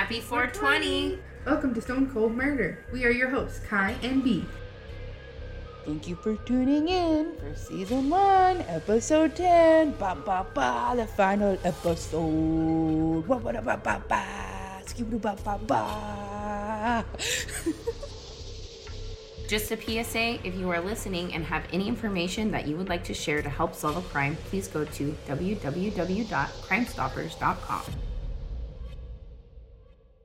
Happy 420. Welcome to Stone Cold Murder. We are your hosts, Kai and B. Thank you for tuning in for season one, episode 10. Ba ba ba, the final episode. Ba ba ba ba ba. Skibidi ba ba ba. Just a PSA if you are listening and have any information that you would like to share to help solve a crime, please go to www.crimestoppers.com.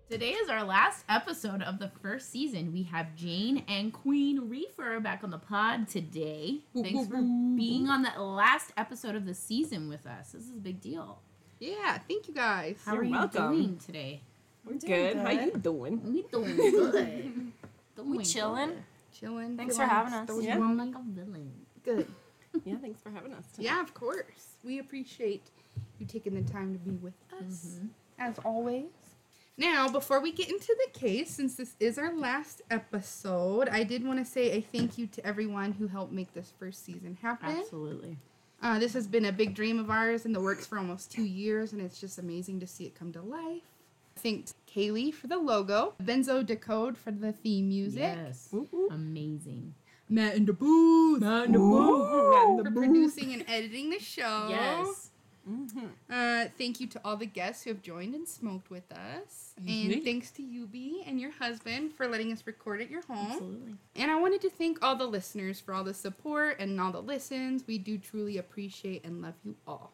Today is our last episode of the first season. We have Jane and Queen Reefer back on the pod today. Thanks for being on the last episode of the season with us. This is a big deal. Yeah, thank you guys. How You're are you welcome. doing today? We're doing good. How you doing? We doing good. Doing chillin'? good. Chilling. Thanks for having us. Those Yeah. one- like a villain. Good. Yeah, thanks for having us. Tonight. Yeah, of course. We appreciate you taking the time to be with us, mm-hmm. as always. Now, before we get into the case, since this is our last episode, I did want to say a thank you to everyone who helped make this first season happen. Absolutely. Uh, this has been a big dream of ours in the works for almost two years, and it's just amazing to see it come to life. Thanks Kaylee for the logo, Benzo Decode for the theme music, Yes. Woo, woo. Amazing. Matt in the booth Matt in the booth. Matt in the booth. for producing and editing the show. Yes. Uh, thank you to all the guests who have joined and smoked with us, and Mhm. thanks to you, B, and your husband for letting us record at your home. Absolutely. And I wanted to thank all the listeners for all the support and all the listens. We do truly appreciate and love you all.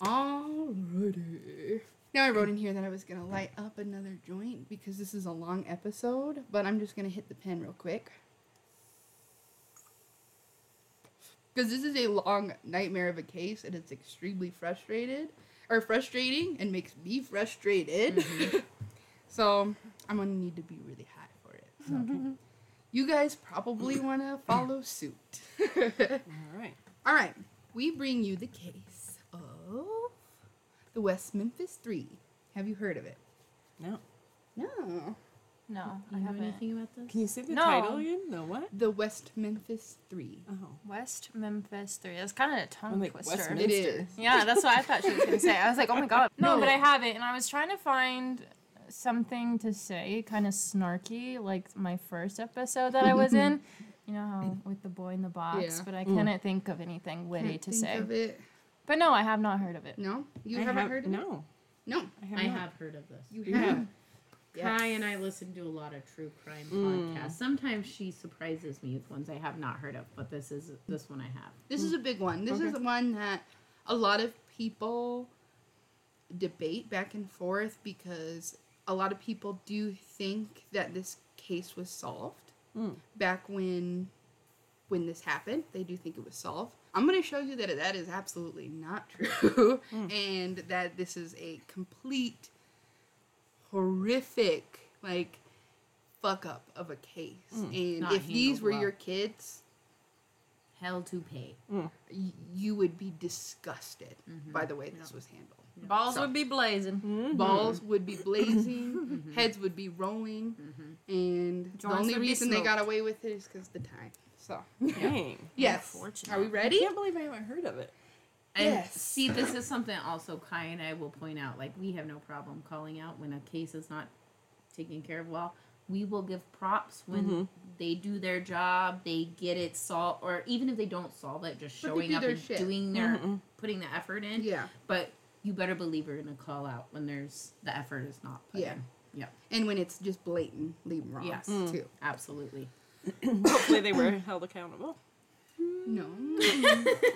Alrighty. Now I wrote in here that I was gonna light up another joint because this is a long episode, but I'm just gonna hit the pen real quick. Because this is a long nightmare of a case and it's extremely frustrated or frustrating and makes me frustrated. Mm-hmm. so I'm gonna need to be really high for it. So. Mm-hmm. You guys probably want to follow suit. All right. All right, we bring you the case of the West Memphis Three. Have you heard of it? No. No. No, You I know haven't. anything about this? Can you say the No. title again? No what? The West Memphis Three. Oh. West Memphis 3. That's kind of a tongue I'm like twister. Westminster. It is. Yeah, that's what I thought she was going to say. I was like, oh my god. No, No. but I have it, and I was trying to find something to say, kind of snarky, like my first episode that I was in. You know how with the boy in the box, Yeah. but I mm. couldn't think of anything witty Can't to think say. of it. But no, I have not heard of it. No, you I haven't have- heard of it. No. No, I have. I not. have heard of this. you You have. Have. Kai and I listen to a lot of true crime Mm. podcasts. Sometimes she surprises me with ones I have not heard of, but this is this one I have. This is a big one. This is Okay. one that a lot of people debate back and forth because a lot of people do think that this case was solved Mm. back when when this happened. They do think it was solved. I'm going to show you that that is absolutely not true and that this is a complete horrific like fuck up of a case. Mm. And if these were well. your kids, Hell to pay. Mm. y- you would be disgusted mm-hmm. by the way this was handled. Balls So- would be blazing. Mm-hmm. Balls would be blazing, mm-hmm. heads would be rolling, and the only reason they got away with it is because the time. So, Dang. yes. Are we ready? I can't believe I haven't heard of it. And Yes. see, this is something also Kai and I will point out. Like, we have no problem calling out when a case is not taken care of well. We will give props when Mm-hmm. they do their job, they get it solved, or even if they don't solve it, just But showing up and shit. doing their, putting the effort in. Yeah. But you better believe we're gonna call out when there's the effort is not put Yeah. in. Yep. And when it's just blatantly wrong, Yes. too. Absolutely. Hopefully they were held accountable. No.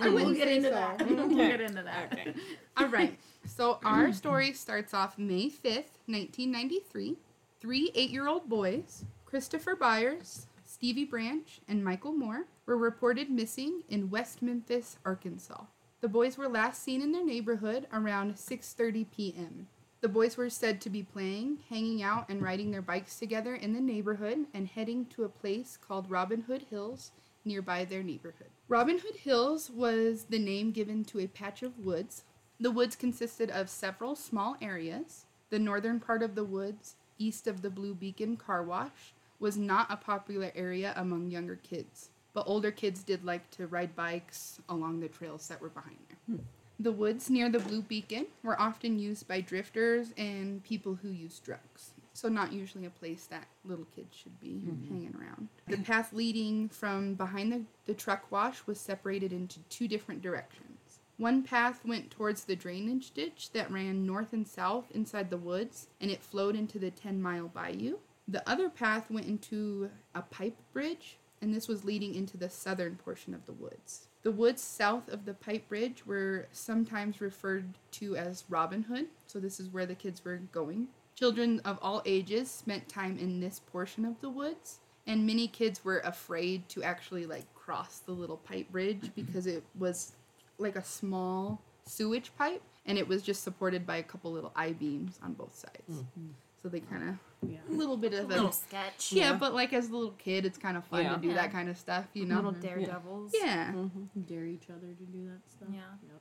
I wouldn't get into so. that. we'll get into that. Okay. All right. So our story starts off May 5th, 1993. Three eight year old boys, Christopher Byers, Stevie Branch, and Michael Moore, were reported missing in West Memphis, Arkansas. The boys were last seen in their neighborhood around 6:30 p.m. The boys were said to be playing, hanging out, and riding their bikes together in the neighborhood and heading to a place called Robin Hood Hills nearby their neighborhood. Robin Hood Hills was the name given to a patch of woods. The woods consisted of several small areas. The northern part of the woods, east of the Blue Beacon car wash, was not a popular area among younger kids, but older kids did like to ride bikes along the trails that were behind there. Hmm. The woods near the Blue Beacon were often used by drifters and people who use drugs. So, not usually a place that little kids should be mm-hmm. hanging around. The path leading from behind the, the truck wash was separated into two different directions. One path went towards the drainage ditch that ran north and south inside the woods, and it flowed into the 10 mile bayou. The other path went into a pipe bridge, and this was leading into the southern portion of the woods. The woods south of the pipe bridge were sometimes referred to as Robin Hood, so this is where the kids were going. Children of all ages spent time in this portion of the woods, and many kids were afraid to actually like cross the little pipe bridge mm-hmm. because it was like a small sewage pipe and it was just supported by a couple little I beams on both sides. Mm. So they kind of Yeah. a little bit of a Little sketch. yeah, but like as a little kid, it's kind of fun Yeah. to do Yeah. that kind of stuff, you know. Little mm-hmm. daredevils. yeah, mm-hmm. Dare each other to do that stuff. Yeah. yeah.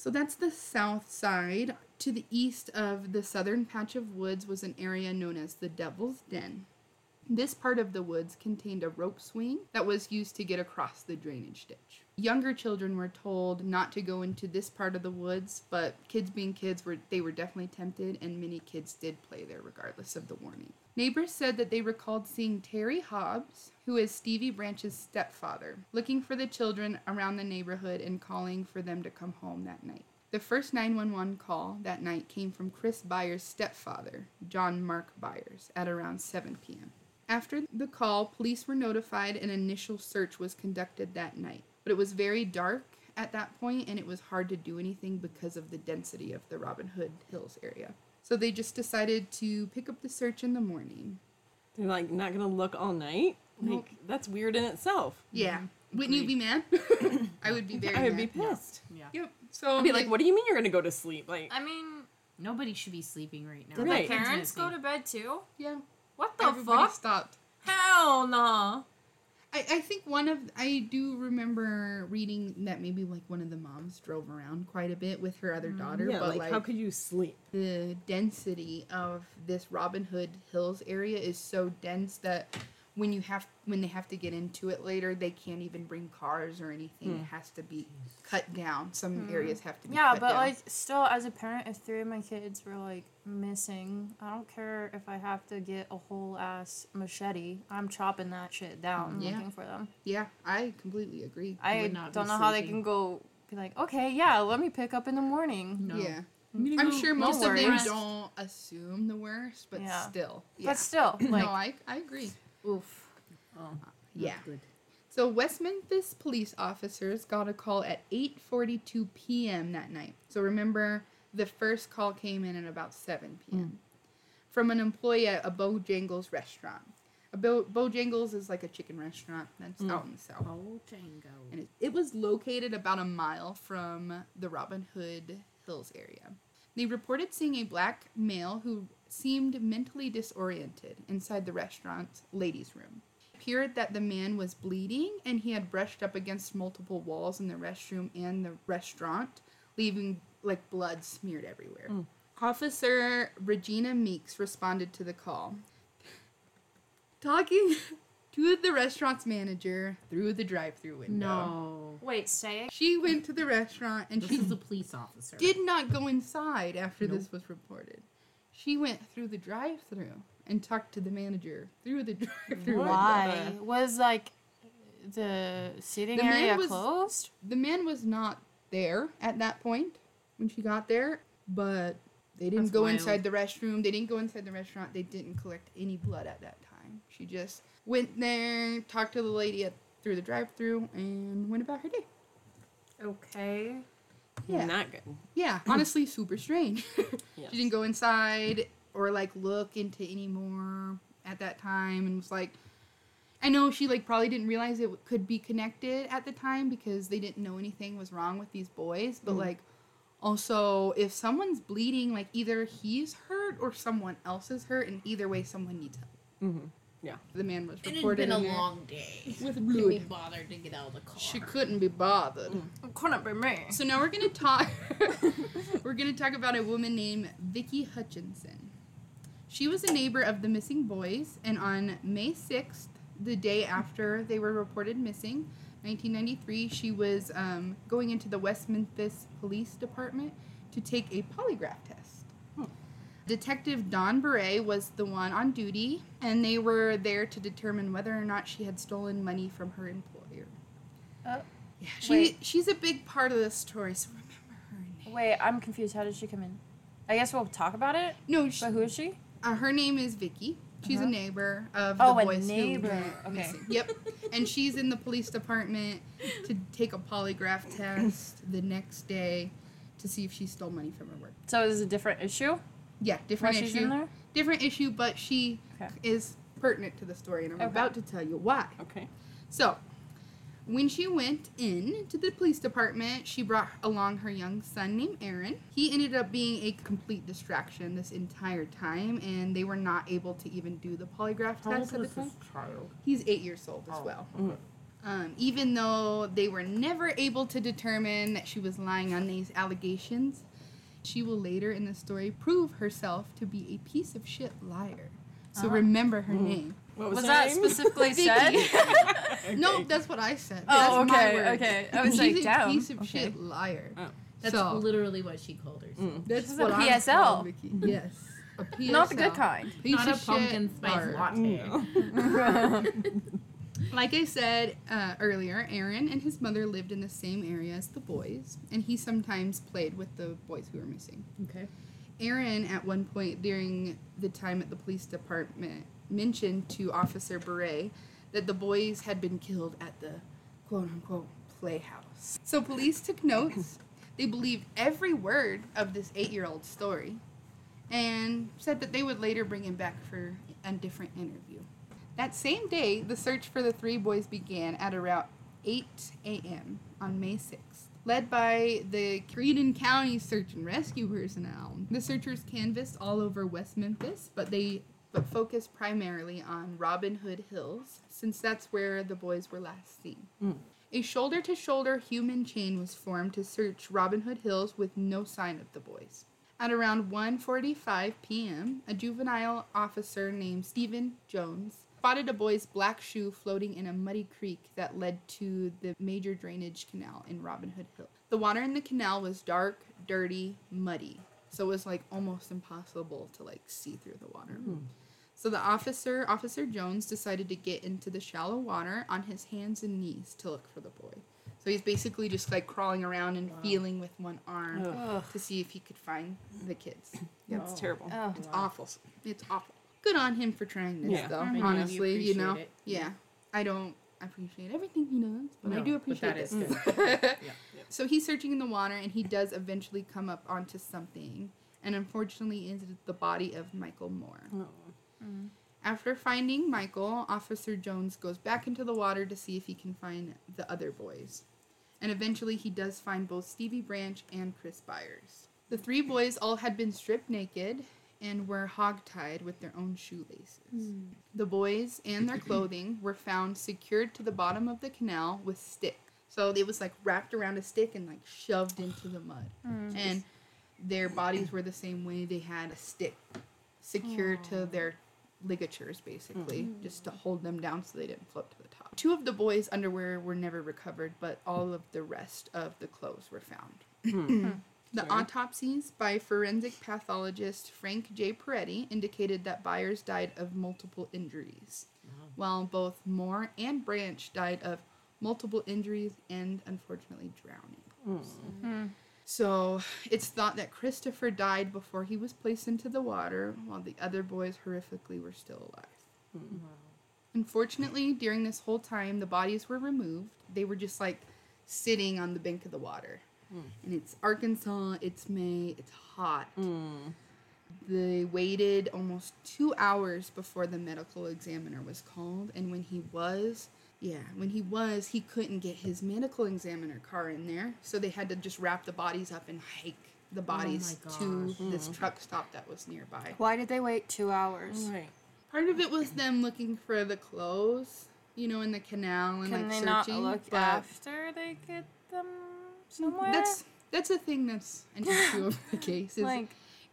So that's the south side. To the east of the southern patch of woods was an area known as the Devil's Den. This part of the woods contained a rope swing that was used to get across the drainage ditch. Younger children were told not to go into this part of the woods, but kids being kids were they were definitely tempted and many kids did play there regardless of the warning. Neighbors said that they recalled seeing Terry Hobbs, who is Stevie Branch's stepfather, looking for the children around the neighborhood and calling for them to come home that night. The first 911 call that night came from Chris Byers' stepfather, John Mark Byers, at around 7 p.m. After the call, police were notified and initial search was conducted that night. But it was very dark at that point and it was hard to do anything because of the density of the Robin Hood Hills area. So they just decided to pick up the search in the morning. They're like not gonna look all night. Like Nope. that's weird in itself. Yeah. Mm-hmm. Wouldn't you be mad? I would be very I would be mad. pissed. Yep. So I'd be like, what do you mean you're gonna go to sleep? Like I mean, Nobody should be sleeping right now. did Right. the parents go to bed too? Yeah. What the Everybody fuck? stopped. Hell no. I, I think one of I do remember reading that maybe like one of the moms drove around quite a bit with her other mm. daughter, yeah, but like, like, how could you sleep? the density of this Robin Hood Hills area is so dense that when you have when they have to get into it later, they can't even bring cars or anything. It hmm. has to be cut down. Some hmm. areas have to be Yeah, cut but down. like still as a parent, if three of my kids were like missing, I don't care if I have to get a whole ass machete. I'm chopping that shit down mm, Yeah. looking for them. yeah, I completely agree. I would not don't be know how they can go be like, okay, yeah, let me pick up in the morning. No. Yeah. Mm. I'm, I'm sure most of them don't assume the worst, but Yeah. still. Yeah. But still, like, no, I, I agree. Oof. Yeah. good. So West Memphis police officers got a call at 8:42 p.m. that night. So remember, the first call came in at about 7 p.m. Mm. from an employee at a Bojangles restaurant. A Bo- Bojangles is like a chicken restaurant that's mm. out in the south, Django. and it, it was located about a mile from the Robin Hood Hills area. They reported seeing a black male who seemed mentally disoriented inside the restaurant's ladies' room. It appeared that the man was bleeding and he had brushed up against multiple walls in the restroom and the restaurant, leaving like blood smeared everywhere. Mm. Officer Regina Meeks responded to the call. Talking to the restaurant's manager through the drive-through window. No. wait, say it. She went to the restaurant and This she is a police officer. did not go inside after this was reported. She went through the drive-through and talked to the manager through the drive-through. window. Why was like the seating The area was- closed? The man was not there at that point when she got there, but they didn't That's go wild. inside the restroom. They didn't go inside the restaurant. They didn't collect any blood at that time. She just went there, talked to the lady at, through the drive-through, and went about her day. Okay. Yeah. Not good. Yeah, honestly, super strange. Yes. She didn't go inside or like look into any more at that time, and was like, I know she like probably didn't realize it could be connected at the time because they didn't know anything was wrong with these boys, but mm. like. Also, if someone's bleeding, like either he's hurt or someone else is hurt, and either way, someone needs help. Mm-hmm. Yeah. The man was It had reported been a long day. with Couldn't be blood. bothered to get out of the car. She couldn't be bothered. It couldn't be me. So now we're gonna talk. we're gonna talk about a woman named Vicky Hutcheson. She was a neighbor of the missing boys, and on May sixth, the day after they were reported missing, 1993, she was um, going into the West Memphis Police Department to take a polygraph test. Detective Don Bray was the one on duty, and they were there to determine whether or not she had stolen money from her employer. Uh, yeah, she wait. she's a big part of the story, so remember her name. Wait, I'm confused. How did she come in? I guess we'll talk about it. No, she, But who is she? uh, her name is Vicky. She's a Uh-huh. neighbor of Oh, the a boys who neighbor. Okay. missing. Yep. And she's in the police department to take a polygraph test the next day to see if she stole money from her work. So is it a different issue? Yeah, Why different she's issue. in there? Different issue, but she Okay. is pertinent to the story, and I'm Okay. about to tell you why. Okay. So, when she went in to the police department, she brought along her young son named Aaron. He ended up being a complete distraction this entire time, and they were not able to even do the polygraph test at the time. child? He's eight years old as Oh. well. Mhm. Um, even though they were never able to determine that she was lying on these allegations, she will later in the story prove herself to be a piece of shit liar. So Uh-huh. remember her name. What was, Was that name? specifically Vicky. said? No, that's what I said. Oh, that's my okay, word. okay. I was She's like, a damn. piece of okay. shit liar. Oh. That's so literally what she called herself. Mm. that's She's a what I'm PSL. Vicky. Yes, a PSL. Not the good kind. Piece Not of a pumpkin spice liar. latte. Like I said uh, earlier, Aaron and his mother lived in the same area as the boys, and he sometimes played with the boys who were missing. Okay. Aaron, at one point during the time at the police department, mentioned to Officer Bray that the boys had been killed at the quote unquote playhouse. So police took notes. They believed every word of this eight year old story and said that they would later bring him back for a different interview. That same day, the search for the three boys began at around 8 a.m. on May 6th. Led by the Crittenden County Search and Rescue personnel, the searchers canvassed all over West Memphis, but they but focus primarily on Robin Hood Hills, since that's where the boys were last seen. Mm. A shoulder to shoulder human chain was formed to search Robin Hood Hills with no sign of the boys. At around 1:45 p.m., a juvenile officer named Stephen Jones spotted a boy's black shoe floating in a muddy creek that led to the major drainage canal in Robin Hood Hill. The water in the canal was dark, dirty, muddy, so it was like almost impossible to like see through the water. So the officer, Officer Jones, decided to get into the shallow water on his hands and knees to look for the boy. So he's basically just like crawling around and feeling with one arm Ugh. Ugh. to see if he could find the kids. That's terrible. Oh. It's awful. It's awful. Good on him for trying this, Yeah. though. Mhm. Honestly, We you know. it. Yeah, I don't appreciate everything he does, but I No, do but appreciate that is this. Yeah. So he's searching in the water, and he does eventually come up onto something, and unfortunately, is the body of Michael Moore. Oh. After finding Michael, Officer Jones goes back into the water to see if he can find the other boys. And eventually he does find both Stevie Branch and Chris Byers. The three boys all had been stripped naked and were hogtied with their own shoelaces. Hmm. The boys and their clothing were found secured to the bottom of the canal with sticks. So it was like wrapped around a stick and like shoved into the mud. Hmm. And their bodies were the same way. They had a stick secured to their ligatures, basically, mm-hmm. just to hold them down so they didn't float to the top. Two of the boys' underwear were never recovered, but all of the rest of the clothes were found. Hmm. The autopsies by forensic pathologist Frank J. Peretti indicated that Byers died of multiple injuries, oh. while both Moore and Branch died of multiple injuries and unfortunately drowning. So it's thought that Christopher died before he was placed into the water, while the other boys horrifically were still alive. Hmm. Unfortunately, during this whole time, the bodies were removed. They were just like sitting on the bank of the water. Hmm. And it's Arkansas, it's May, it's hot. Hmm. They waited almost two hours before the medical examiner was called. And when he was, yeah, when he was, he couldn't get his medical examiner car in there. So they had to just wrap the bodies up and hike the oh bodies to this hmm. truck stop that was nearby. Why did they wait two hours? Right. Part of it was them looking for the clothes, you know, in the canal and Can like they searching. not look but after they get them somewhere? That's that's a thing that's an issue of the case. Is like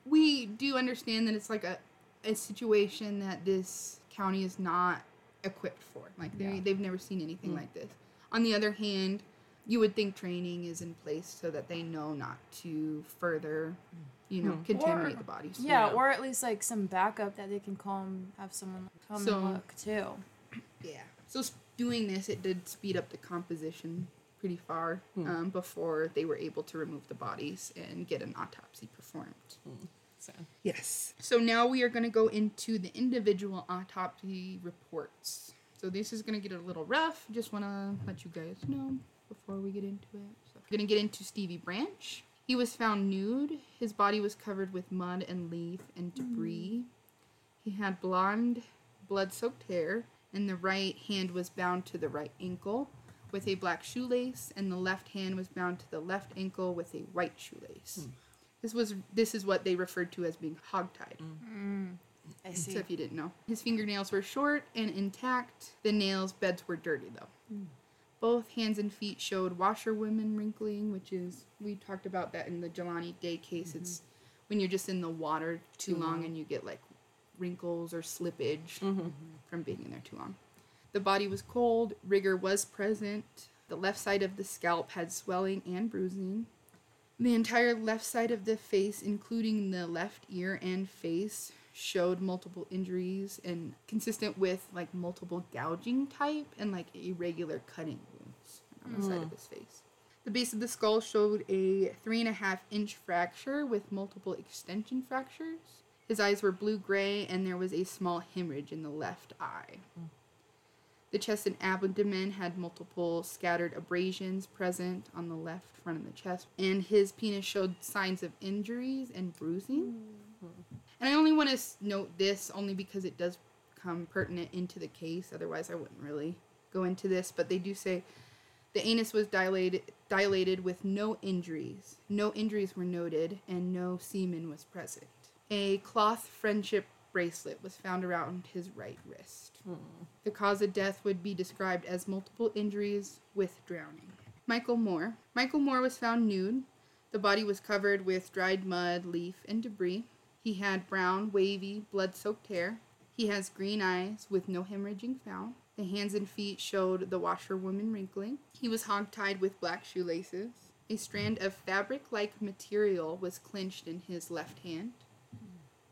we do understand that it's like a, a situation that this county is not equipped for. Like they Yeah. they've never seen anything mm. like this. On the other hand, you would think training is in place so that they know not to further, mm. you know, hmm. contaminate Or- the bodies. Yeah, or at least like some backup that they can call and have someone come So- and look too. Yeah. So doing this, it did speed up the composition pretty far hmm. um, before they were able to remove the bodies and get an autopsy performed. Hmm. So, Yes. So now we are going to go into the individual autopsy reports. So this is going to get a little rough. Just want to let you guys know before we get into it. So we're going to get into Stevie Branch. He was found nude. His body was covered with mud and leaf and debris. Mm. He had blonde, blood-soaked hair, and the right hand was bound to the right ankle with a black shoelace, and the left hand was bound to the left ankle with a white shoelace. Hmm. This was this is what they referred to as being hogtied. Mm. Mm. I see. So if you didn't know, his fingernails were short and intact. The nails beds were dirty though. Mm. Both hands and feet showed washerwoman wrinkling, which is we talked about that in the Jelani Day case. It's mm-hmm. when you're just in the water too, long, and you get like wrinkles or slippage mm-hmm. Mm-hmm. from being in there too long. The body was cold. Rigor was present. The left side of the scalp had swelling and bruising. The entire left side of the face, including the left ear and face, showed multiple injuries and consistent with like multiple gouging type and like irregular cutting wounds on the side of mm. his face. The base of the skull showed a three and a half inch fracture with multiple extension fractures. His eyes were blue gray and there was a small hemorrhage in the left eye. Mm. The chest and abdomen had multiple scattered abrasions present on the left front of the chest, and his penis showed signs of injuries and bruising. Hmm. And I only want to note this only because it does come pertinent into the case. Otherwise, I wouldn't really go into this. But they do say the anus was dilated, dilated with no injuries. No injuries were noted, and no semen was present. A cloth friendship bracelet was found around his right wrist. Hmm. The cause of death would be described as multiple injuries with drowning. Michael Moore. Michael Moore was found nude. The body was covered with dried mud, leaf, and debris. He had brown, wavy, blood soaked hair. He has green eyes with no hemorrhaging found. The hands and feet showed the washerwoman wrinkling. He was hogtied with black shoelaces. A strand of fabric like material was clenched in his left hand.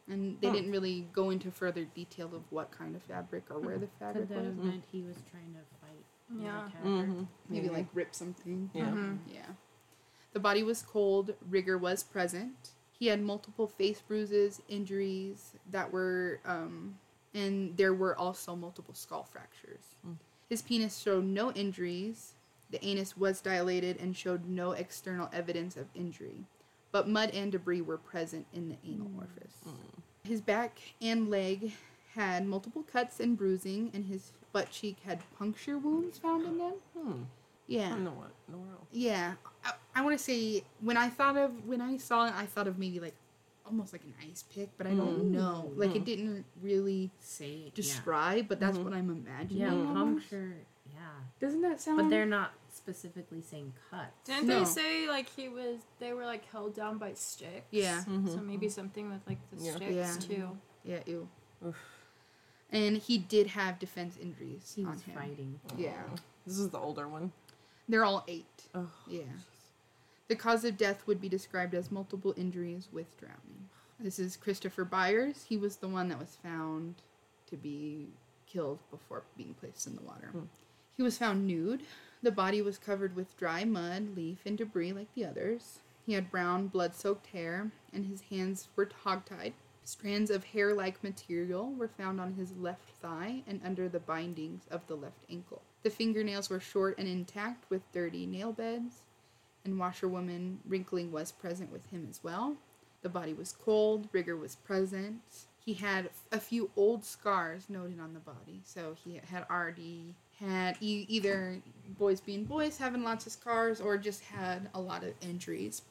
And they hmm. didn't really go into further detail of what kind of fabric or where hmm. the fabric Could that was. have meant he was trying to fight? Yeah. mm-hmm. Maybe mm-hmm. like rip something. Yeah. Uh-huh. Mm-hmm. Yeah. The body was cold, rigor was present. He had multiple face bruises, injuries that were, um, and there were also multiple skull fractures. Hmm. His penis showed no injuries. The anus was dilated and showed no external evidence of injury, but mud and debris were present in the anal orifice. Hmm. His back and leg had multiple cuts and bruising, and his butt cheek had puncture wounds found in them. Hmm. Yeah. I don't know what in the. Yeah, I, I want to say when I thought of when I saw it, I thought of maybe like almost like an ice pick, but I don't hmm. know. Like it hmm. didn't really Say yeah. describe, but that's mm-hmm. what I'm imagining. Yeah, almost. puncture. Yeah, Doesn't that sound? but they're not specifically saying cut. Didn't No. they say like he was? They were like held down by sticks. Yeah. So mm-hmm. maybe mm-hmm. something with like the Yeah. sticks Yeah. too. yeah, ew. Oof. And he did have defense injuries He on was him. fighting. Yeah, oh. This is the older one. they're all eight. Oh. Yeah. The cause of death would be described as multiple injuries with drowning. This is Christopher Byers. He was the one that was found to be killed before being placed in the water. Hmm. He was found nude. The body was covered with dry mud, leaf, and debris like the others. He had brown, blood soaked hair, and his hands were hogtied. Strands of hair like material were found on his left thigh and under the bindings of the left ankle. The fingernails were short and intact with dirty nail beds, and washerwoman wrinkling was present with him as well. The body was cold, rigor was present. He had a few old scars noted on the body, so he had already had e- either boys being boys having lots of scars or just had a lot of injuries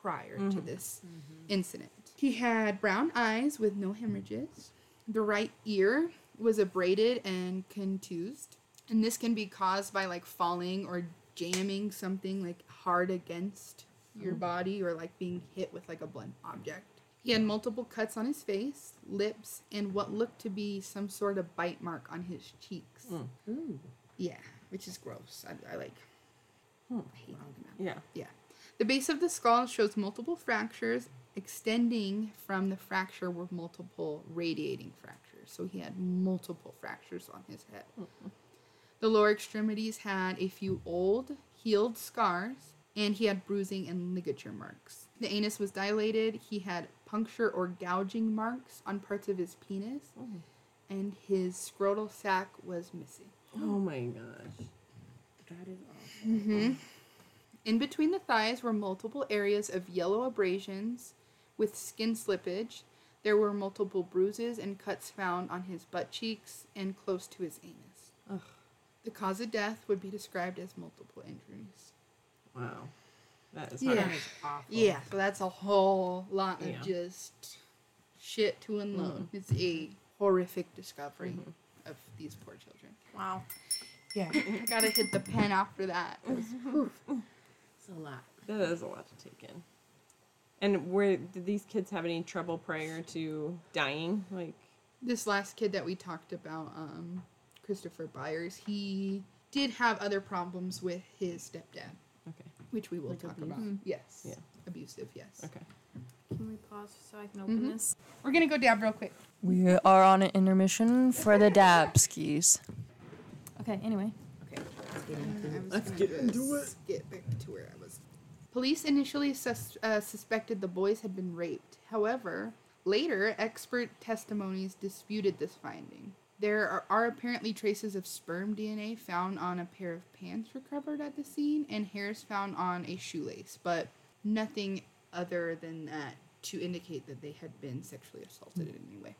prior to mm-hmm. this mm-hmm. incident. He had brown eyes with no hemorrhages. The right ear was abraded and contused, and this can be caused by like falling or jamming something like hard against your oh. body or like being hit with like a blunt object. He had multiple cuts on his face, lips, and what looked to be some sort of bite mark on his cheeks. Hmm. Ooh. Yeah, which is gross. I, I like. Hmm. I hate looking at it. Yeah. The base of the skull shows multiple fractures. Extending from the fracture were multiple radiating fractures. So he had multiple fractures on his head. Hmm. The lower extremities had a few old, healed scars, and he had bruising and ligature marks. The anus was dilated. He had puncture or gouging marks on parts of his penis, and his scrotal sac was missing. Oh my gosh. That is awful. Mm-hmm. In between the thighs were multiple areas of yellow abrasions with skin slippage. There were multiple bruises and cuts found on his butt cheeks and close to his anus. Ugh. The cause of death would be described as multiple injuries. Wow. That is Yeah. hard. That is awful. Yeah, so that's a whole lot of Yeah. just shit to unload. It's a horrific discovery of these poor children. Wow. Yeah. I gotta hit the pen after that. It's a lot. That is a lot to take in. And where did these kids have any trouble prior to dying? Like, this last kid that we talked about, um, Christopher Byers, he did have other problems with his stepdad, okay, which we will Like talk abuse? about. Yes. Yeah. Abusive, yes. okay. Can we pause so I can open Mhm. this? We're gonna go dab real quick. We are on an intermission for the dab skis. Okay, anyway. Okay, let's get into it. Let's get Get back to where I was. Police initially sus- uh, suspected the boys had been raped. However, later expert testimonies disputed this finding. There are, are apparently traces of sperm DNA found on a pair of pants recovered at the scene and hairs found on a shoelace, but nothing other than that to indicate that they had been sexually assaulted in any way.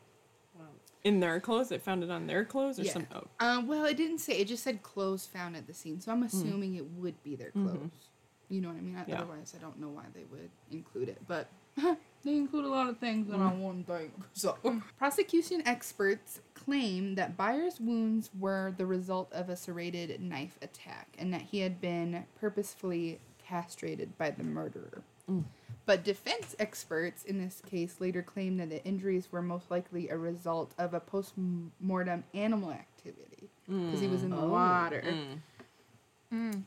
Wow. In their clothes? It found it on their clothes or Yeah. some? Oh, Um, well, it didn't say. It just said clothes found at the scene, so I'm assuming it would be their clothes. You know what I mean? Yeah. Otherwise, I don't know why they would include it. But they include a lot of things in on one thing. So, prosecution experts claim that Byers' wounds were the result of a serrated knife attack, and that he had been purposefully castrated by the murderer. Mm. But defense experts in this case later claimed that the injuries were most likely a result of a post mortem animal activity because he was in the mm. water. Oh. Mm.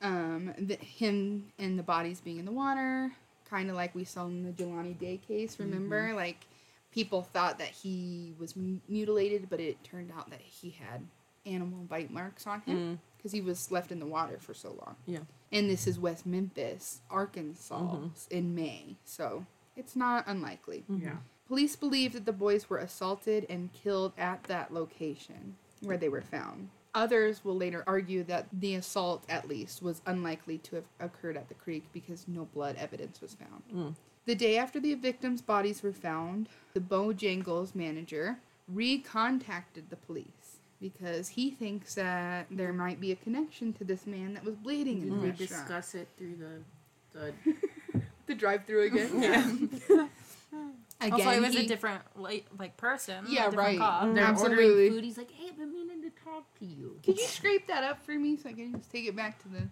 Um, the, him and the bodies being in the water, kind of like we saw in the Jelani Day case. Mm-hmm. Remember, like people thought that he was mu- mutilated, but it turned out that he had animal bite marks on him mm. because he was left in the water for so long yeah. and this is West Memphis, Arkansas, mm-hmm. in May, so it's not unlikely. Mm-hmm. Yeah. Police believe that the boys were assaulted and killed at that location where they were found. Others will later argue that the assault, at least, was unlikely to have occurred at the creek because no blood evidence was found. Hmm. The day after the victims' bodies were found, the Bojangles manager recontacted the police because he thinks that there might be a connection to this man that was bleeding in Did the we restaurant. discuss it through the the the drive-through again. Yeah. again, Hopefully, it was he- a different like like person. a Yeah, different right. cop. they're Absolutely. ordering food. He's like, "Hey, I've been meaning to talk to you." Could you scrape that up for me so I can just take it back to the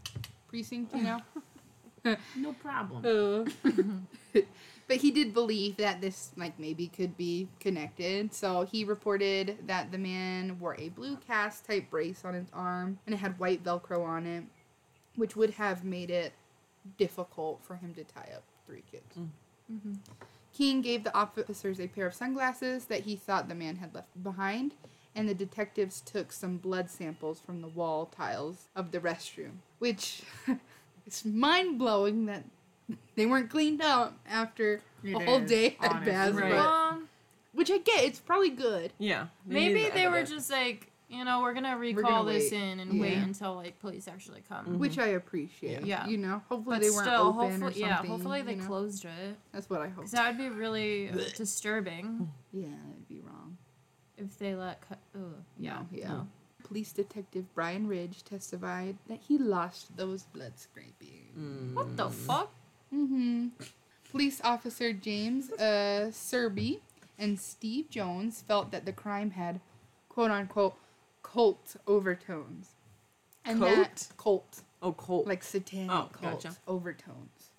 precinct? You know. No problem. but he did believe that this like maybe could be connected so he reported that the man wore a blue cast type brace on his arm and it had white velcro on it which would have made it difficult for him to tie up three kids mm. mm-hmm. King gave the officers a pair of sunglasses that he thought the man had left behind and the detectives took some blood samples from the wall tiles of the restroom which it's mind-blowing that they weren't cleaned up after It a whole is, day at honestly. Bass, Right. but- Um, which I get. It's probably good. Yeah. maybe the they were just like, you know, we're gonna recall gonna this wait. in and wait until like police actually come. Which I appreciate. Yeah. You know, hopefully But they weren't still, open hopefully, or something. yeah, hopefully they you know? closed it. That's what I hope. Because that would be really uh, disturbing Yeah, it'd be wrong. if they let. Cut, oh, yeah, No, yeah. no. Police detective Bryn Ridge testified that he lost those blood scrapings. Mm. What the fuck? Mm-hmm. Police officer James uh, Serby and Steve Jones felt that the crime had, quote unquote, cult overtones. And that cult, Oh, Colt. like satanic Oh, cult gotcha. overtones.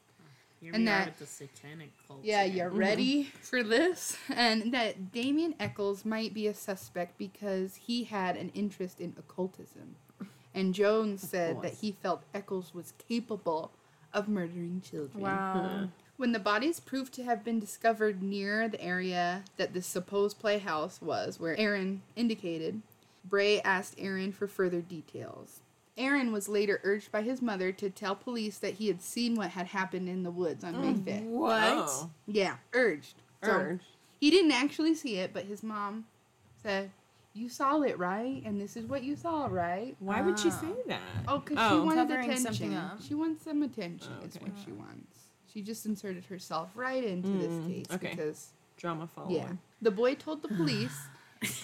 Here And we are that- with the satanic cult. Yeah, again. you mm-hmm. ready for this? And that Damien Echols might be a suspect because he had an interest in occultism. And Jones said that he felt Echols was capable of murdering children. Wow. When the bodies proved to have been discovered near the area that the supposed playhouse was, where Aaron indicated, Bray asked Aaron for further details. Aaron was later urged by his mother to tell police that he had seen what had happened in the woods on May 5th. What? Oh, Yeah, urged. So, urge. he didn't actually see it, but his mom said, You saw it, right? And this is what you saw, right? Why would she Ah. say that? Oh, because she Oh. wanted attention. She wants some attention, Oh, is what she wants. She just inserted herself right into this Mm, case okay. because, Drama follower. yeah. The boy told the police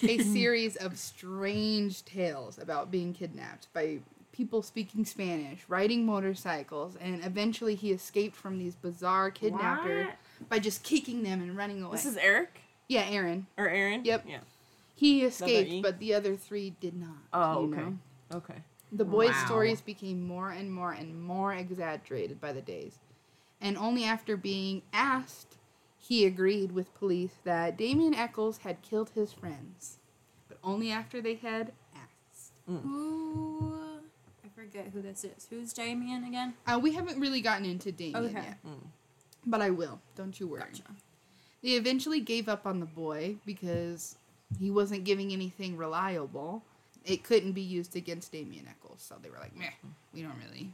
a series of strange tales about being kidnapped by people speaking Spanish, riding motorcycles, and eventually he escaped from these bizarre kidnappers by just kicking them and running away. This is Eric yeah, Aaron. or Aaron. Yep. Yeah. He E? escaped, but the other three did not. Oh, you okay. know? Okay. The boy's Wow. stories became more and more and more exaggerated by the days. And only after being asked, he agreed with police that Damien Echols had killed his friends. But only after they had asked. Who? I forget who this is. Who's Damien again? Uh, we haven't really gotten into Damien Okay. yet. Mm. But I will. Don't you worry. Gotcha. They eventually gave up on the boy because he wasn't giving anything reliable. It couldn't be used against Damien Echols. So they were like, meh, we don't really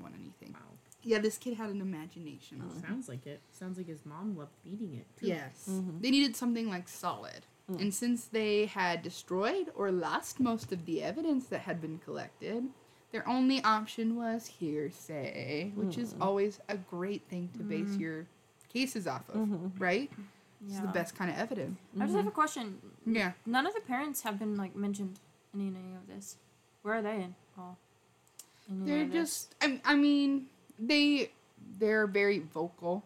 want anything. Wow. Yeah, this kid had an imagination. Oh, sounds like it. Sounds like his mom loved beating it. Too. Yes. Mm-hmm. They needed something like solid. Mm. And since they had destroyed or lost most of the evidence that had been collected, their only option was hearsay, which is mm. always a great thing to base mm-hmm. your cases off of, mm-hmm. right? It's the best kind of evidence. I just have a question. Yeah. None of the parents have been like mentioned in any of this. Where are they in? all? They're just I, I mean, they they're very vocal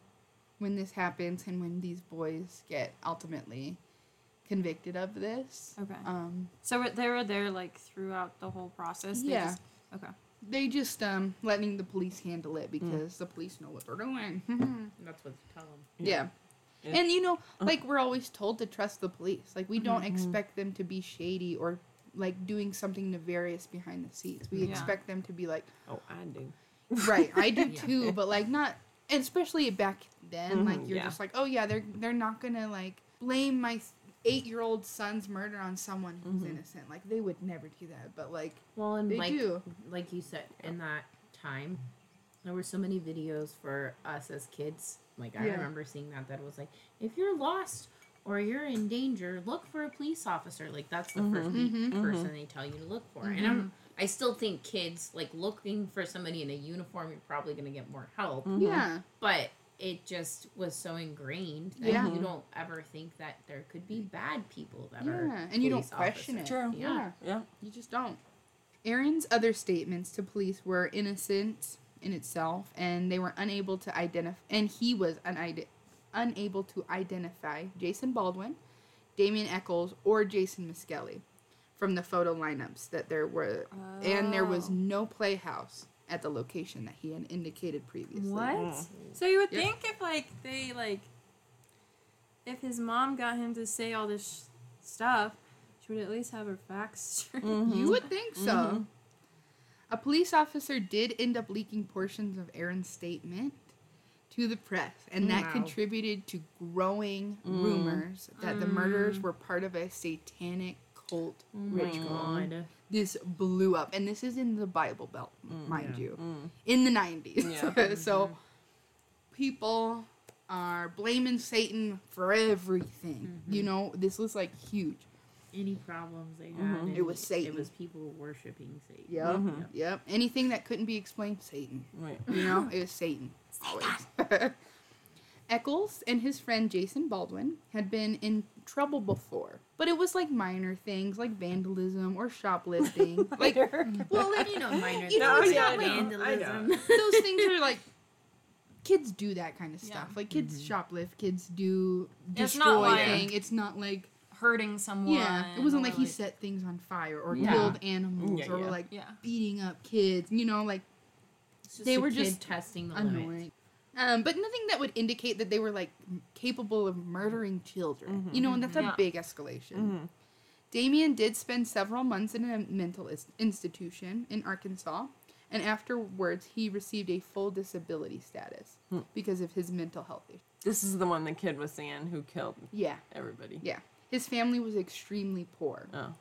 when this happens and when these boys get ultimately convicted of this. okay. Um So they were there like throughout the whole process. They Yeah. Just, okay. they just um letting the police handle it because the police know what they're doing. That's what you tell them. yeah. Yeah. And you know, like we're always told to trust the police. Like we don't Mhm. expect them to be shady or like doing something nefarious behind the scenes. We Yeah. expect them to be like, Oh, I do. Right, I do Yeah. too, but like not especially back then, like Mhm, you're yeah. just like, oh yeah, they're they're not gonna like blame my eight year old son's murder on someone who's Mhm. innocent. Like they would never do that, but like Well, and they like do. like you said, in that time, there were so many videos for us as kids. Like I Yeah. remember seeing that that was like, if you're lost or you're in danger, look for a police officer. Like that's the 1st Mhm. pe- person they tell you to look for. And I'm, I still think kids like looking for somebody in a uniform, you're probably gonna get more help. Mhm. Yeah. But it just was so ingrained that Yeah. you don't ever think that there could be bad people that are Yeah, and you don't police question it. officers. True. Yeah. Yeah. You just don't. Aaron's other statements to police were innocent in itself, and they were unable to identify, and he was unide- unable to identify Jason Baldwin, Damien Echols, or Jason Misskelley from the photo lineups that there were, and there was Oh. no playhouse at the location that he had indicated previously. What? Mm. So you would Yep. think if like they like, if his mom got him to say all this sh- stuff, she would at least have her facts straight. Mhm. You would think so. Mhm. A police officer did end up leaking portions of Aaron's statement to the press, and that Wow. contributed to growing Mm. rumors that the murders were part of a satanic cult ritual. God. This blew up, and this is in the Bible Belt, mind Yeah. you, Mm. in the 90s. Yeah. so people are blaming Satan for everything. You know, this was like huge. Any problems they had, Mhm. Mm-hmm. It was Satan. It was people worshiping Satan. Yep. Mhm. Yep. Anything that couldn't be explained, Satan. Right. You know, it was Satan. Always. Echols and his friend Jason Baldwin had been in trouble before, but it was like minor things like vandalism or shoplifting. like, well, like you know, minor You know, things it's like not like- vandalism. those things are like kids do that kind of Yeah. stuff. Like kids mm-hmm. shoplift, kids do It's destroy not like- It's not like Hurting someone. yeah, it wasn't or, like he set things on fire or Yeah. killed animals Yeah, or yeah. like Yeah. beating up kids. You know, like It's just They a were kid just testing the limits. Annoying. Um, but nothing that would indicate that they were like capable of murdering children. Mhm. You know, and that's a big escalation. Mhm. Damien did spend several months in a mental is- institution in Arkansas, and afterwards he received a full disability status because of his mental health issues. This is the one the kid was saying who killed Yeah, everybody. yeah. His family was extremely poor. Oh.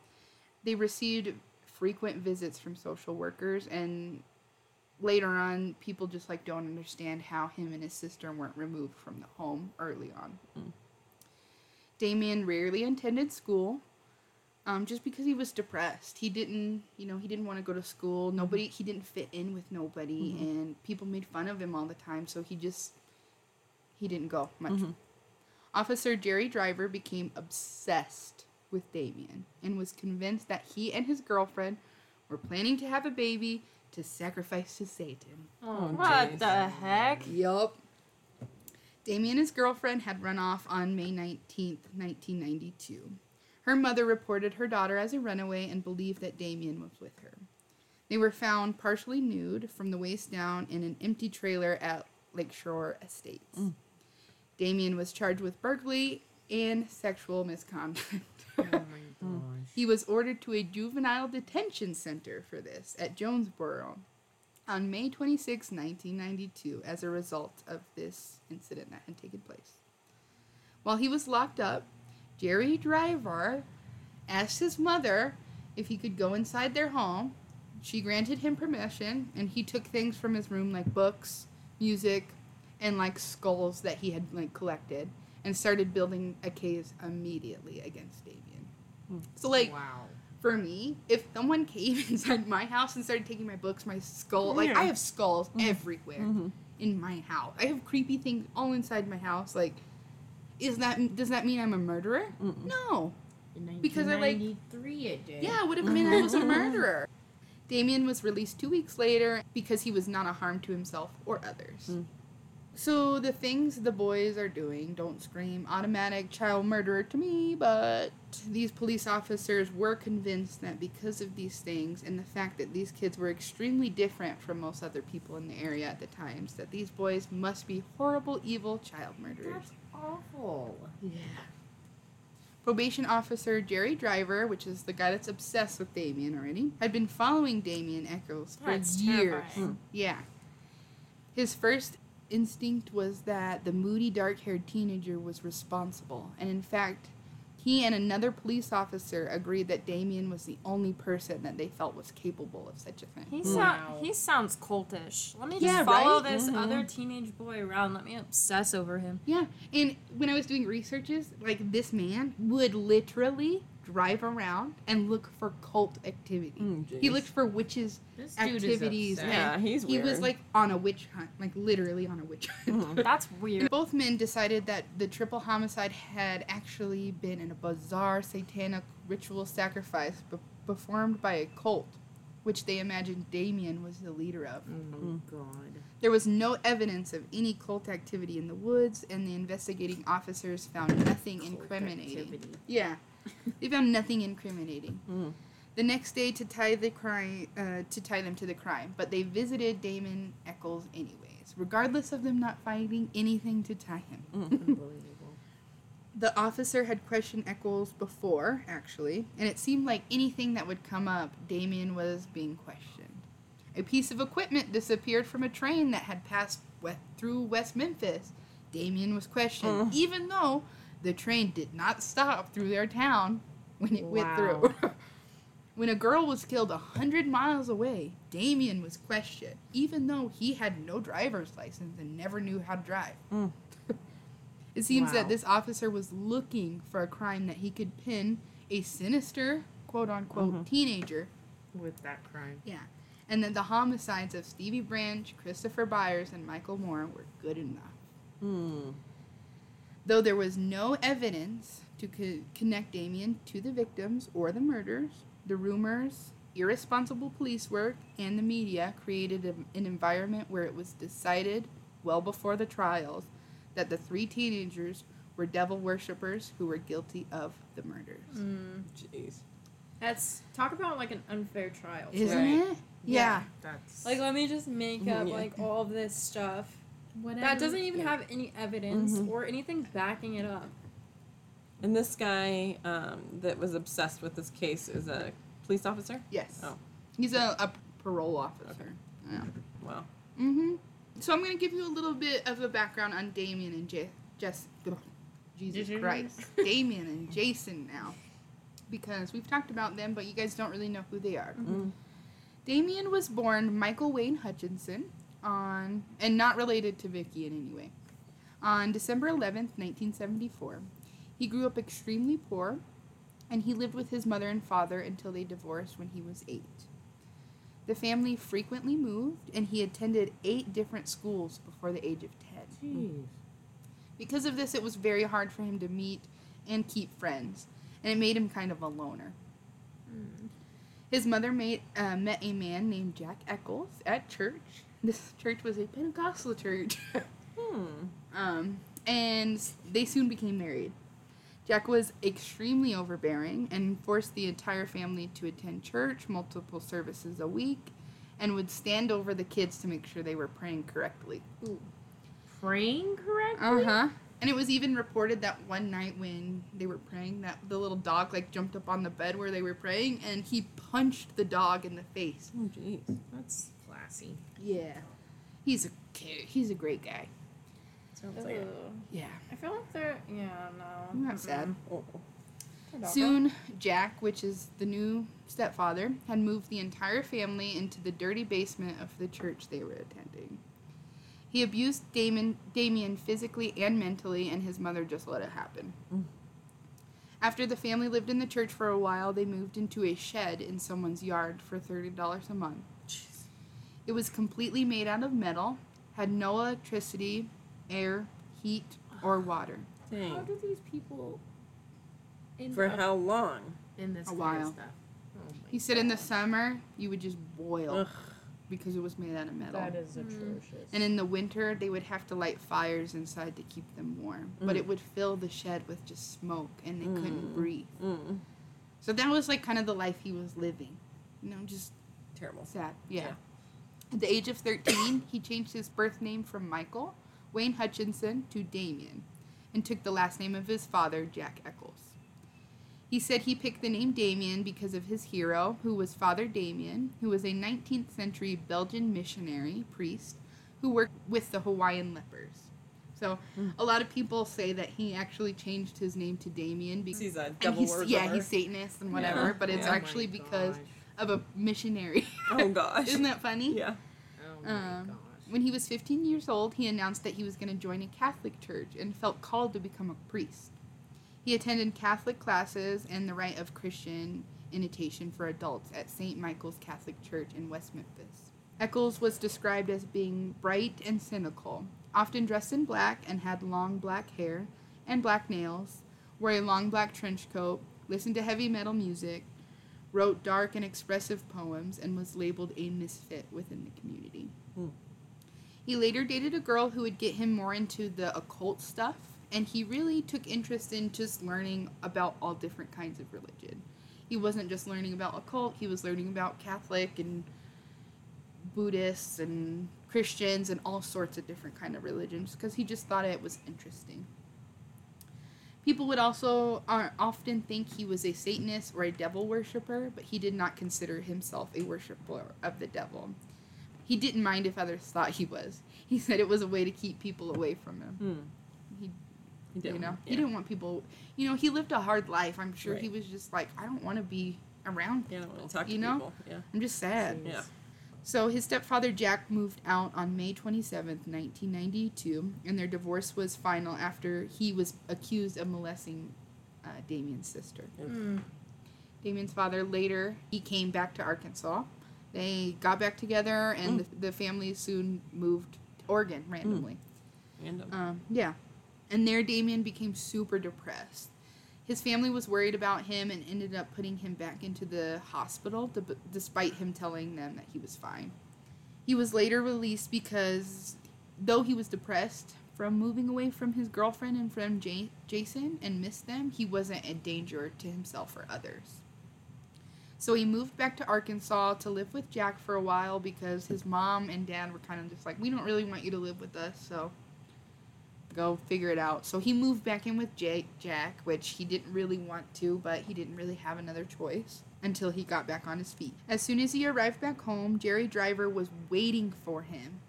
They received frequent visits from social workers, and later on, people just like don't understand how him and his sister weren't removed from the home early on. Mm. Damien rarely attended school, um, just because he was depressed. He didn't, you know, he didn't want to go to school. Mm-hmm. Nobody, he didn't fit in with nobody, mm-hmm. and people made fun of him all the time. So he just, he didn't go much. Mm-hmm. Officer Jerry Driver became obsessed with Damien and was convinced that he and his girlfriend were planning to have a baby to sacrifice to Satan. Oh, What jeez. the heck? Yup. Damien and his girlfriend had run off on May 19th, 1992. Her mother reported her daughter as a runaway and believed that Damien was with her. They were found partially nude from the waist down in an empty trailer at Lakeshore Estates. Mm. Damien was charged with burglary and sexual misconduct. Oh He was ordered to a juvenile detention center for this at Jonesboro on May 26, 1992, as a result of this incident that had taken place. While he was locked up, Jerry Driver asked his mother if he could go inside their home. She granted him permission, and he took things from his room like books, music, and like skulls that he had like collected, and started building a case immediately against Damien. So like wow. for me, if someone came inside my house and started taking my books, my skull, like I have skulls mm-hmm. everywhere mm-hmm. in my house. I have creepy things all inside my house. Like, is that does that mean I'm a murderer? No. In Because I, like- 1993 it did. Yeah, it would have meant I was a murderer. Damien was released two weeks later because he was not a harm to himself or others. Mm. So the things the boys are doing don't scream automatic child murderer to me, but these police officers were convinced that because of these things and the fact that these kids were extremely different from most other people in the area at the times, that these boys must be horrible, evil child murderers. That's awful. Yeah. Probation officer Jerry Driver, which is the guy that's obsessed with Damien already, had been following Damien Echols for That's years. terrifying. Hmm. Yeah. His first instinct was that the moody, dark haired teenager was responsible. And in fact, he and another police officer agreed that Damien was the only person that they felt was capable of such a thing. He, wow. he sounds cultish. Let me just Yeah, follow right? this mm-hmm. other teenage boy around. Let me obsess over him. Yeah, and when I was doing researches, like this man would literally drive around and look for cult activity. Mm, he looked for witches This dude is activities. Yeah, and he's he was like on a witch hunt, like literally on a witch hunt. That's weird. Both men decided that the triple homicide had actually been in a bizarre satanic ritual sacrifice be- performed by a cult, which they imagined Damien was the leader of. Oh my god. There was no evidence of any cult activity in the woods, and the investigating officers found nothing Cult incriminating. activity. Yeah, they found nothing incriminating. Mm. The next day, to tie the crime, uh, to tie them to the crime, but they visited Damon Echols anyways, regardless of them not finding anything to tie him. Unbelievable. The officer had questioned Echols before, actually, and it seemed like anything that would come up, Damien was being questioned. A piece of equipment disappeared from a train that had passed we- through West Memphis. Damien was questioned, even though the train did not stop through their town when it went through. when a girl was killed a hundred miles away, Damien was questioned, even though he had no driver's license and never knew how to drive. It seems that this officer was looking for a crime that he could pin a sinister, quote unquote, teenager. With that crime. Yeah. And that the homicides of Stevie Branch, Christopher Byers, and Michael Moore were good enough. Mm. Though there was no evidence to co- connect Damien to the victims or the murders, the rumors, irresponsible police work, and the media created a, an environment where it was decided, well before the trials, that the three teenagers were devil worshippers who were guilty of the murders. Mm. Jeez. That's talk about like an unfair trial. Isn't Right. it? Yeah. That's Like, let me just make mm, up Yeah. like all of this stuff Whatever. that doesn't even yeah. have any evidence Mhm. or anything backing it up. And this guy um, that was obsessed with this case is a police officer. Yes. Oh. He's a, a parole officer. Yeah. Wow. Mm-hmm. So I'm gonna give you a little bit of a background on Damien and J- Jess. Jesus Jesus. Christ, Damien and Jason now, because we've talked about them, but you guys don't really know who they are. Mm. Damien was born Michael Wayne Hutchinson on, and not related to Vicky in any way, on December 11th, 1974. He grew up extremely poor, and he lived with his mother and father until they divorced when he was eight. The family frequently moved, and he attended eight different schools before the age of 10. Jeez. Because of this, it was very hard for him to meet and keep friends, and it made him kind of a loner. His mother made, uh, met a man named Jack Echols at church. This church was a Pentecostal church. Hmm. um, and they soon became married. Jack was extremely overbearing and forced the entire family to attend church multiple services a week and would stand over the kids to make sure they were praying correctly. Praying correctly? Uh huh. And it was even reported that one night when they were praying, that the little dog like jumped up on the bed where they were praying, and he punched the dog in the face. Oh, jeez. That's classy. Yeah, he's a kid. He's a great guy. Sounds like it. Yeah. I feel like they're yeah no. I'm not sad. Oh. Soon, Jack, which is the new stepfather, had moved the entire family into the dirty basement of the church they were attending. He abused Damon, Damien physically and mentally, and his mother just let it happen. Mm. After the family lived in the church for a while, they moved into a shed in someone's yard for $30 a month. It was completely made out of metal, had no electricity, air, heat, or water. How do these people end For up how long? in this A kind while. of stuff? Oh my He said in the summer, you would just boil Ugh. because it was made out of metal. That is mm-hmm. atrocious. And in the winter, they would have to light fires inside to keep them warm. But mm. it would fill the shed with just smoke and they couldn't mm. breathe. Mm. So that was like kind of the life he was living. You know, just Terrible. sad. Yeah. Yeah. At the age of 13, he changed his birth name from Michael Wayne Hutchinson to Damien and took the last name of his father, Jack Echols. He said he picked the name Damien because of his hero, who was Father Damien, who was a 19th century Belgian missionary priest who worked with the Hawaiian lepers. So hmm. a lot of people say that he actually changed his name to Damien because He's a and devil he's, yeah, he's Satanist and whatever, Yeah. but it's Yeah. actually Oh because gosh. of a missionary. Oh gosh. Isn't that funny? Yeah. Oh Um. When he was 15 years old, he announced that he was going to join a Catholic church and felt called to become a priest. He attended Catholic classes and the rite of Christian initiation for adults at St. Michael's Catholic Church in West Memphis. Echols was described as being bright and cynical, often dressed in black and had long black hair and black nails, wore a long black trench coat, listened to heavy metal music, wrote dark and expressive poems, and was labeled a misfit within the community. Hmm. He later dated a girl who would get him more into the occult stuff, and he really took interest in just learning about all different kinds of religion. He wasn't just learning about occult, he was learning about Catholic and Buddhists and Christians and all sorts of different kind of religions because he just thought it was interesting. People would also uh, often think he was a Satanist or a devil worshiper, but he did not consider himself a worshiper of the devil. He didn't mind if others thought he was. He said it was a way to keep people away from him. Hmm. He, He did. you know, yeah. he didn't want people. You know, he lived a hard life. I'm sure he was just like, I don't want to be around Yeah, I people. don't want to talk to you know, people. Yeah. I'm just sad. Yeah. So his stepfather Jack moved out on May 27th, 1992, and their divorce was final after he was accused of molesting uh, Damien's sister. Mm. Damien's father later he came back to Arkansas. They got back together, and the, the family soon moved to Oregon randomly. Random. Um, yeah. And there, Damien became super depressed. His family was worried about him and ended up putting him back into the hospital, despite him telling them that he was fine. He was later released because, though he was depressed from moving away from his girlfriend and from Ja- Jason and missed them, he wasn't a danger to himself or others. So he moved back to Arkansas to live with Jack for a while because his mom and dad were kind of just like, we don't really want you to live with us, so go figure it out. So he moved back in with Jake, Jack, which he didn't really want to, but he didn't really have another choice until he got back on his feet. As soon as he arrived back home, Jerry Driver was waiting for him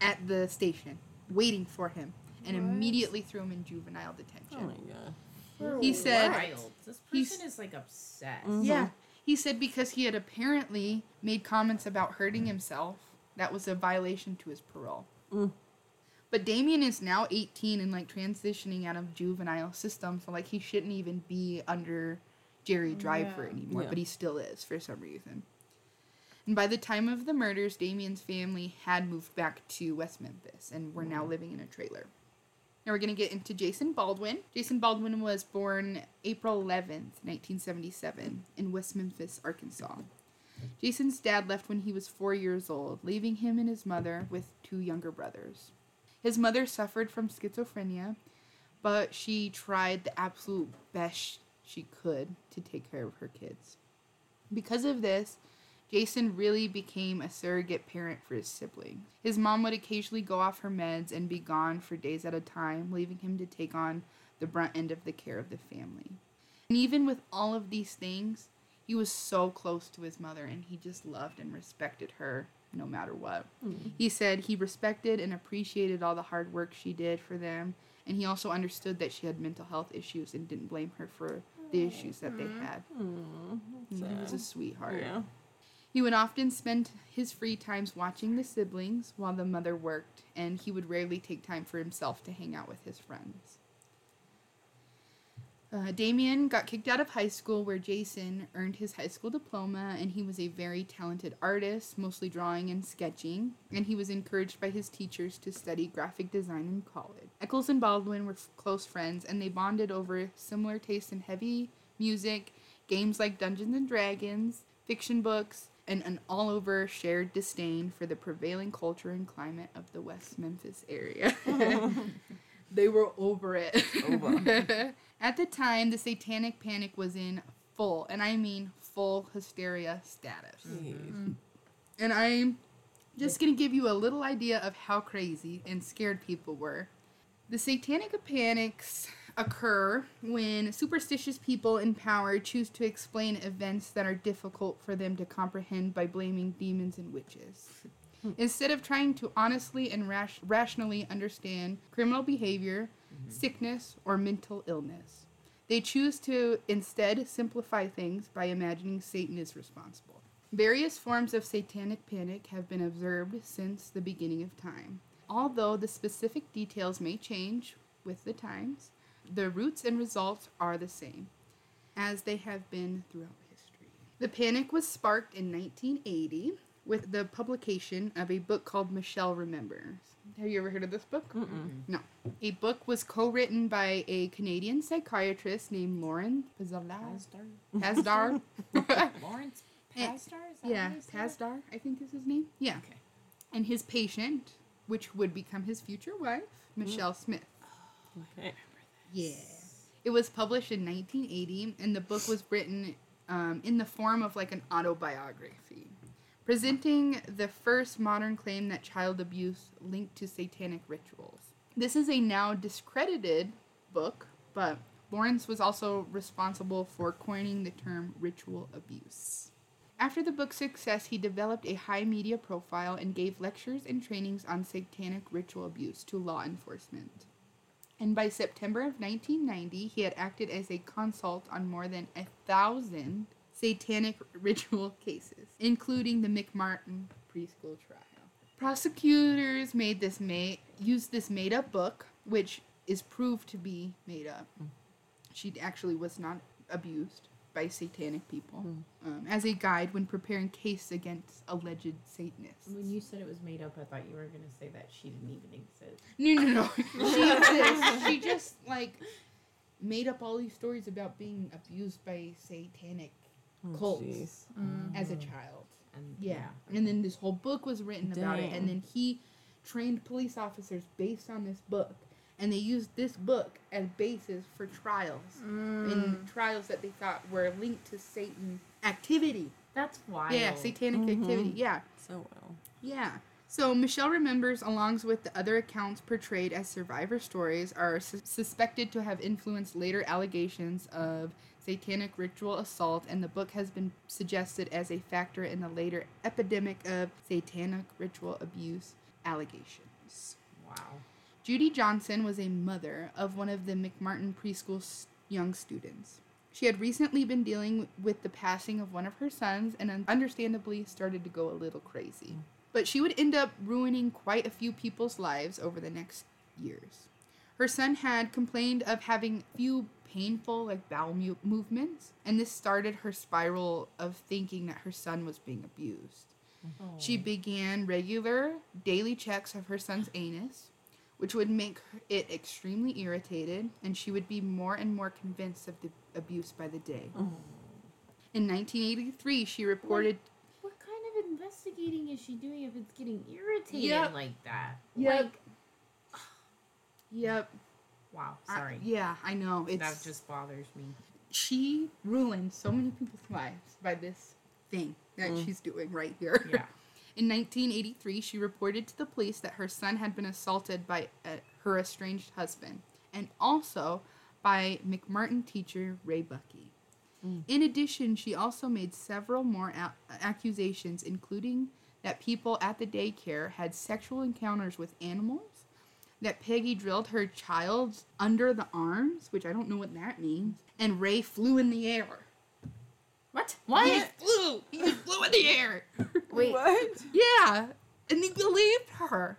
at the station, waiting for him, and immediately threw him in juvenile detention. Oh my god. He said- Wild. This He's- person is like obsessed. Mhm. Yeah. He said because he had apparently made comments about hurting himself, that was a violation to his parole. Mm. But Damien is now 18 and like transitioning out of juvenile system, so like he shouldn't even be under Jerry Driver Yeah. anymore, Yeah. but he still is for some reason. And by the time of the murders, Damien's family had moved back to West Memphis and were now mm. living in a trailer. Now we're going to get into Jason Baldwin. Jason Baldwin was born April 11th, 1977, in West Memphis, Arkansas. Jason's dad left when he was four years old, leaving him and his mother with two younger brothers. His mother suffered from schizophrenia, but she tried the absolute best she could to take care of her kids. Because of this, Jason really became a surrogate parent for his sibling. His mom would occasionally go off her meds and be gone for days at a time, leaving him to take on the brunt end of the care of the family. And even with all of these things, he was so close to his mother and he just loved and respected her no matter what. He said he respected and appreciated all the hard work she did for them, and he also understood that she had mental health issues and didn't blame her for the issues that they had. Mm, He was a sweetheart. Yeah. He would often spend his free times watching the siblings while the mother worked, and he would rarely take time for himself to hang out with his friends. Uh, Damien got kicked out of high school where Jason earned his high school diploma, and he was a very talented artist, mostly drawing and sketching, and he was encouraged by his teachers to study graphic design in college. Echols and Baldwin were f- close friends, and they bonded over similar tastes in heavy music, games like Dungeons and Dragons, fiction books, and an all over shared disdain for the prevailing culture and climate of the West Memphis area. they were over it. At the time, the satanic panic was in full, and I mean full hysteria status. Jeez. Mm-hmm. And I'm just going to give you a little idea of how crazy and scared people were. The satanic panics occur when superstitious people in power choose to explain events that are difficult for them to comprehend by blaming demons and witches. Hmm. Instead of trying to honestly and rash- rationally understand criminal behavior, Mm-hmm. sickness, or mental illness, they choose to instead simplify things by imagining Satan is responsible. Various forms of satanic panic have been observed since the beginning of time. Although the specific details may change with the times, the roots and results are the same, as they have been throughout history. The panic was sparked in 1980 with the publication of a book called Michelle Remembers. Have you ever heard of this book? No. A book was co written by a Canadian psychiatrist named Lauren Pazlar. Pazder. Lawrence Pazder. Is that yeah, how you say it? Pazder, I think is his name. Yeah. Okay. And his patient, which would become his future wife, Michelle Smith. Okay. Yeah. It was published in 1980, and the book was written um, in the form of like an autobiography, presenting the first modern claim that child abuse linked to satanic rituals. This is a now discredited book, but Lawrence was also responsible for coining the term ritual abuse. After the book's success, he developed a high media profile and gave lectures and trainings on satanic ritual abuse to law enforcement and by September of 1990, he had acted as a consult on more than a thousand satanic ritual cases, including the McMartin preschool trial. Prosecutors made this ma- used this made-up book, which is proved to be made up. She actually was not abused by satanic people um, as a guide when preparing case against alleged Satanists. When you said it was made up, I thought you were going to say that she didn't even exist. No, no, no. She exists. She just like made up all these stories about being abused by satanic Oh, cults jeez. Mm, as a mm. child. And Yeah. And then this whole book was written about it, and then he trained police officers based on this book, and they used this book as basis for trials, in mm. trials that they thought were linked to Satan activity. That's wild. Yeah, satanic mm-hmm. activity. Yeah. So well. Yeah. So Michelle remembers, along with the other accounts portrayed as survivor stories, are sus- suspected to have influenced later allegations of satanic ritual assault, and the book has been suggested as a factor in the later epidemic of satanic ritual abuse allegations. Wow. Judy Johnson was a mother of one of the McMartin preschool young students. She had recently been dealing with the passing of one of her sons and understandably started to go a little crazy. But she would end up ruining quite a few people's lives over the next years. Her son had complained of having few painful like bowel mu- movements, and this started her spiral of thinking that her son was being abused. Oh. She began regular daily checks of her son's anus, which would make it extremely irritated, and she would be more and more convinced of the abuse by the day. Oh. In 1983, she reported. What kind of investigating is she doing if it's getting irritated Yep. like that? Yep. Like, Yep. wow, I- sorry. yeah, I know. It's that just bothers me. she ruined so many people's lives by this thing that she's doing right here. Yeah. In 1983, she reported to the police that her son had been assaulted by uh, her estranged husband and also by McMartin teacher Ray Buckey. In addition, she also made several more a- accusations, including that people at the daycare had sexual encounters with animals, that Peggy drilled her child under the arms, which I don't know what that means, and Ray flew in the air. What? He flew! He just flew in the air! Wait, What? Yeah, and they believed her.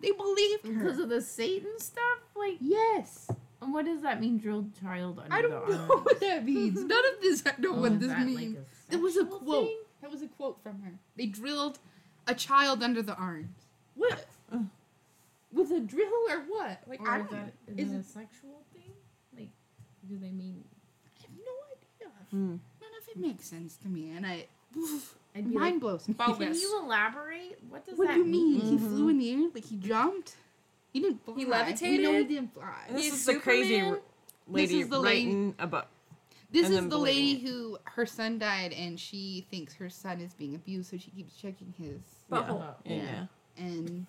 They believed her. because of the Satan stuff? Like, yes, and what does that mean, drilled child under I the don't know arm? what that means. None of this I know Oh, what is this that like means. a it was a quote. thing? That was a quote from her. They drilled a child under the arms. What? With a drill or what? Like Or I is don't. that, is is it a sexual thing? Like, do they mean? I have no idea. Hmm. None of it makes sense to me, and I. I'd be mind like, blows me. Can you elaborate? What does What that do you mean? mean? He flew in the air like he jumped. He didn't fly. He We know he didn't fly. This He's is the crazy Superman? r- lady is the lady- writing a book. This is the lady believing who her son died, and she thinks her son is being abused, so she keeps checking his Butthole. Oh, Yeah. yeah. and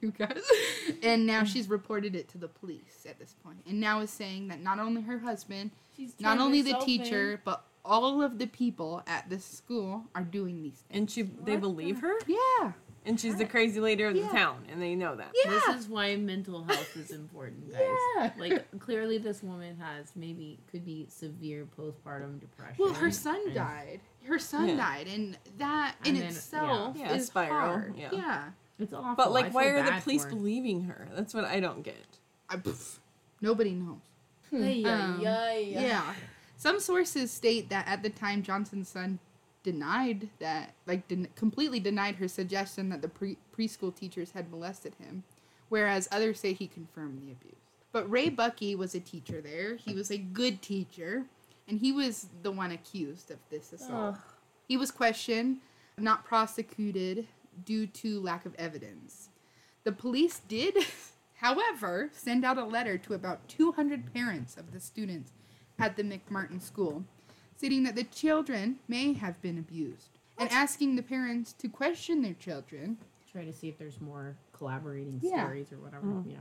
you guys, and now mm. she's reported it to the police at this point. point, and now is saying that not only her husband, She's not only the teacher, in. but all of the people at this school are doing these things. And she, they What believe the- her, Yeah, and she's the crazy lady of the Yeah. town, and they know that. yeah. This is why mental health is important, guys. Yeah. Like clearly, this woman has maybe could be severe postpartum depression. well, her son and- died. Her son Yeah. died, and that And in then- itself yeah. Yeah, is spiral, hard. yeah. Yeah. It's awful. But I like, why are the police believing her? That's what I don't get. I, pff, nobody knows. Ay, Um, ay, ay. Yeah. Some sources state that at the time Johnson's son denied that, like, den- completely denied her suggestion that the pre- preschool teachers had molested him, whereas others say he confirmed the abuse. But Ray Buckey was a teacher there. He was a good teacher, and he was the one accused of this assault. He was questioned, not prosecuted due to lack of evidence. The police did, however, send out a letter to about 200 parents of the students at the McMartin school, stating that the children may have been abused and asking the parents to question their children. Try to see if there's more collaborating Yeah. stories or whatever. Mm. Yeah.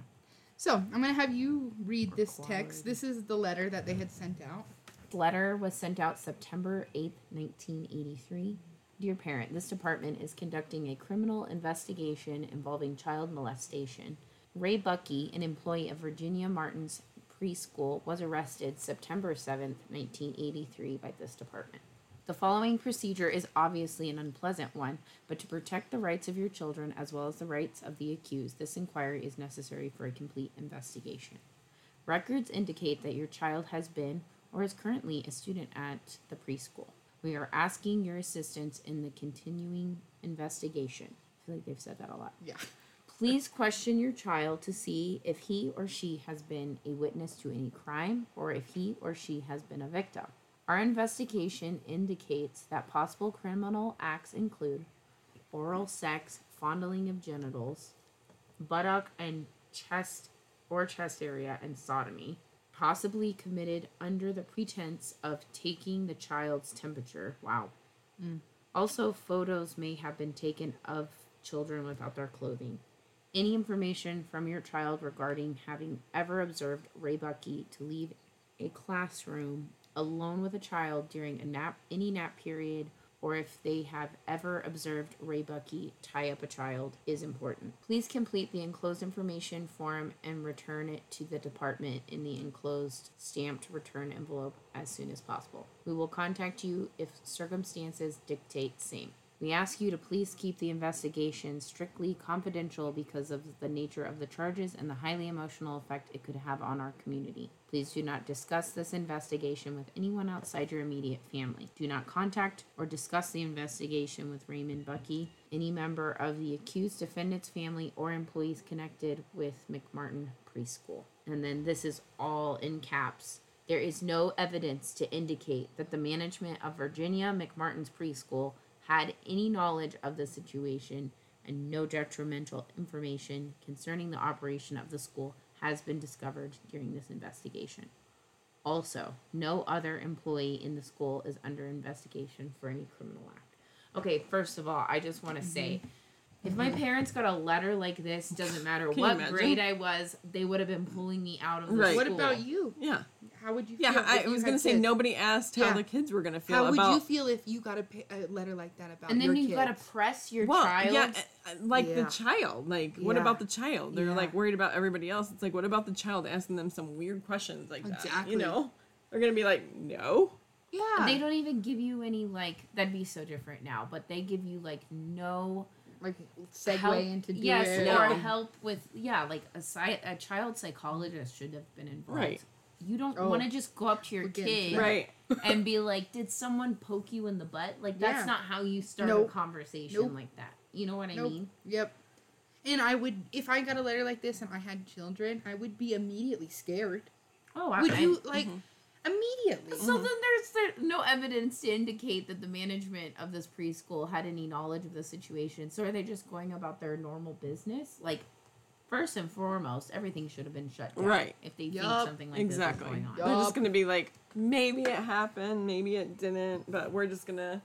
So I'm going to have you read this text. This is the letter that they had sent out. The letter was sent out September 8th, 1983. Dear parent, this department is conducting a criminal investigation involving child molestation. Ray Buckey, an employee of Virginia Martin's preschool, was arrested September 7th, 1983 by this department. The following procedure is obviously an unpleasant one, but to protect the rights of your children as well as the rights of the accused, this inquiry is necessary for a complete investigation. Records indicate that your child has been or is currently a student at the preschool. We are asking your assistance in the continuing investigation. I feel like they've said that a lot. Yeah. Please question your child to see if he or she has been a witness to any crime or if he or she has been a victim. Our investigation indicates that possible criminal acts include oral sex, fondling of genitals, buttock and chest or chest area, and sodomy, possibly committed under the pretense of taking the child's temperature. Wow. Mm. Also, photos may have been taken of children without their clothing. Any information from your child regarding having ever observed Ray Buckey to leave a classroom alone with a child during a nap, any nap period, or if they have ever observed Ray Buckey tie up a child is important. Please complete the enclosed information form and return it to the department in the enclosed stamped return envelope as soon as possible. We will contact you if circumstances dictate same. We ask you to please keep the investigation strictly confidential because of the nature of the charges and the highly emotional effect it could have on our community. Please do not discuss this investigation with anyone outside your immediate family. Do not contact or discuss the investigation with Raymond Buckey, any member of the accused defendant's family, or employees connected with McMartin Preschool. And then this is all in caps. There is no evidence to indicate that the management of Virginia McMartin's preschool had any knowledge of the situation, and no detrimental information concerning the operation of the school has been discovered during this investigation. Also, no other employee in the school is under investigation for any criminal act. Okay, first of all, I just want to say mm-hmm. If my parents got a letter like this, doesn't matter Can you what imagine? grade I was, they would have been pulling me out of the Right. What school. about you? Yeah. How would you? Yeah, feel I if you was had gonna say kids? nobody asked how Yeah. the kids were gonna feel How would about. you feel if you got a, pa- a letter like that about And then your you kids? gotta press your well, child. yeah, uh, like Yeah. the child. Like, what Yeah. about the child? They're Yeah. like worried about everybody else. It's like, what about the child asking them some weird questions like that? Exactly. You know, they're gonna be like, no. Yeah. They don't even give you any like that'd be so different now, but they give you like no like segue help, into do yes it. or help with yeah like a sci- a child psychologist should have been involved. Right. You don't Oh. want to just go up to your We'll get into kid. Right. and be like, "Did someone poke you in the butt?" Like that's Yeah. not how you start Nope. a conversation Nope. like that. You know what I mean? Yep. And I would, if I got a letter like this and I had children, I would be immediately scared. Oh, I Would I- you like Mm-hmm. Immediately? So then there's there, no evidence to indicate that the management of this preschool had any knowledge of the situation. So are they just going about their normal business? Like, first and foremost, everything should have been shut down. Right. If they think something like exactly. this is going on. Yup. They're just gonna be like, maybe it happened, maybe it didn't, but we're just gonna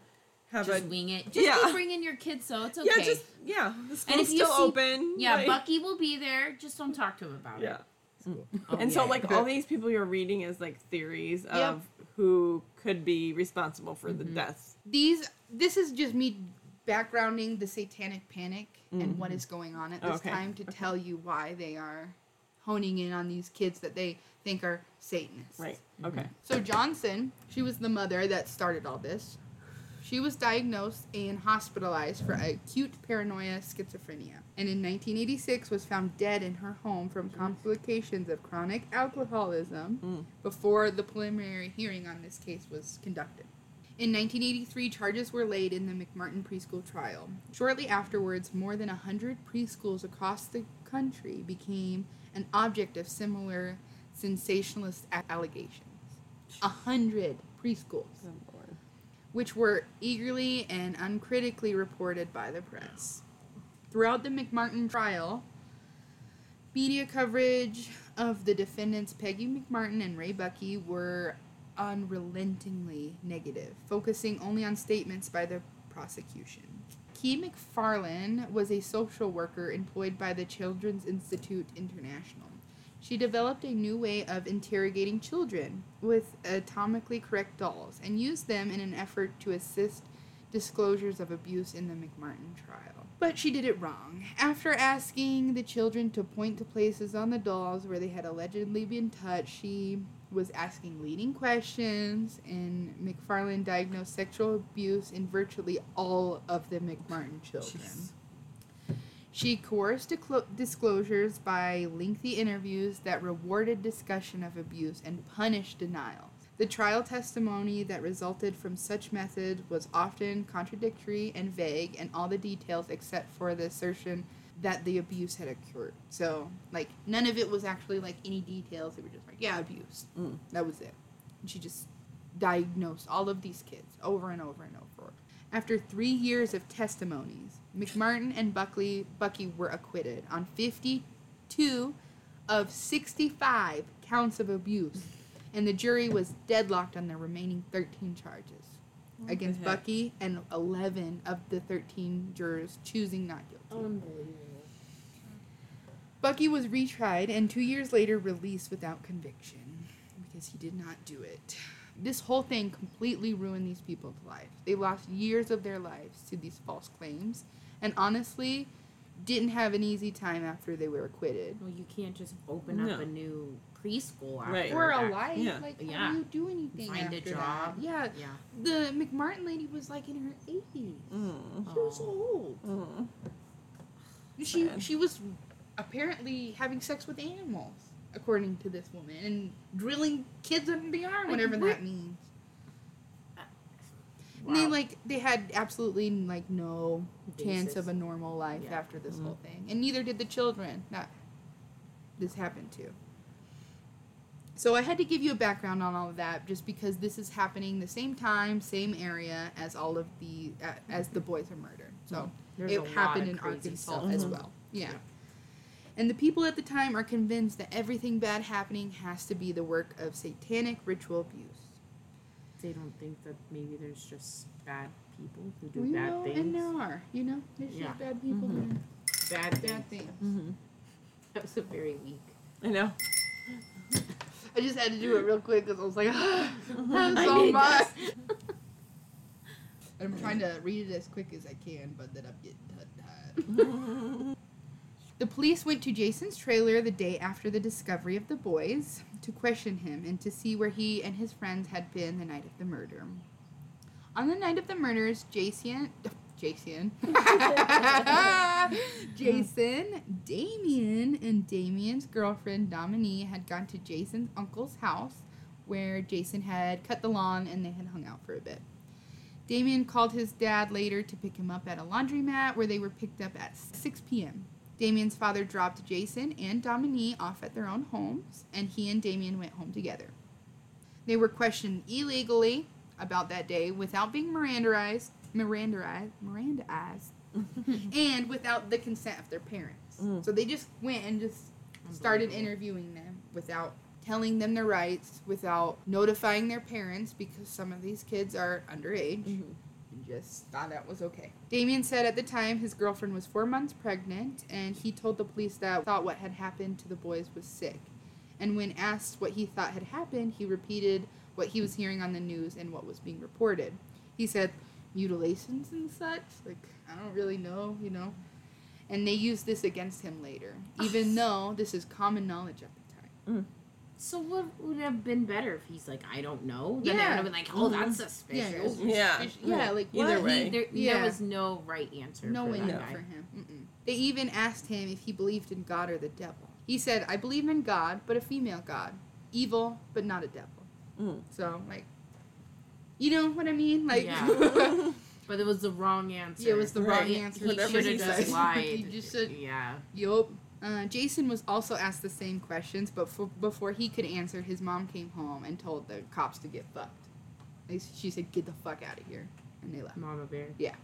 have Just a wing it. Just Yeah. keep bringing your kids, so it's okay. yeah, just yeah. The and school's if you still see, open. yeah, like- Buckey will be there. Just don't talk to him about Yeah. it. Mm. Oh, and so like all these people you're reading is like theories of who could be responsible for the mm-hmm. deaths. These, this is just me backgrounding the satanic panic and what mm-hmm. is going on at this Okay, time to okay. tell you why they are honing in on these kids that they think are Satanists. Right. Okay. So Johnson, she was the mother that started all this. She was diagnosed and hospitalized for acute paranoia schizophrenia, and in 1986 was found dead in her home from mm. complications of chronic alcoholism mm. before the preliminary hearing on this case was conducted. In 1983, charges were laid in the McMartin preschool trial. Shortly afterwards, more than 100 preschools across the country became an object of similar sensationalist allegations. A hundred preschools, oh, which were eagerly and uncritically reported by the press. Throughout the McMartin trial, media coverage of the defendants Peggy McMartin and Ray Buckey were unrelentingly negative, focusing only on statements by the prosecution. Kee MacFarlane was a social worker employed by the Children's Institute International. She developed a new way of interrogating children with atomically correct dolls and used them in an effort to assist disclosures of abuse in the McMartin trial. But she did it wrong. After asking the children to point to places on the dolls where they had allegedly been touched, she was asking leading questions, and MacFarlane diagnosed sexual abuse in virtually all of the McMartin children. She coerced disclo- disclosures by lengthy interviews that rewarded discussion of abuse and punished denial. The trial testimony that resulted from such methods was often contradictory and vague, and all the details except for the assertion that the abuse had occurred. So, like, none of it was actually like any details. They were just like, yeah, abuse. Mm. That was it. And she just diagnosed all of these kids over and over and over. After three years of testimonies, McMartin and Buckley Buckey were acquitted on 52 of 65 counts of abuse, and the jury was deadlocked on the remaining 13 charges. Oh, against heck? Buckey and 11 of the 13 jurors choosing not guilty. Unbelievable. Buckey was retried and two years later released without conviction because he did not do it. This whole thing completely ruined these people's lives. They lost years of their lives to these false claims and honestly didn't have an easy time after they were acquitted. Well, you can't just open up No. a new preschool after Right. Or a life. Yeah. Like, Yeah. how do you do anything? Find a job. That? Yeah. Yeah. The McMartin lady was like in her 80s. Mm. She was old. Mm. She Sad. she was apparently having sex with animals, according to this woman, and drilling kids under the arm, whatever that means. And they like they had absolutely like no chance of a normal life Yeah. after this Mhm. whole thing, and neither did the children that this happened to. So I had to give you a background on all of that, just because this is happening the same time, same area as all of the uh, as the boys are murdered. So There's it happened in Arkansas stuff. as well. Yeah. Yeah. And the people at the time are convinced that everything bad happening has to be the work of satanic ritual abuse. They don't think that maybe there's just bad people who do We bad know, things. and there are, you know, there's Yeah. just bad people Mhm. doing Bad bad things. things. hmm That was a very weak. I know. I just had to do it real quick because I was like, that was I so need much. this. I'm trying to read it as quick as I can, but then I'm getting tired. The police went to Jason's trailer the day after the discovery of the boys to question him and to see where he and his friends had been the night of the murder. On the night of the murders, Jason, Jason, Jason, Damien, and Damien's girlfriend Dominique had gone to Jason's uncle's house where Jason had cut the lawn and they had hung out for a bit. Damien called his dad later to pick him up at a laundromat where they were picked up at 6 p.m. Damien's father dropped Jason and Dominique off at their own homes, and he and Damien went home together. They were questioned illegally about that day without being Mirandaized, Mirandaized, Mirandaized, and without the consent of their parents. Mm. So they just went and just started interviewing them without telling them their rights, without notifying their parents because some of these kids are underage Mhm. Just thought that was okay. Damien said at the time his girlfriend was four months pregnant, and he told the police that thought what had happened to the boys was sick. And when asked what he thought had happened, he repeated what he was hearing on the news and what was being reported. He said mutilations and such. Like I don't really know, you know. And they used this against him later, even though this is common knowledge at the time. Mm. So what would have been better if he's like, I don't know? Then they would have been like, oh, that's Yeah, suspicious. you're Yeah. suspicious. yeah, like Either what? way. He, there, Yeah. there was no right answer. no for input that guy. for him. Mm-mm. They even asked him if he believed in God or the devil. He said, "I believe in God, but a female God, evil, but not a devil." Mm. So, like, you know what I mean? Like, Yeah. But it was the wrong answer. Yeah, it was the Right. wrong answer. He should have just lied. He just said- yeah. yup. Uh, Jason was also asked the same questions, but for, before he could answer, his mom came home and told the cops to get fucked. She said, "Get the fuck out of here," and they left. Mama Bear. Yeah.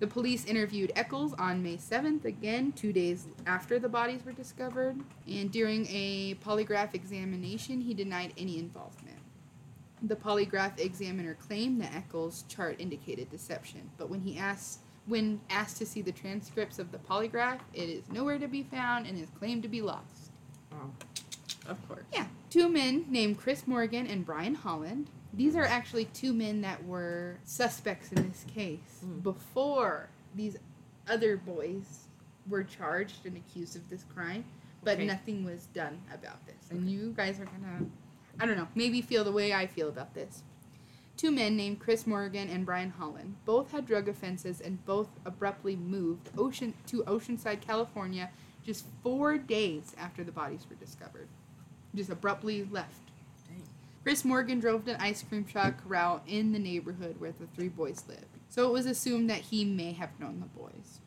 The police interviewed Echols on May 7th, again, two days after the bodies were discovered. And during a polygraph examination, he denied any involvement. The polygraph examiner claimed that Echols' chart indicated deception, but when he asked when asked to see the transcripts of the polygraph, it is nowhere to be found and is claimed to be lost. Oh. Of course. Yeah. Two men named Chris Morgan and Brian Holland. These are actually two men that were suspects in this case Mm. before these other boys were charged and accused of this crime, but Okay. nothing was done about this. And you guys are gonna, I don't know, maybe feel the way I feel about this. Two men named Chris Morgan and Brian Holland both had drug offenses and both abruptly moved ocean to Oceanside, California, just four days after the bodies were discovered. Just abruptly left. Dang. Chris Morgan drove an ice cream truck route in the neighborhood where the three boys lived, so it was assumed that he may have known the boys.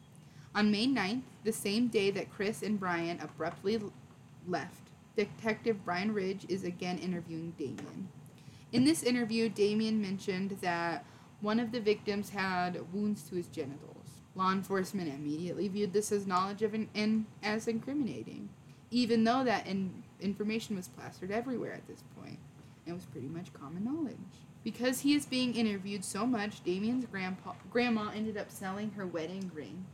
On May 9th, the same day that Chris and Brian abruptly left, Detective Bryn Ridge is again interviewing Damien. In this interview, Damien mentioned that one of the victims had wounds to his genitals. Law enforcement immediately viewed this as knowledge of an, and as incriminating, even though that in, information was plastered everywhere at this point. It was pretty much common knowledge. Because he is being interviewed so much, Damien's grandpa, grandma ended up selling her wedding ring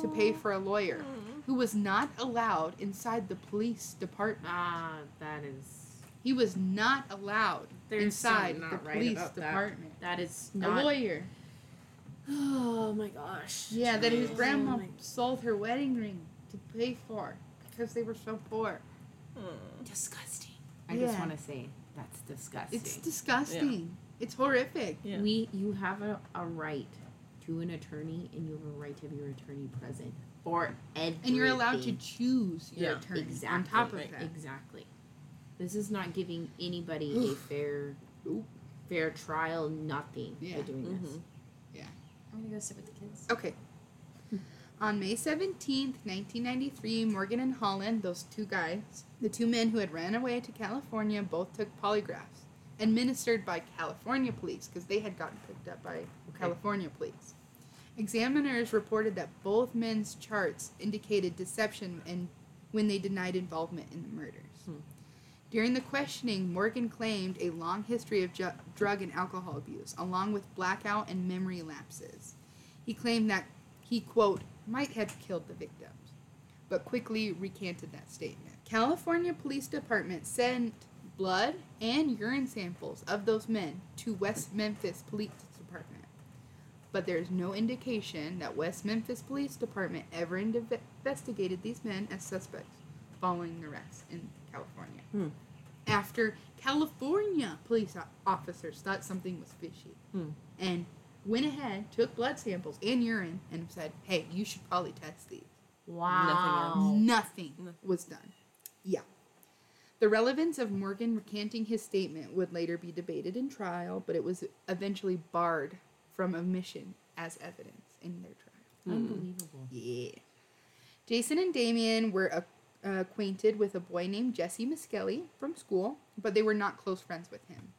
to pay for a lawyer who was not allowed inside the police department. Ah, that is. He was not allowed There's inside something the not right police about that. department. That is not. A lawyer. Oh my gosh. Yeah, that his Oh grandma my- sold her wedding ring to pay for because they were so poor. Hmm. Disgusting. I just Yeah. want to say that's disgusting. It's disgusting. It's horrific. Yeah. We, you have a, a right to an attorney, and you have a right to have your attorney present for everything. And you're allowed to choose your Yeah, attorney exactly. on top of Right. that. Exactly. This is not giving anybody a fair, Nope. fair trial. Nothing Yeah. by doing this. Mhm. I'm gonna go sit with the kids. Okay. On May 17th, 1993, Morgan and Holland, those two guys, the two men who had ran away to California, both took polygraphs administered by California police because they had gotten picked up by California police. Examiners reported that both men's charts indicated deception and when they denied involvement in the murders. Hmm. During the questioning, Morgan claimed a long history of ju- drug and alcohol abuse, along with blackout and memory lapses. He claimed that he, quote, might have killed the victims, but quickly recanted that statement. California Police Department sent blood and urine samples of those men to West Memphis Police Department, but there is no indication that West Memphis Police Department ever inve- investigated these men as suspects following the arrests in California. Hmm. After California police officers thought something was fishy Hmm. and went ahead, took blood samples and urine, and said, "Hey, you should probably test these." Wow. Nothing Nothing. was done. Yeah. The relevance of Morgan recanting his statement would later be debated in trial, but it was eventually barred from omission as evidence in their trial. Unbelievable. Yeah. Jason and Damien were ac- acquainted with a boy named Jesse Misskelley from school, but they were not close friends with him.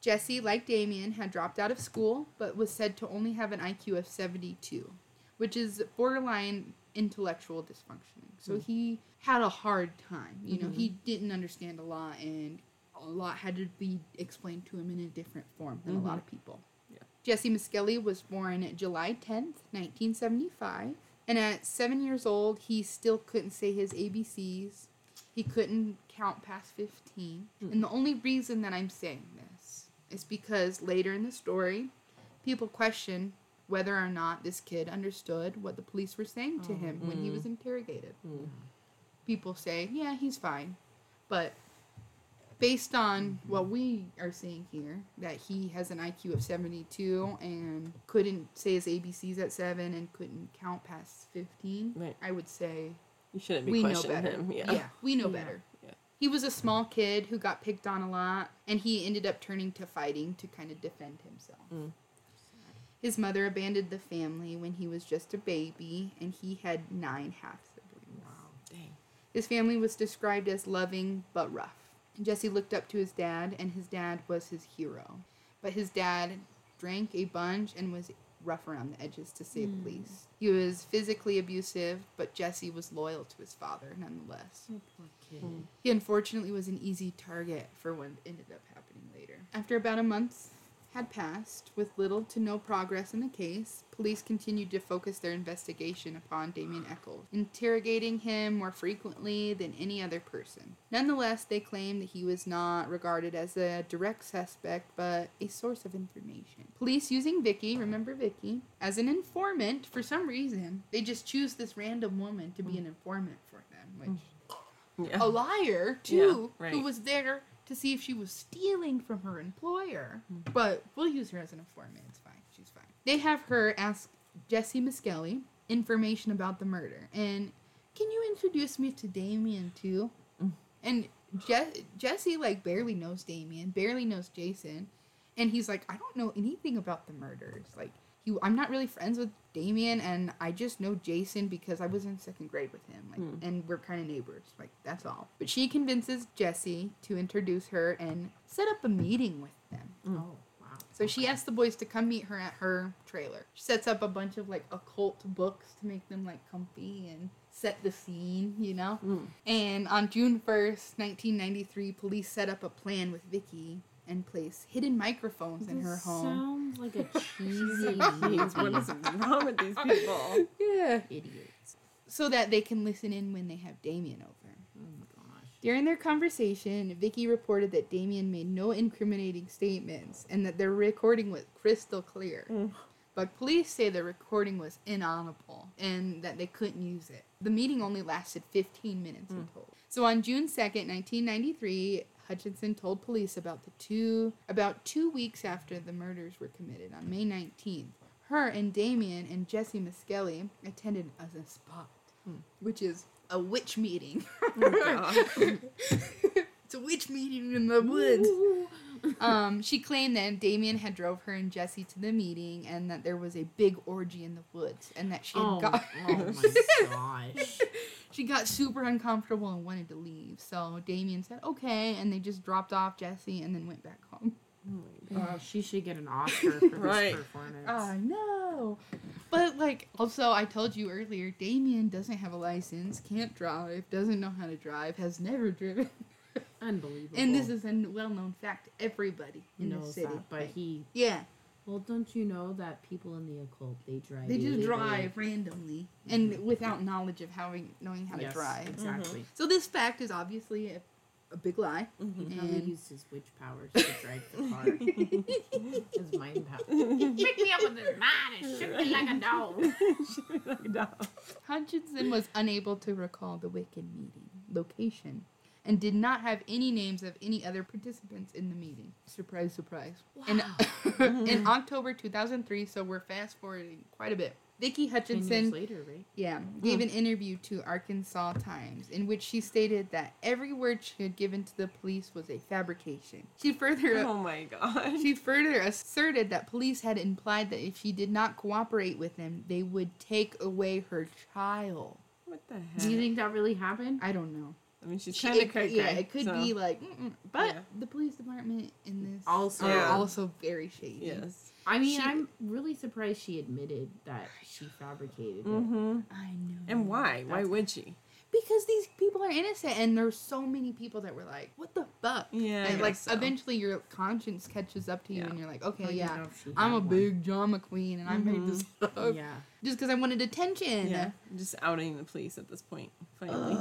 Jesse, like Damien, had dropped out of school, but was said to only have an IQ of 72, which is borderline intellectual dysfunctioning. So hmm. he had a hard time. You know, he mm-hmm. didn't understand a lot, and a lot had to be explained to him in a different form than a lot mm-hmm. of people. Jesse Misskelley was born July 10th, 1975. And at seven years old, he still couldn't say his ABCs. He couldn't count past 15. And the only reason that I'm saying this is because later in the story, people question whether or not this kid understood what the police were saying to him when he was interrogated. Mm-hmm. People say, yeah, he's fine. But based on what we are seeing here, that he has an IQ of 72 and couldn't say his ABCs at 7 and couldn't count past 15, Right. I would say You shouldn't be we know questioning better. him. Yeah. we know Yeah. better. Yeah. He was a small kid who got picked on a lot, and he ended up turning to fighting to kind of defend himself. Mm. His mother abandoned the family when he was just a baby, and he had nine half siblings. Wow, dang. His family was described as loving but rough. Jesse looked up to his dad, and his dad was his hero. But his dad drank a bunch and was rough around the edges, to say the hmm. least. He was physically abusive, but Jesse was loyal to his father nonetheless. Oh, poor kid. Hmm. He unfortunately was an easy target for what ended up happening later. After about a month had passed, with little to no progress in the case, police continued to focus their investigation upon Damien Echols, interrogating him more frequently than any other person. Nonetheless, they claimed that he was not regarded as a direct suspect, but a source of information. Police using Vicky, remember Vicky, as an informant for some reason. They just choose this random woman to be an informant for them, which mm. Yeah. a liar too, Yeah, who was there to see if she was stealing from her employer. Hmm. But we'll use her as an informant. It's fine. She's fine. They have her ask Jesse Misskelley information about the murder, and can you introduce me to Damien too? Mm. And Je- Jesse like barely knows Damien, barely knows Jason, and he's like, I don't know anything about the murders. Like, he, I'm not really friends with Damien, and I just know Jason because I was in second grade with him, like, hmm. and we're kind of neighbors. Like, that's all. But she convinces Jesse to introduce her and set up a meeting with them. Hmm. Oh, wow. So she asks the boys to come meet her at her trailer. She sets up a bunch of like occult books to make them like comfy and set the scene, you know? Hmm. And on June 1st, 1993, police set up a plan with Vicky and place hidden microphones in her This home. Sounds like a cheesy Jeez, what is wrong with these people? Yeah. idiots. So that they can listen in when they have Damien over. Oh my gosh. During their conversation, Vicky reported that Damien made no incriminating statements and that their recording was crystal clear. Mm. But police say the recording was inaudible and that they couldn't use it. The meeting only lasted 15 minutes in total. So on June 2nd, 1993, Hutcheson told police about the two about 2 weeks after the murders were committed on May 19th. Her and Damien and Jesse Misskelley attended an esbat, hmm. which is a witch meeting. Oh, it's a witch meeting in the woods. Um, she claimed that Damien had drove her and Jesse to the meeting, and that there was a big orgy in the woods, and that she had Oh, got oh my gosh. she got super uncomfortable and wanted to leave. So Damien said okay, and they just dropped off Jesse and then went back home. Oh, Uh, she should get an Oscar for this Right. performance. Oh no! But like, also, I told you earlier, Damien doesn't have a license, can't drive, doesn't know how to drive, has never driven, Unbelievable. and this is a well-known fact everybody in the city. that, but Like, he. yeah, Well, don't you know that people in the occult they drive? they just illegally? drive randomly and mm-hmm. without knowledge of how knowing how Yes, to drive. Mm-hmm. Exactly. So this fact is obviously a, a big lie. Mm-hmm. He probably And- used his witch powers to drive the car. his mind power. Pick me up with his mind and shoot me like a dog. Hutcheson was unable to recall the Wiccan meeting location and did not have any names of any other participants in the meeting. Surprise, surprise. In, in October 2003, so we're fast forwarding quite a bit. Vicky Ten years Hutcheson, later, right? yeah, gave an interview to Arkansas Times in which she stated that every word she had given to the police was a fabrication. She further Oh my god. she further asserted that police had implied that if she did not cooperate with them, they would take away her child. What the hell? Do you think that really happened? I don't know. I mean, she's She- kind of it- cray Yeah, it could so, be like, mm-mm. but Yeah. the police department in this Also- are Yeah. also very shady. Yes. I mean, She- I'm really surprised she admitted that she fabricated it. Mm-hmm. I know. And why? Why would she? Because these people are innocent, and there's so many people that were like, "What the fuck?" Yeah. I and like guess so. eventually your conscience catches up to you, Yeah. and you're like, "Okay, Well, you yeah, know I'm a one. big drama queen, and I made this up Yeah. just because I wanted attention." Yeah. Just outing the police at this point. Finally.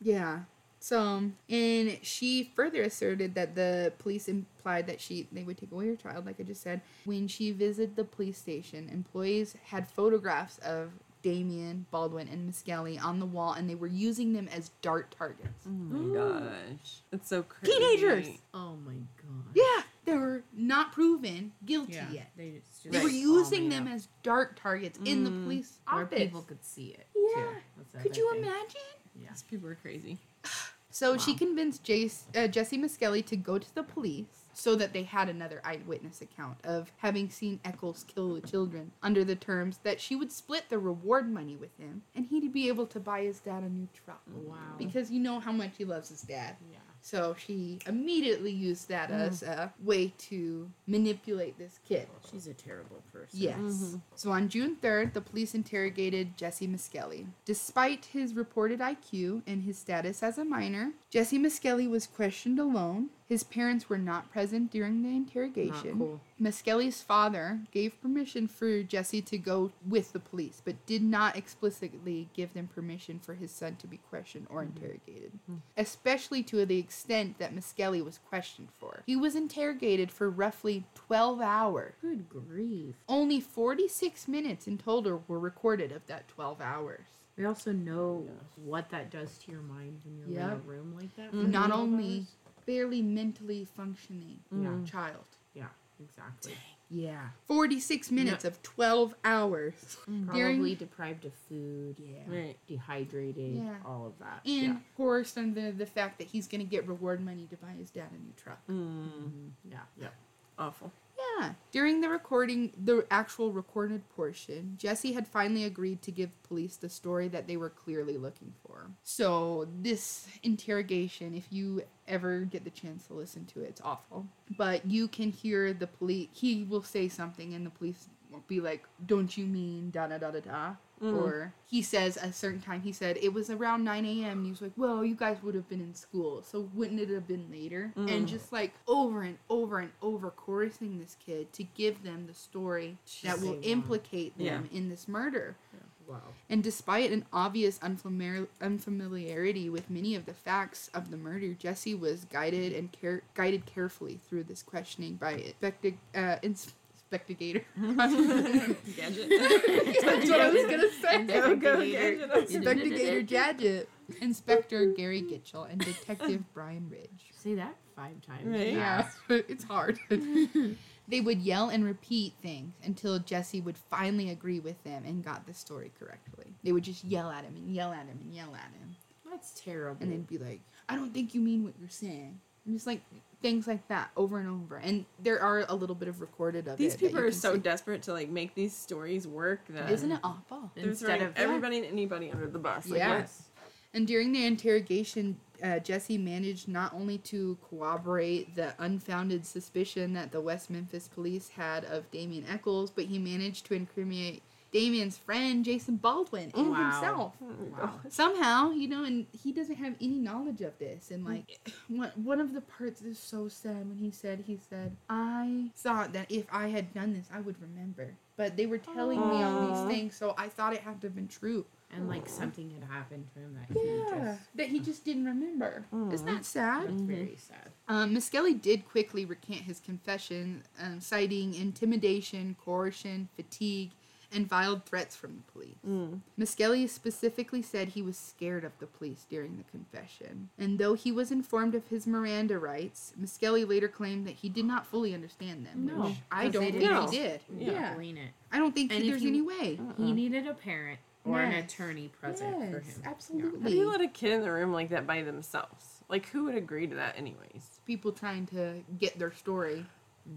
Yeah. So, and she further asserted that the police implied that she they would take away her child, like I just said. When she visited the police station, employees had photographs of Damien, Baldwin, and Misskelley on the wall, and they were using them as dart targets. oh my gosh. That's so crazy. Teenagers! Oh my god. Yeah, they were not proven guilty Yeah. yet. They just, They were using them up as dart targets in the Mm. police where office. people could see it. Yeah. Too. Could you thing. imagine? Yeah. These people are crazy. So she convinced Jace, uh, Jesse Misskelley to go to the police so that they had another eyewitness account of having seen Echols kill the children under the terms that she would split the reward money with him and he'd be able to buy his dad a new truck. Wow. Because you know how much he loves his dad. Yeah. So she immediately used that mm-hmm. as a way to manipulate this kid. She's a terrible person. Yes. Mm-hmm. So on June 3rd, the police interrogated Jesse Misskelley. Despite his reported IQ and his status as a minor, Jesse Misskelley was questioned alone. His parents were not present during the interrogation. Not cool. Misskelley's father gave permission for Jesse to go with the police, but did not explicitly give them permission for his son to be questioned or mm-hmm. interrogated, mm. especially to the extent that Misskelley was questioned for. He was interrogated for roughly 12 hours. Good grief. Only 46 minutes in total were recorded of that 12 hours. We also know what that does to your mind when you're in a room like that. for Not only hours. Barely mentally functioning mm. Yeah. child. Yeah, exactly. Yeah. 46 minutes of 12 hours. Mm. Probably During- deprived of food. Yeah. Right. Dehydrated. Yeah. All of that. And yeah. course, under the fact that he's going to get reward money to buy his dad a new truck. Mm. Mm-hmm. Yeah. Yeah. Awful. Yeah. During the recording, the actual recorded portion, Jesse had finally agreed to give police the story that they were clearly looking for. So, this interrogation, if you ever get the chance to listen to it, it's awful. But you can hear the police, he will say something, and the police will be like, Don't you mean da da da da da? Or he says a certain time, he said it was around 9 a.m. And he was like, well, you guys would have been in school. So wouldn't it have been later? And just like over and over and over chorusing this kid to give them the story that will wow. implicate them in this murder. Wow. And despite an obvious unfamiliar unfamiliarity with many of the facts of the murder, Jesse was guided and care- guided carefully through this questioning by Inspector uh, ins- Inspectigator. Gadget. That's what I was gonna say. Go, go, gadget. Inspectigator Gadget, Inspector Gary Gitchell, and Detective Bryn Ridge. Say that five times. Right. Yeah, it's hard. they would yell and repeat things until Jesse would finally agree with them and got the story correctly. They would just yell at him and yell at him and yell at him. That's terrible. And then be like, I don't think you mean what you're saying. And just like things like that over and over. And there are a little bit of recorded of These it. that people are so see. desperate to like make these stories work that Isn't it awful? they're Instead throwing of- everybody and anybody under the bus. Like, Yeah. yes. And during the interrogation, uh, Jesse managed not only to corroborate the unfounded suspicion that the West Memphis police had of Damien Echols, but he managed to incriminate Damien's friend, Jason Baldwin, and Wow. himself. Wow. Somehow, you know, and he doesn't have any knowledge of this. And like, one, one of the parts is so sad when he said, he said, I thought that if I had done this, I would remember. But they were telling me all these things, so I thought it had to have been true. And like something had happened to him that he Yeah, just. that he just didn't remember. Isn't that sad? That's very sad. Um, Misskelley did quickly recant his confession, um, citing intimidation, coercion, fatigue, and veiled threats from the police. Mm. Misskelley specifically said he was scared of the police during the confession. And though he was informed of his Miranda rights, Misskelley later claimed that he did not fully understand them. No, which I 'cause don't they think didn't. he did. Yeah. Yeah. Explain it. I don't think And he, if there's you- any way. He needed a parent or an attorney present for him. absolutely. How do you let a kid in the room like that by themselves? Like, who would agree to that, anyways? People trying to get their story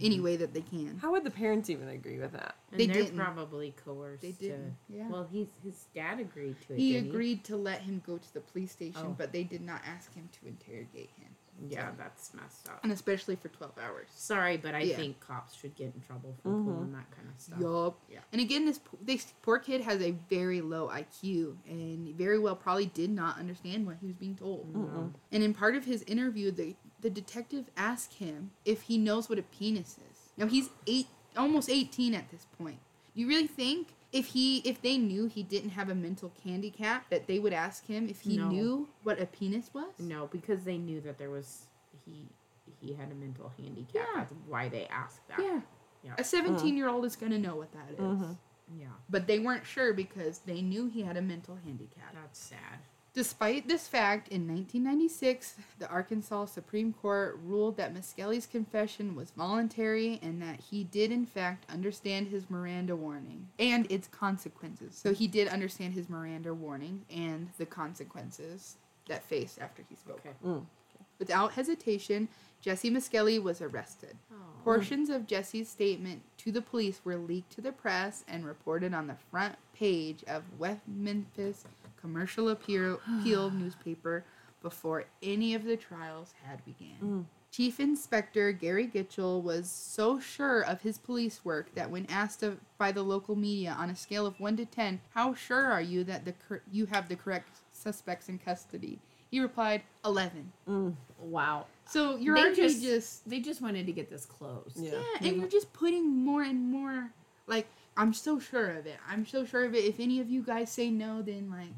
any way that they can. How would the parents even agree with that? And They they're didn't. probably coerced. They to- didn't. Yeah. Well, he's his dad agreed to it. he didn't agreed to let him go to the police station, Oh. but they did not ask him to interrogate him. Yeah, that's messed up. And especially for 12 hours. Sorry, but I Yeah. think cops should get in trouble for Mhm. pulling that kind of stuff. Yup. Yeah. And again, this this poor kid has a very low IQ and very well probably did not understand what he was being told. Mm-mm. And in part of his interview, the the detective asked him if he knows what a penis is. Now he's eight, almost eighteen at this point. Do you really think if he if they knew he didn't have a mental handicap that they would ask him if he No. knew what a penis was? No, because they knew that there was he he had a mental handicap. Yeah. That's why they asked that. Yeah. Yeah. A 17 year old is going to know what that is. Mhm. Yeah. But they weren't sure because they knew he had a mental handicap. That's sad. Despite this fact, in 1996, the Arkansas Supreme Court ruled that Misskelley's confession was voluntary and that he did, in fact, understand his Miranda warning and its consequences. So he did understand his Miranda warning and the consequences that faced after he spoke. Okay. Mm. Without hesitation, Jesse Misskelley was arrested. Oh. Portions of Jesse's statement to the police were leaked to the press and reported on the front page of West Memphis Commercial Appeal, Appeal newspaper before any of the trials had begun. Chief Inspector Gary Gitchell was so sure of his police work that when asked of, by the local media on a scale of 1 to 10, how sure are you that the cor- you have the correct suspects in custody? He replied, 11. Mm. Wow. So you're They just- just They just wanted to get this closed. Yeah. yeah, and you're just putting more and more like I'm so sure of it. I'm so sure of it. If any of you guys say no, then like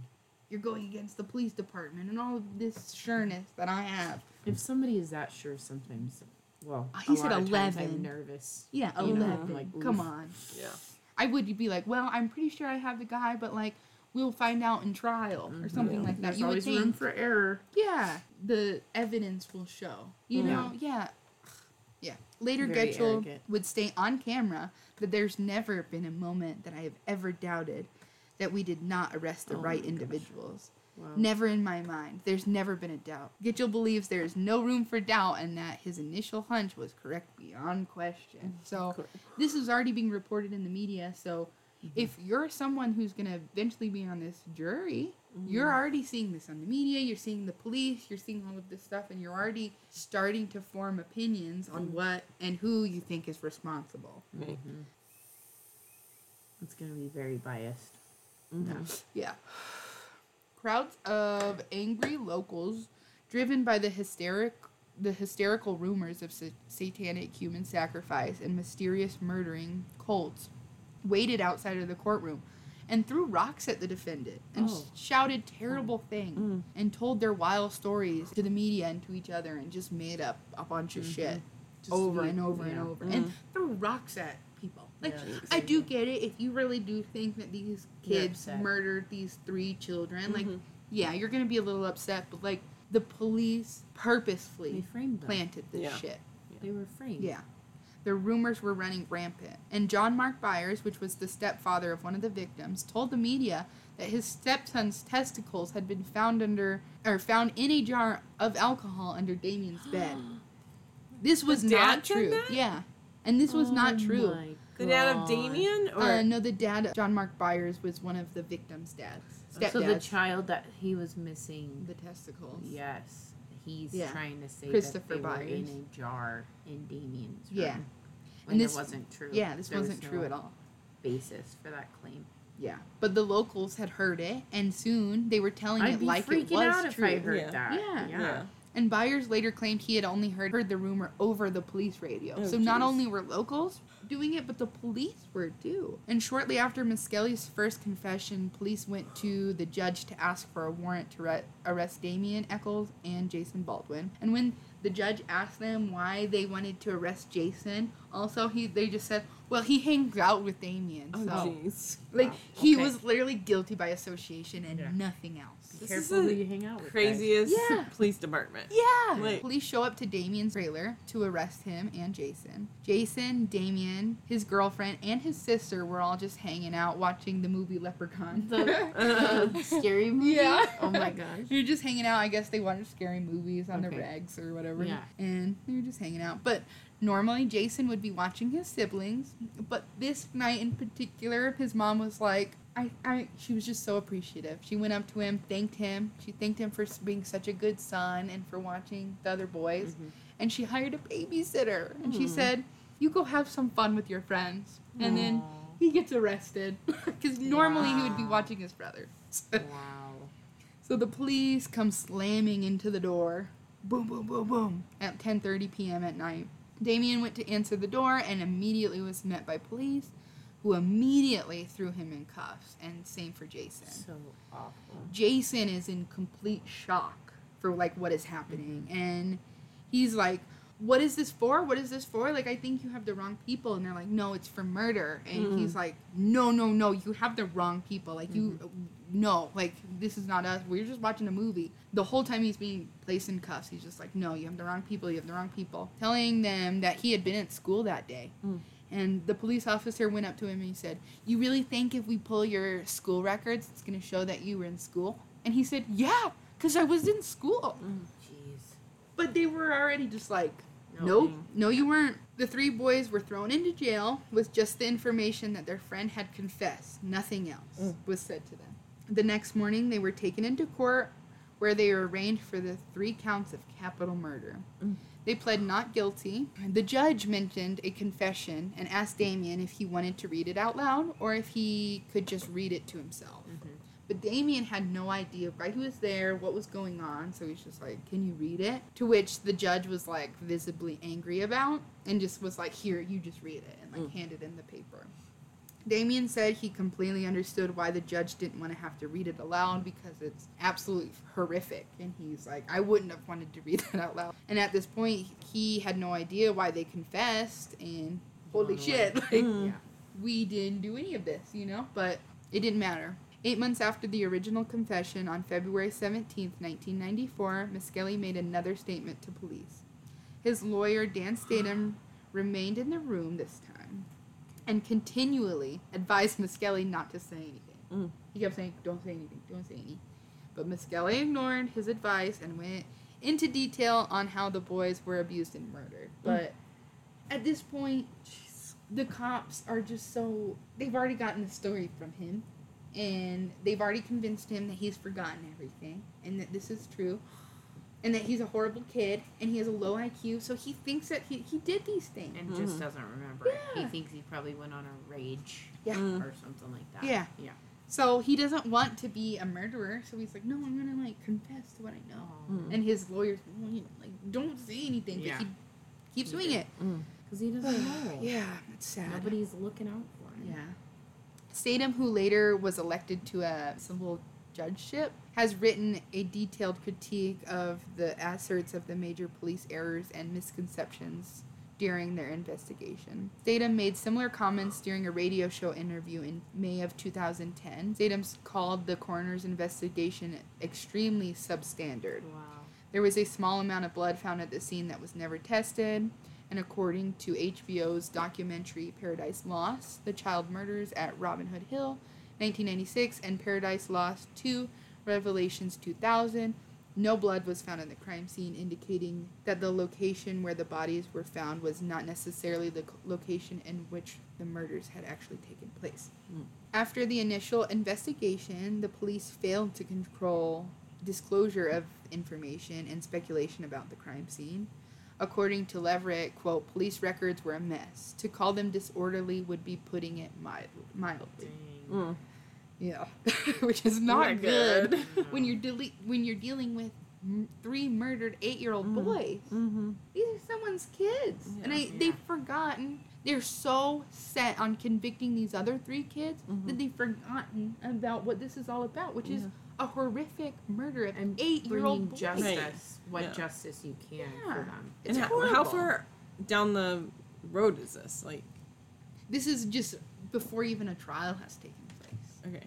you're going against the police department and all of this sureness that I have. If somebody is that sure, sometimes, well, Oh, he a said lot of times 11. I'm nervous. Yeah, You know, eleven. like, Come on. Yeah. I would be like, well, I'm pretty sure I have the guy, but like we'll find out in trial or mm-hmm. something Yeah. like that. There's you would always think. room for error. Yeah, the evidence will show. You Yeah. know, yeah. Later, Very Gitchell arrogant. would state on camera that there's never been a moment that I have ever doubted that we did not arrest the Oh right individuals. Wow. Never in my mind. There's never been a doubt. Gitchell believes there is no room for doubt and that his initial hunch was correct beyond question. Mm-hmm. So Cool. this is already being reported in the media. So Mm-hmm. if you're someone who's going to eventually be on this jury, mm-hmm. you're already seeing this on the media, you're seeing the police, you're seeing all of this stuff, and you're already starting to form opinions on mm-hmm. what and who you think is responsible. Me. It's gonna be very biased. Yeah. Crowds of angry locals, driven by the hysteric, the hysterical rumors of sa- satanic human sacrifice and mysterious murdering cults, waited outside of the courtroom, and threw rocks at the defendant and Oh. shouted terrible oh. things mm. and told their wild stories to the media and to each other and just made up a bunch of mm-hmm. shit Just over and over and yeah. over mm. and threw rocks at people. Like Yeah, I do get it if you really do think that these kids murdered these three children, like Mhm. yeah, you're gonna be a little upset, but like the police purposefully planted this Yeah. shit. They were framed. Yeah. The rumors were running rampant. And John Mark Byers, which was the stepfather of one of the victims, told the media that his stepson's testicles had been found under or found in a jar of alcohol under Damien's bed. This was dad not true. that? Yeah. And this was not Oh true. my The dad of Damien, or Uh, no, the dad, John Mark Byers, was one of the victims' dads. Stepdads. So the child that he was missing. the testicles. Yes, he's Yeah. trying to say Christopher that they were in a jar in Damien's room. Yeah. When And it this- wasn't true. Yeah, this There was wasn't no true at all. Basis for that claim. Yeah. But the locals had heard it, and soon they were telling I'd it like it was out if true. I heard Yeah. that. Yeah. yeah. yeah. And Byers later claimed he had only heard, heard the rumor over the police radio. Oh, so not only were locals doing it, but the police were too. And shortly after Misskelley's first confession, police went to the judge to ask for a warrant to re- arrest Damien Echols and Jason Baldwin. And when the judge asked them why they wanted to arrest Jason, also he they just said, "Well, he hangs out with Damien." Oh, so jeez. like Wow. he Okay. was literally guilty by association and Yeah. nothing else. Be This careful is who the you hang out with. guys. Craziest Yeah. police department. Yeah. Like- Police show up to Damien's trailer to arrest him and Jason. Jason, Damien, his girlfriend, and his sister were all just hanging out watching the movie Leprechaun. The, the scary movie. Yeah. Oh my gosh. You're just hanging out. I guess they watch scary movies on Okay. the regs or whatever. Yeah. And they were just hanging out. But normally Jason would be watching his siblings. But this night in particular, his mom was like, I, I, she was just so appreciative. She went up to him, thanked him. She thanked him for being such a good son and for watching the other boys. Mhm. And she hired a babysitter. And she Mhm. said, You go have some fun with your friends. And then he gets arrested. Because normally he would be watching his brother. Wow. So the police come slamming into the door. Boom, boom, boom, boom. At 10:30 p.m. at night. Damien went to answer the door and immediately was met by police, who immediately threw him in cuffs. And same for Jason. So awful. Jason is in complete shock for like what is happening, mm-hmm. and he's like, "What is this for? What is this for? Like, I think you have the wrong people." And they're like, "No, it's for murder." And mm-hmm. he's like, "No, no, no, you have the wrong people. Like, you, mm-hmm. no, like this is not us. We're just watching a movie." The whole time he's being placed in cuffs, he's just like, "No, you have the wrong people. You have the wrong people." Telling them that he had been at school that day. Mm. And the police officer went up to him and he said, You really think if we pull your school records, it's going to show that you were in school? And he said, Yeah, because I was in school. Oh, jeez. But they were already just like, No. Nope, no, you weren't. The three boys were thrown into jail with just the information that their friend had confessed. Nothing else mm. was said to them. The next morning, they were taken into court where they were arraigned for the three counts of capital murder. Mm. They pled not guilty. The judge mentioned a confession and asked Damien if he wanted to read it out loud or if he could just read it to himself. Mm-hmm. But Damien had no idea why he was there, what was going on, so he's just like, Can you read it? To which the judge was like visibly angry about and just was like, Here, you just read it and like mm. handed in the paper. Damien said he completely understood why the judge didn't want to have to read it aloud because it's absolutely horrific. And he's like, I wouldn't have wanted to read that out loud. And at this point, he had no idea why they confessed. And holy Blown shit, like, mm-hmm. Yeah. we didn't do any of this, you know? But it didn't matter. Eight months after the original confession, on February 17, 1994, Misskelley made another statement to police. His lawyer, Dan Stidham, remained in the room this time and continually advised Misskelley not to say anything. Mm. He kept saying, Don't say anything, don't say anything. But Misskelley ignored his advice and went into detail on how the boys were abused and murdered. But at this point, the cops are just so. They've already gotten the story from him. And they've already convinced him that he's forgotten everything and that this is true. And that he's a horrible kid and he has a low IQ, so he thinks that he, he did these things. And just doesn't remember it. He thinks he probably went on a rage Yeah. Mm. or something like that. Yeah. Yeah. So he doesn't want to be a murderer. So he's like, no, I'm gonna like confess to what I know. Mm. And his lawyers well, you know, like don't say anything, Yeah. but he keeps doing it. Because he doesn't know. Yeah, it's sad. Nobody's looking out for him. Yeah. Stidham, who later was elected to a civil judgeship, has written a detailed critique of the asserts of the major police errors and misconceptions during their investigation. Stidham made similar comments during a radio show interview in May of 2010. Stidham called the coroner's investigation extremely substandard. Wow. There was a small amount of blood found at the scene that was never tested. And according to HBO's documentary Paradise Lost, The Child Murders at Robin Hood Hill, 1996, and Paradise Lost 2, Revelations 2000, no blood was found in the crime scene, indicating that the location where the bodies were found was not necessarily the location in which the murders had actually taken place. After the initial investigation, the police failed to control disclosure of information and speculation about the crime scene. According to Leveritt, quote, police records were a mess. To call them disorderly would be putting it mild, mildly. Mm. Yeah, which is not Not good, good. when you're dele- when you're dealing with m- three murdered eight-year-old boys. Mm-hmm. These are someone's kids, and I, Yeah. they've forgotten. They're so set on convicting these other three kids that they've forgotten about what this is all about, which is a horrific murder of And eight-year-old bringing boys. justice, what Yeah. justice you can Yeah. for them. It's and horrible. how far down the road is this? Like, This is just before even a trial has taken place. Okay.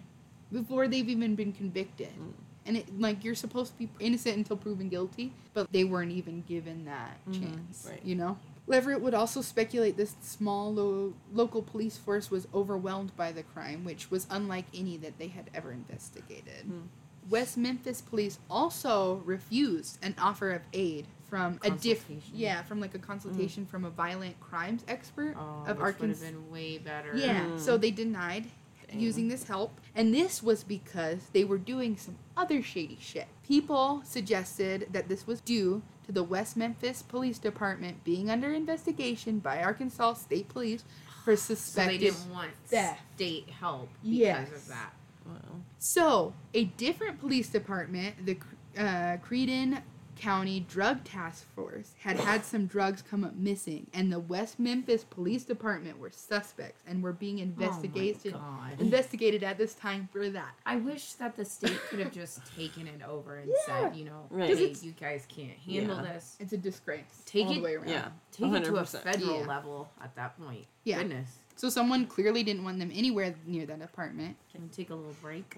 before they've even been convicted. Mm. And it like you're supposed to be innocent until proven guilty, but they weren't even given that Mhm. chance. Right. You know. Leveritt would also speculate this small lo- local police force was overwhelmed by the crime, which was unlike any that they had ever investigated. Hmm. West Memphis police also refused an offer of aid from a diff Consultation. yeah from like a consultation from a violent crimes expert Oh, of which would have been way better. Yeah, Mm. so they denied Dang. using this help. And this was because they were doing some other shady shit. People suggested that this was due to the West Memphis Police Department being under investigation by Arkansas State Police for suspected So they didn't want theft. state help because Yes. of that. Wow. So, a different police department, the uh, Crittenden County Drug Task Force, had had some drugs come up missing, and the West Memphis Police Department were suspects and were being oh investigated Oh investigated at this time for that. I wish that the state could have just taken it over and Yeah. said, you know, Right. 'Cause hey, you guys can't handle Yeah. this. It's a disgrace. Take all it- the way around. Yeah. Take it to a federal Yeah. level at that point. Yeah. Goodness. So someone clearly didn't want them anywhere near that apartment. Can we take a little break?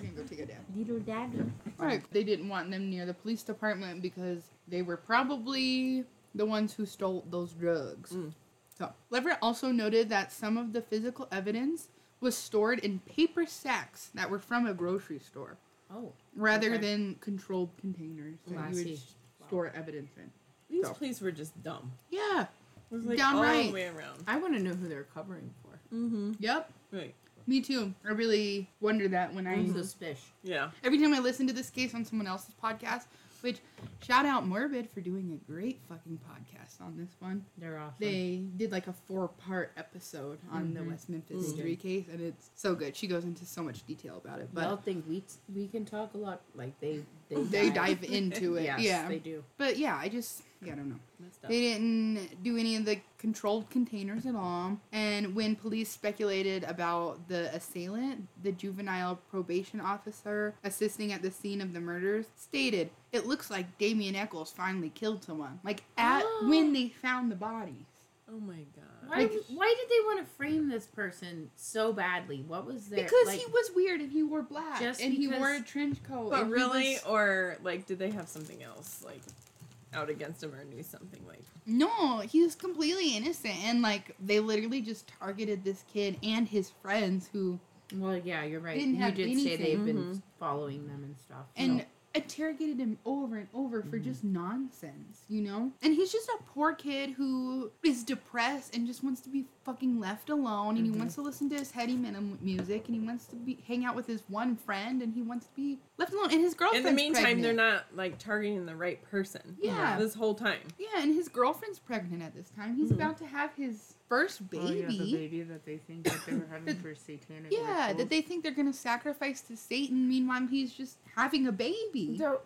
We're gonna go take a nap. Little daddy. Right. They didn't want them near the police department because they were probably the ones who stole those drugs. Mm. So Leveritt also noted that some of the physical evidence was stored in paper sacks that were from a grocery store, Oh. rather Okay. than controlled containers that Oh, you would see. s- store evidence in. These So- police were just dumb. Yeah. It was like Downright. all the way around. I want to know who they're covering for. Mm-hmm. Yep. Right. Me too. I really wonder that when I mm-hmm. I'm suspicious. Yeah. every time I listen to this case on someone else's podcast, which shout out Morbid for doing a great fucking podcast on this one. They're awesome. They did like a four part episode on the Mhm. West Memphis Mhm. Street case, and it's so good. She goes into so much detail about it, but think we we can talk a lot? Like they they, they dive into it. Yes, yeah, they do. but yeah, I just yeah, I don't know. They didn't do any of the controlled containers at all. And when police speculated about the assailant, the juvenile probation officer assisting at the scene of the murders stated, "It looks like Damien Echols finally killed someone." Like at when they found the bodies. Oh my god. Why, Like- why did they want to frame this person so badly? What was their Because like, he was weird and he wore black Just and he wore a trench coat. But really, was- or like, did they have something else like out against him or knew something like? no, he was completely innocent and like they literally just targeted this kid and his friends who Well, yeah, you're right. Didn't you have did say they've been Mhm. following them and stuff. and so- interrogated him over and over for mm-hmm. just nonsense, you know? And he's just a poor kid who is depressed and just wants to be fucking left alone and he mm-hmm. wants to listen to his heady metal music and he wants to be hang out with his one friend and he wants to be left alone and his girlfriend In the meantime, pregnant. they're not like targeting the right person. Yeah. This whole time. Yeah, and his girlfriend's pregnant at this time. He's mm-hmm. about to have his first baby. Oh, yeah, the baby that they think that they were having for satanic Yeah, rituals. that they think they're gonna sacrifice to Satan. Meanwhile, he's just having a baby. Tho-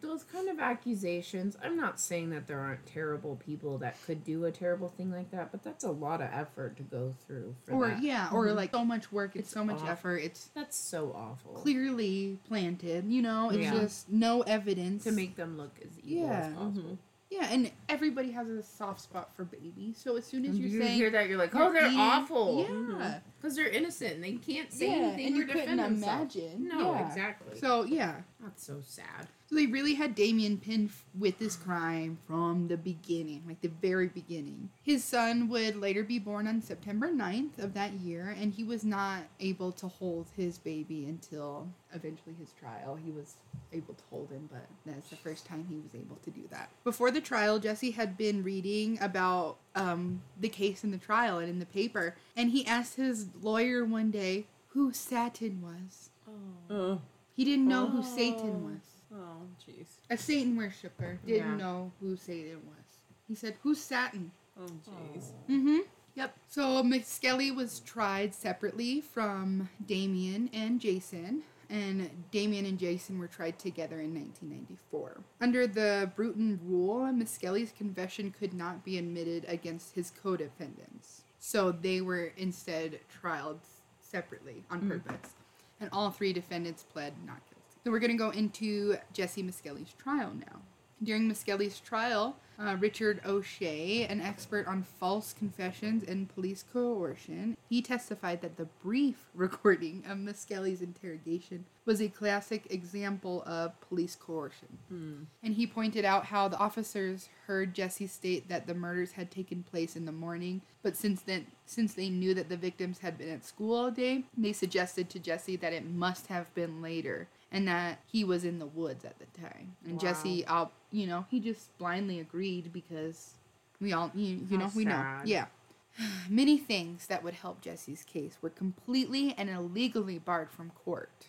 those kind of accusations, I'm not saying that there aren't terrible people that could do a terrible thing like that, but that's a lot of effort to go through for or that. yeah, or mm-hmm. like so much work. It's, It's so much awful. effort. It's That's so awful. clearly planted. You know, it's Yeah. just no evidence to make them look as evil Yeah. as possible. Mm-hmm. Yeah, and everybody has a soft spot for babies. So as soon as you're you saying hear that, you're like, oh, they're awful. Yeah. Mm-hmm. Because they're innocent and they can't say Yeah, anything and you couldn't themselves. imagine. No, Yeah. exactly. So yeah. That's so sad. So they really had Damien pinned with this crime from the beginning, like the very beginning. His son would later be born on September 9th of that year, and he was not able to hold his baby until eventually his trial. He was able to hold him, but that's the first time he was able to do that. Before the trial, Jesse had been reading about um, the case in the trial and in the paper, and he asked his lawyer one day who Satan was. Oh. He didn't know who Satan was. Oh, jeez. A Satan worshiper didn't Yeah. know who Satan was. He said, "Who's Satan?" Oh, jeez. Mm-hmm. Yep. So Misskelley was tried separately from Damien and Jason, and Damien and Jason were tried together in 1994. Under the Bruton rule, Misskelley's confession could not be admitted against his co-defendants, so they were instead trialed separately on purpose, and all three defendants pled not guilty. So we're going to go into Jesse Misskelley's trial now. During Misskelley's trial, uh, Richard Ofshe, an expert on false confessions and police coercion, he testified that the brief recording of Misskelley's interrogation was a classic example of police coercion. And he pointed out how the officers heard Jesse state that the murders had taken place in the morning, but since then, since they knew that the victims had been at school all day, they suggested to Jesse that it must have been later and that he was in the woods at the time. And Wow. Jesse, uh, you know, he just blindly agreed because we all, you, you know, we know. Yeah. Many things that would help Jesse's case were completely and illegally barred from court.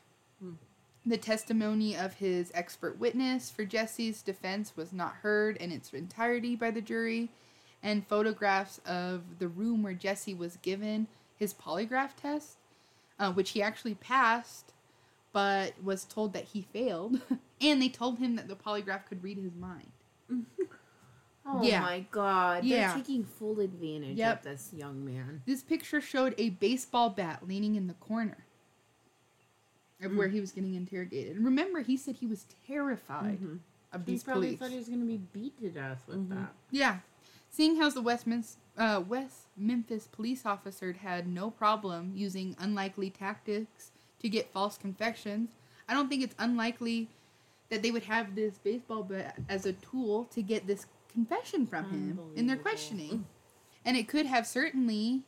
The testimony of his expert witness for Jesse's defense was not heard in its entirety by the jury, and photographs of the room where Jesse was given his polygraph test, uh, which he actually passed, but was told that he failed, and they told him that the polygraph could read his mind. Oh Yeah. my god. Yeah. They're taking full advantage Yep. of this young man. This picture showed a baseball bat leaning in the corner of where he was getting interrogated. And remember, he said he was terrified of He these probably thought he was going to be beat to death with that. Yeah. Seeing how the uh, West Memphis police officer had no problem using unlikely tactics to get false confessions, I don't think it's unlikely that they would have this baseball bat as a tool to get this confession from him in their questioning. And it could have certainly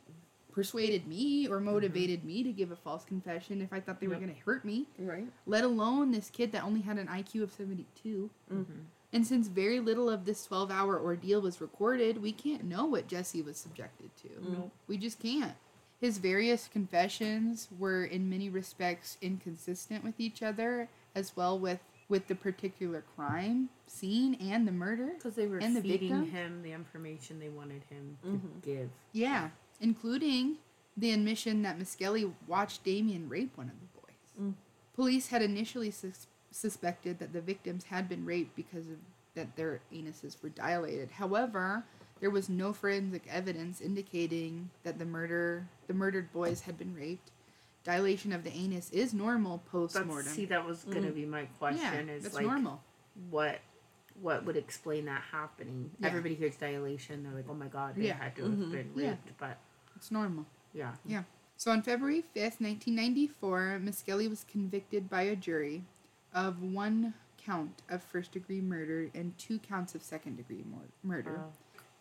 persuaded me or motivated me to give a false confession if I thought they were going to hurt me Right. let alone this kid that only had an IQ of 72. Mm-hmm. And since very little of this 12 hour ordeal was recorded, we can't know what Jesse was subjected to. Nope. We just can't. His various confessions were in many respects inconsistent with each other, as well with with the particular crime scene and the murder. Because they were And the feeding victim? him the information they wanted him to mm-hmm. give. Yeah, including the admission that Misskelley watched Damien rape one of the boys. Mm. Police had initially sus- suspected that the victims had been raped because of that their anuses were dilated. However, there was no forensic evidence indicating that the murder the murdered boys had been raped. Dilation of the anus is normal post That's, mortem. see, that was going to mm. be my yeah, question. is that's like, normal. what what would explain that happening? Yeah. Everybody hears dilation. They're like, oh my god, they Yeah. had to have mm-hmm. been raped. Yeah. But It's normal. yeah. Yeah. So on February 5th, 1994, Misskelley was convicted by a jury of one count of first degree murder and two counts of second degree mor- murder. Wow.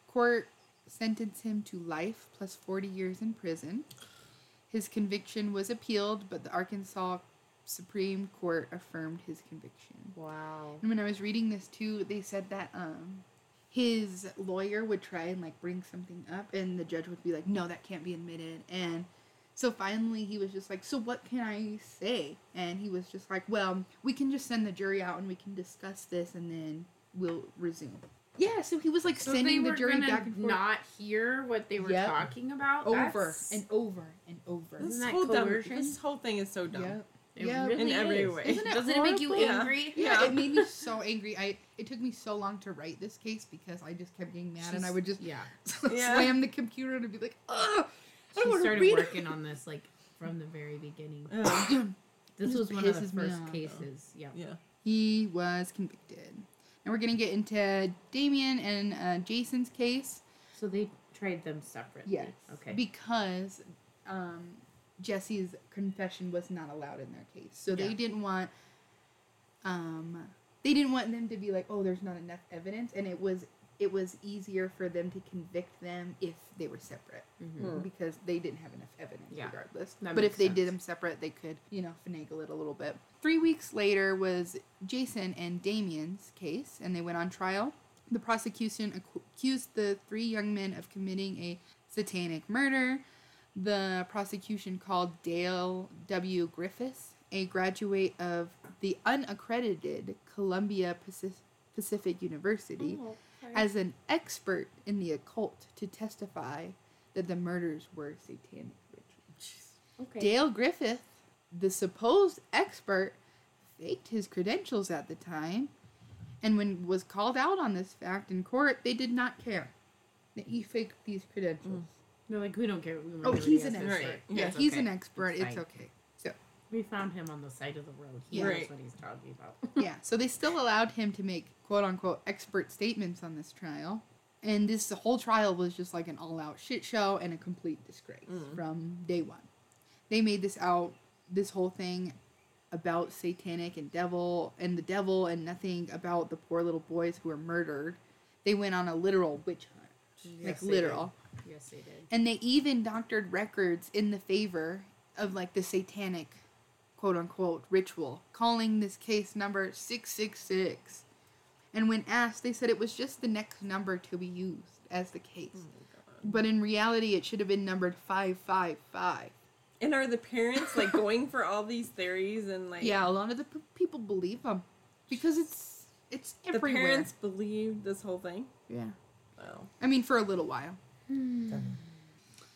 Court sentenced him to life plus 40 years in prison. His conviction was appealed, but the Arkansas Supreme Court affirmed his conviction. Wow. And when I was reading this too, they said that um his lawyer would try and like bring something up and the judge would be like, "No, that can't be admitted." And so finally he was just like, "So what can I say?" And he was just like, "Well, we can just send the jury out and we can discuss this and then we'll resume." Yeah, so he was like So sending they the were jury gonna back and forth not hear what they were Yep. talking about over That's- and over and over. This Isn't that whole dumb, this whole thing is so dumb. Yep. It Yeah. really In every is. way. Isn't it Doesn't it make you horrible? Yeah. angry? Yeah, Yeah. it made me so angry. I it took me so long to write this case because I just kept getting mad and I would just Yeah. Yeah. slam the computer and be like, "Ugh, I She don't want to started read." working on this like from the very beginning. This was one of the pisses me first off, cases. Yeah. yeah. He was convicted. And we're gonna get into Damien and uh, Jason's case So they tried them separately. Yes. Okay. because um, Jesse's confession was not allowed in their case, so they didn't want um, they didn't want them to be like, oh, there's not enough evidence, and it was it was easier for them to convict them if they were separate Mhm. because they didn't have enough evidence Yeah. regardless. That but if makes they sense. did them separate, they could, you know, finagle it a little bit. Three weeks later was Jason and Damien's case, and they went on trial. The prosecution accused the three young men of committing a satanic murder. The prosecution called Dale W. Griffis, a graduate of the unaccredited Columbia Pacific University, Oh, as an expert in the occult to testify that the murders were satanic rituals. okay. Dale Griffis, the supposed expert, faked his credentials at the time, and when was called out on this fact in court, they did not care that he faked these credentials. Mm. They're like, we don't care. We Oh, remember he's an expert. this Right. Yeah, It's he's okay. an expert. It's It's, okay. So We found him on the side of the road. He Yeah. knows Right. what he's talking about. yeah, so they still allowed him to make quote unquote expert statements on this trial. And this whole trial was just like an all out shit show and a complete disgrace mm. from day one. They made this out, this whole thing about satanic and devil and the devil and nothing about the poor little boys who were murdered. They went on a literal witch hunt. like Yes, they literal. did. Yes, they did. And they even doctored records in the favor of like the satanic quote unquote ritual, calling this case number 666. And when asked, they said it was just the next number to be used as the case. Oh but in reality, it should have been numbered 555. And are the parents like going for all these theories and like Yeah, a lot of the p- people believe them because it's it's everywhere. the everywhere. parents believe this whole thing? yeah. Wow. I mean, for a little while.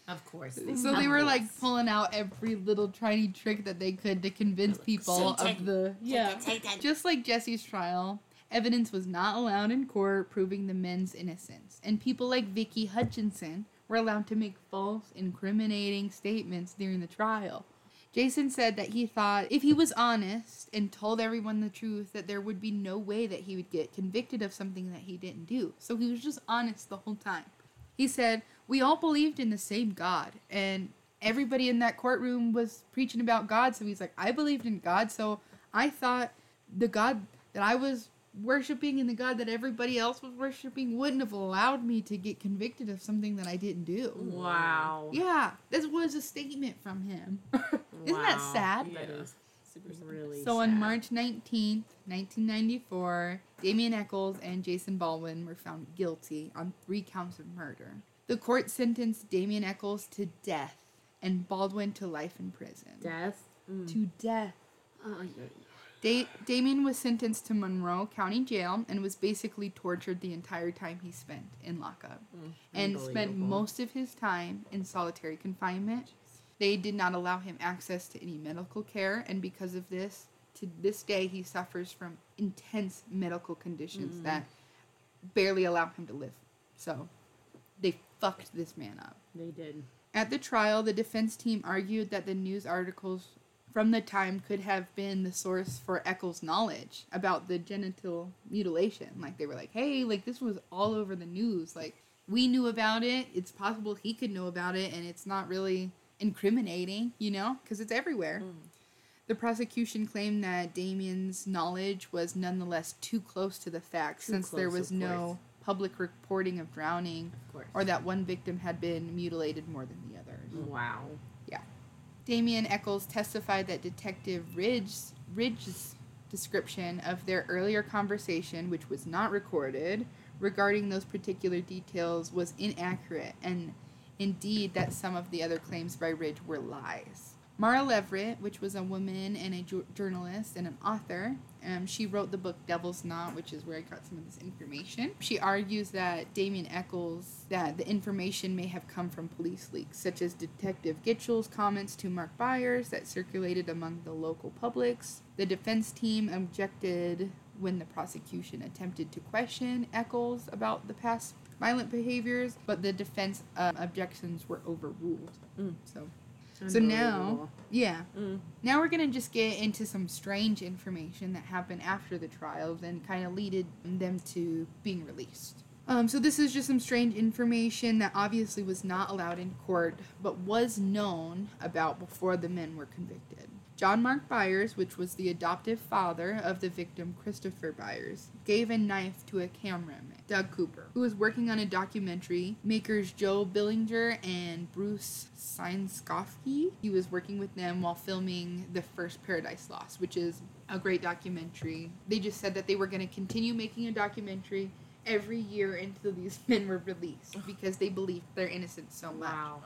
Of course. So they were like pulling out every little tiny trick that they could to convince people of the yeah. Just like Jesse's trial, evidence was not allowed in court proving the men's innocence, and people like Vicky Hutcheson were allowed to make false, incriminating statements during the trial. Jason said that he thought if he was honest and told everyone the truth, that there would be no way that he would get convicted of something that he didn't do. So he was just honest the whole time. He said, We all believed in the same God, and everybody in that courtroom was preaching about God. So he's like, I believed in God, so I thought the God that I was worshiping in the God that everybody else was worshiping wouldn't have allowed me to get convicted of something that I didn't do. Wow. Yeah, this was a statement from him. Isn't that sad? That Yeah. is Super sad. really So on. March 19th, 1994, Damien Echols and Jason Baldwin were found guilty on three counts of murder. The court sentenced Damien Echols to death and Baldwin to life in prison. Death. Mm. To death. Da- Damien was sentenced to Monroe County Jail and was basically tortured the entire time he spent in lockup mm, and spent most of his time in solitary confinement. They did not allow him access to any medical care, and because of this, to this day, he suffers from intense medical conditions mm. that barely allow him to live. So, they fucked this man up. They did. At the trial, the defense team argued that the news articles from the time could have been the source for Echols' knowledge about the genital mutilation. Like they were like, "Hey, like this was all over the news. Like we knew about it. It's possible he could know about it, and it's not really incriminating, you know, because it's everywhere." Mm. The prosecution claimed that Damien's knowledge was nonetheless too close to the facts Too since there was no public reporting of drowning Of or that one victim had been mutilated more than the others. Wow. Damien Echols testified that Detective Ridge, Ridge's description of their earlier conversation, which was not recorded, regarding those particular details was inaccurate, and indeed that some of the other claims by Ridge were lies. Mara Leveritt, which was a woman and a ju- journalist and an author, um, she wrote the book Devil's Knot, which is where I got some of this information. She argues that Damien Echols, that the information may have come from police leaks, such as Detective Gitchell's comments to Mark Byers that circulated among the local publics. The defense team objected when the prosecution attempted to question Echols about the past violent behaviors, but the defense um, objections were overruled. Mm. So, so now, yeah, Mm. now we're gonna just get into some strange information that happened after the trials and kind of leaded them to being released. Um, so this is just some strange information that obviously was not allowed in court, but was known about before the men were convicted. John Mark Byers, which was the adoptive father of the victim Christopher Byers, gave a knife to a cameraman, Doug Cooper, who was working on a documentary. Makers Joe Berlinger and Bruce Seinskofsky. He was working with them while filming the first Paradise Lost, which is a great documentary. They just said that they were going to continue making a documentary every year until these men were released because they believed their innocence so much. Wow.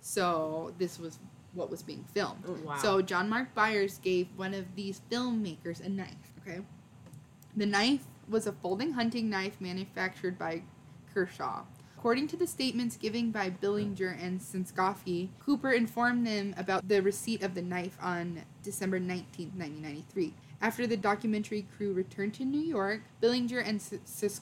So this was what was being filmed. Oh, wow. So John Mark Byers gave one of these filmmakers a knife. Okay, the knife was a folding hunting knife manufactured by Kershaw. According to the statements given by Berlinger and Sinskofsky, Cooper informed them about the receipt of the knife on December 19, 1993. After the documentary crew returned to New York, Berlinger and S-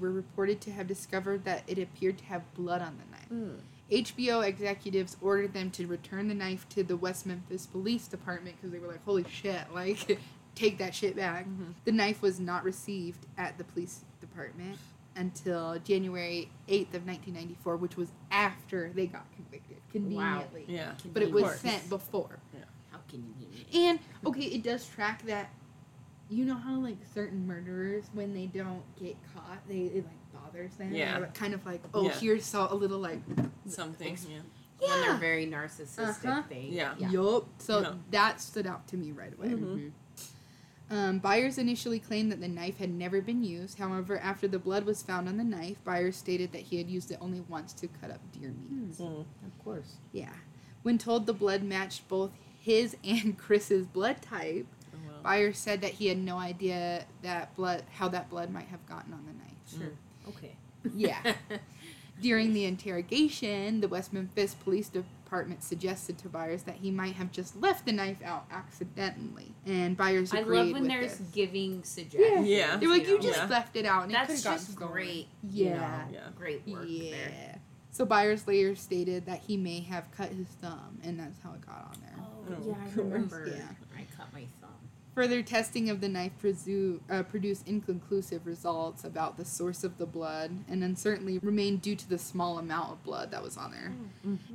were reported to have discovered that it appeared to have blood on the knife. Hmm. HBO executives ordered them to return the knife to the West Memphis Police Department because they were like, holy shit, like, take that shit back. Mm-hmm. The knife was not received at the police department until January 8th of 1994, which was after they got convicted, conveniently. Yeah. But it was sent before. Yeah. How convenient. And, okay, it does track that. You know how, like, certain murderers, when they don't get caught, they, it, like, bothers them? Yeah. They're, like, kind of like, oh, Yeah. here's so, a little, like, Something. Yeah. When they're very narcissistic, Uh-huh. they Yeah. Yup. So Yeah. that stood out to me right away. Mhm. Um, Byers initially claimed that the knife had never been used. However, after the blood was found on the knife, Byers stated that he had used it only once to cut up deer meat. Mm. of course. Yeah. When told the blood matched both his and Chris's blood type, Oh, well. Byers said that he had no idea that blood how that blood might have gotten on the knife. Sure. Okay. Yeah. During the interrogation, the West Memphis Police Department suggested to Byers that he might have just left the knife out accidentally, and Byers agreed. I love when with there's this. giving suggestions. Yeah. They were like, "You know? just Yeah. left it out, and it could That's have gotten just stolen." great. you Yeah. know, Yeah. Great work Yeah. there. So Byers later stated that he may have cut his thumb, and that's how it got on there. Oh, Oh, yeah, I remember. Yeah. I cut my thumb. Further testing of the knife presu- uh, produced inconclusive results about the source of the blood, and uncertainly remained due to the small amount of blood that was on there.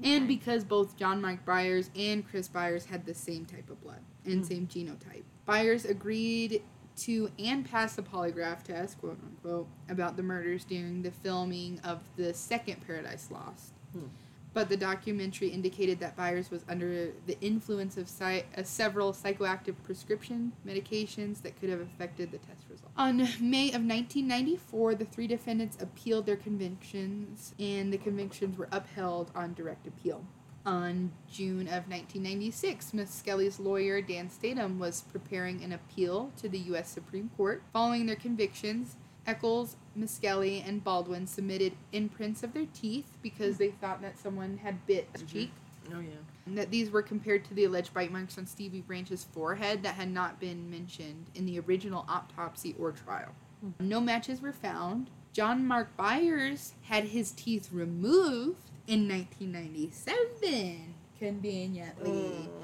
And because both John Mike Byers and Chris Byers had the same type of blood and same genotype. Byers agreed to and passed the polygraph test, quote unquote, about the murders during the filming of the second Paradise Lost. Hmm. But the documentary indicated that Byers was under the influence of uh, several psychoactive prescription medications that could have affected the test result. On May of 1994, the three defendants appealed their convictions, and the convictions were upheld on direct appeal. On June of 1996, Misskelley's lawyer, Dan Stidham, was preparing an appeal to the U.S. Supreme Court. Following their convictions, Echols, Misskelley, and Baldwin submitted imprints of their teeth because they thought that someone had bit his mm-hmm. cheek. Oh yeah. And that these were compared to the alleged bite marks on Stevie Branch's forehead that had not been mentioned in the original autopsy or trial. Hmm. No matches were found. John Mark Byers had his teeth removed in 1997, conveniently. Oh.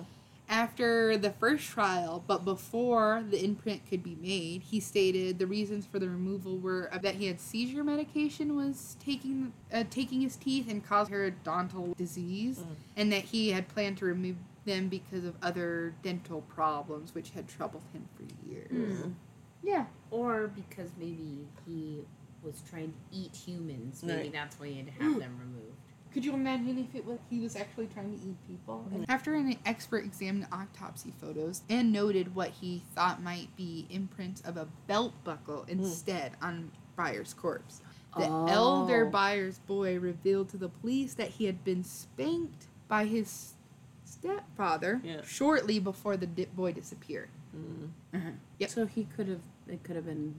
After the first trial, but before the imprint could be made, he stated the reasons for the removal were that he had seizure medication was taking uh, taking his teeth and caused periodontal disease, mm. and that he had planned to remove them because of other dental problems which had troubled him for years. Hmm. Mm-hmm. Yeah. Or because maybe he was trying to eat humans. Maybe Right. that's why he had to have them removed. Could you imagine if it was he was actually trying to eat people? After an expert examined autopsy photos and noted what he thought might be imprints of a belt buckle instead on Byers' corpse, the Oh. elder Byers boy revealed to the police that he had been spanked by his stepfather Yeah. shortly before the boy disappeared. Mm. Uh-huh. Yep. So he could have. It could have been.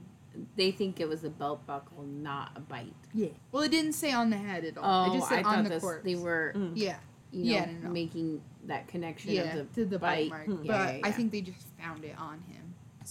They think it was a belt buckle, not a bite. Yeah. Well, it didn't say on the head at all. Oh, it just said I on thought the this, corpse. they were, Mm. yeah. you know, Yeah, no, no. making that connection yeah, of the to the bite, mark. Yeah, but yeah, I think they just found it on him.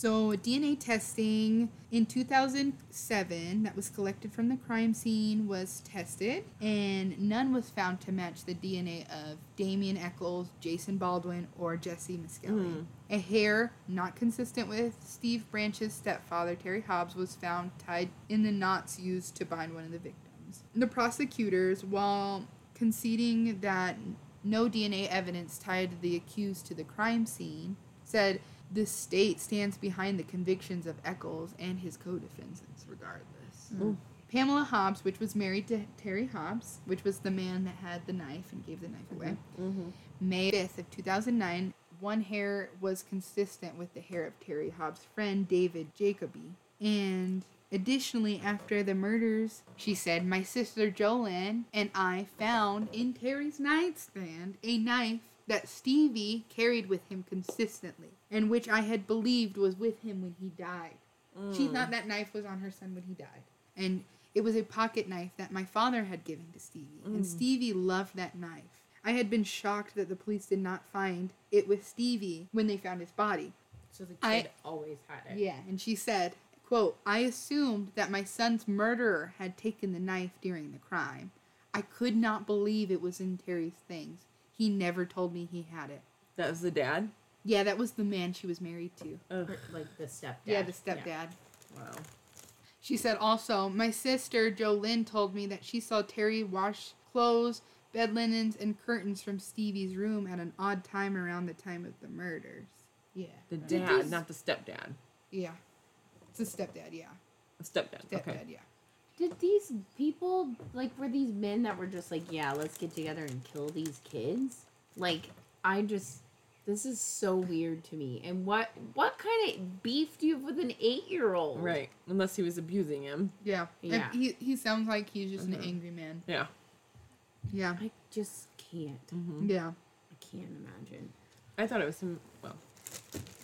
So DNA testing in 2007 that was collected from the crime scene was tested, and none was found to match the DNA of Damien Echols, Jason Baldwin, or Jesse Misskelley. Hmm. A hair not consistent with Steve Branch's stepfather, Terry Hobbs, was found tied in the knots used to bind one of the victims. The prosecutors, while conceding that no DNA evidence tied the accused to the crime scene, said the state stands behind the convictions of Echols and his co-defendants regardless. Mm. Pamela Hobbs, which was married to Terry Hobbs, which was the man that had the knife and gave the knife away, Mm-hmm. May 5th of 2009, one hair was consistent with the hair of Terry Hobbs' friend David Jacoby. And additionally, after the murders, she said, My sister Jolene and I found in Terry's nightstand a knife that Stevie carried with him consistently, and which I had believed was with him when he died. She mm. thought that knife was on her son when he died. And it was a pocket knife that my father had given to Stevie. And mm. Stevie loved that knife. I had been shocked that the police did not find it with Stevie when they found his body. So the kid I- always had it. Yeah, and she said, quote, I assumed that my son's murderer had taken the knife during the crime. I could not believe it was in Terry's things. He never told me he had it. That was the dad. Yeah, that was the man she was married to. Ugh. Or, Like the stepdad. Yeah, the stepdad. Wow. She said also, my sister Jolynn told me that she saw Terry wash clothes, bed linens, and curtains from Stevie's room at an odd time around the time of the murders. Yeah. The dad, these- not the stepdad. Yeah. It's the stepdad, yeah. The stepdad. Stepdad, Okay. yeah. Did these people like were these men that were just like, yeah, let's get together and kill these kids? Like, I just this is so weird to me. And what what kind of beef do you have with an eight year old? Right. Unless he was abusing him. Yeah. And Yeah. he, he sounds like he's just Mhm. an angry man. Yeah. Yeah. I just can't. hmm Yeah. I can't imagine. I thought it was him. Well,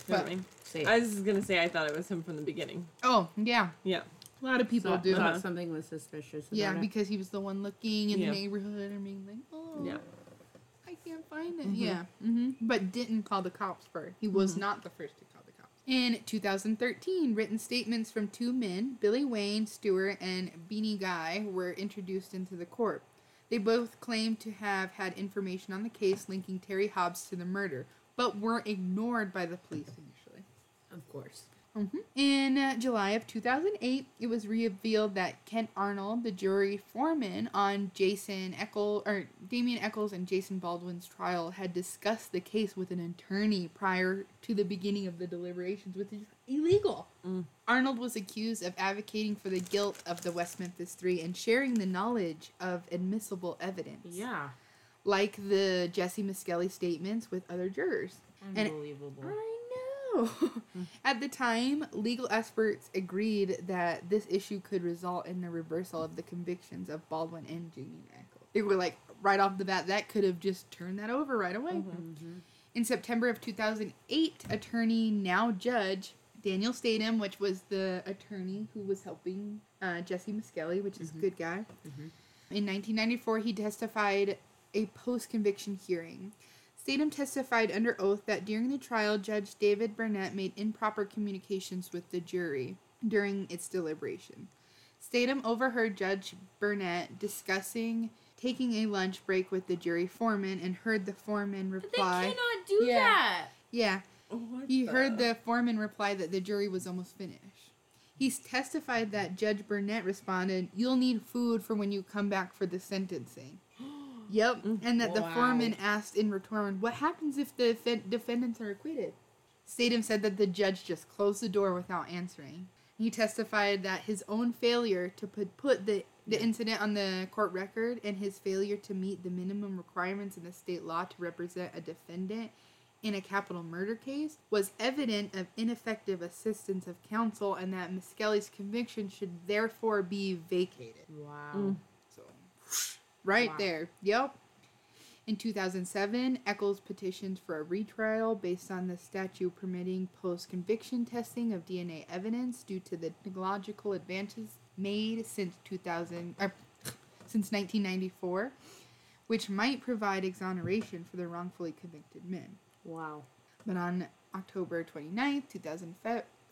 But- never mind. Say I was gonna say I thought it was him from the beginning. Oh, yeah. Yeah. A lot of people thought, do. thought Uh-huh. something was suspicious. Yeah, it. because he was the one looking in Yeah. the neighborhood and being like, oh, Yeah. I can't find it. Mhm. Yeah. hmm But didn't call the cops first. He was Mhm. not the first to call the cops. In 2013, written statements from two men, Billy Wayne Stewart and Beanie Guy, were introduced into the court. They both claimed to have had information on the case linking Terry Hobbs to the murder, but were ignored by the police initially. of course. Mhm. In uh, July of 2008, it was revealed that Kent Arnold, the jury foreman on Jason Echols or Damien Echols and Jason Baldwin's trial, had discussed the case with an attorney prior to the beginning of the deliberations, which is illegal. Mm. Arnold was accused of advocating for the guilt of the West Memphis Three and sharing the knowledge of admissible evidence, Yeah. like the Jesse Misskelley statements with other jurors. And- Unbelievable. I know. At the time, legal experts agreed that this issue could result in the reversal of the convictions of Baldwin and Jamie Echols. They were like, right off the bat, that could have just turned that over right away. Mhm. In September of 2008, attorney, now judge, Daniel Stidham, which was the attorney who was helping uh, Jesse Misskelley, which is a good guy. Mhm. In 1994, he testified a post conviction hearing. Stidham testified under oath that during the trial, Judge David Burnett made improper communications with the jury during its deliberation. Stidham overheard Judge Burnett discussing taking a lunch break with the jury foreman and heard the foreman reply. But they cannot do Yeah. that. Yeah, What he heard the foreman reply that the jury was almost finished. He testified that Judge Burnett responded, You'll need food for when you come back for the sentencing. Yep. Mm. And that the foreman asked in return, What happens if the fe- defendants are acquitted? Stidham said that the judge just closed the door without answering. He testified that his own failure to put, put the The incident on the court record and his failure to meet the minimum requirements in the state law to represent a defendant in a capital murder case was evident of ineffective assistance of counsel and that Misskelley's conviction should therefore be vacated. Wow. Mm. So, right Wow. there. Yep. In 2007, Echols petitioned for a retrial based on the statute permitting post conviction testing of DNA evidence due to the technological advances made since 2000 uh, since 1994, which might provide exoneration for the wrongfully convicted men. Wow. But on October 29th,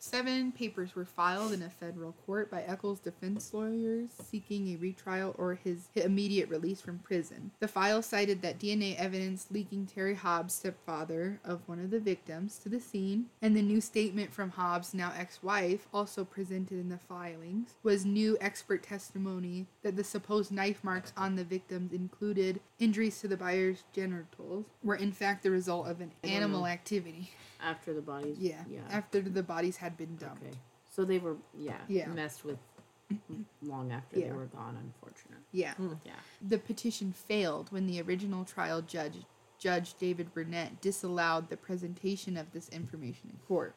2007, papers were filed in a federal court by Echols' defense lawyers seeking a retrial or his immediate release from prison. The file cited that DNA evidence linking Terry Hobbs, stepfather of one of the victims, to the scene, and the new statement from Hobbs' now ex wife, also presented in the filings, was new expert testimony that the supposed knife marks on the victims included injuries to the Byers' genitals, were in fact the result of an animal activity. After the bodies. Yeah. Yeah. After the bodies had been dumped. Okay. So they were yeah, Yeah. messed with long after Yeah. they were gone, unfortunate. Yeah. Hmm. Yeah. The petition failed when the original trial judge, Judge David Burnett, disallowed the presentation of this information in court.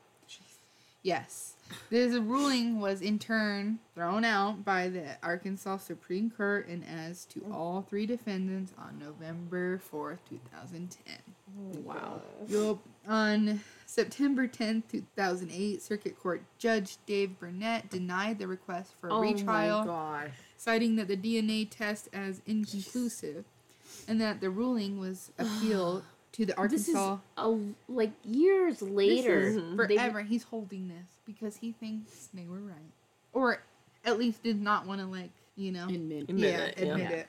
Yes. This ruling was in turn thrown out by the Arkansas Supreme Court and as to oh. all three defendants on November 4th, 2010. Wow. On September 10th, 2008, Circuit Court Judge Dave Burnett denied the request for a Oh retrial, citing that the DNA test as inconclusive and that the ruling was appealed to the This is Arkansas a, like years later. is They- forever. He's holding this because he thinks they were right. Or at least did not want to, like, you know. admit. Admit yeah, it, yeah. admit it.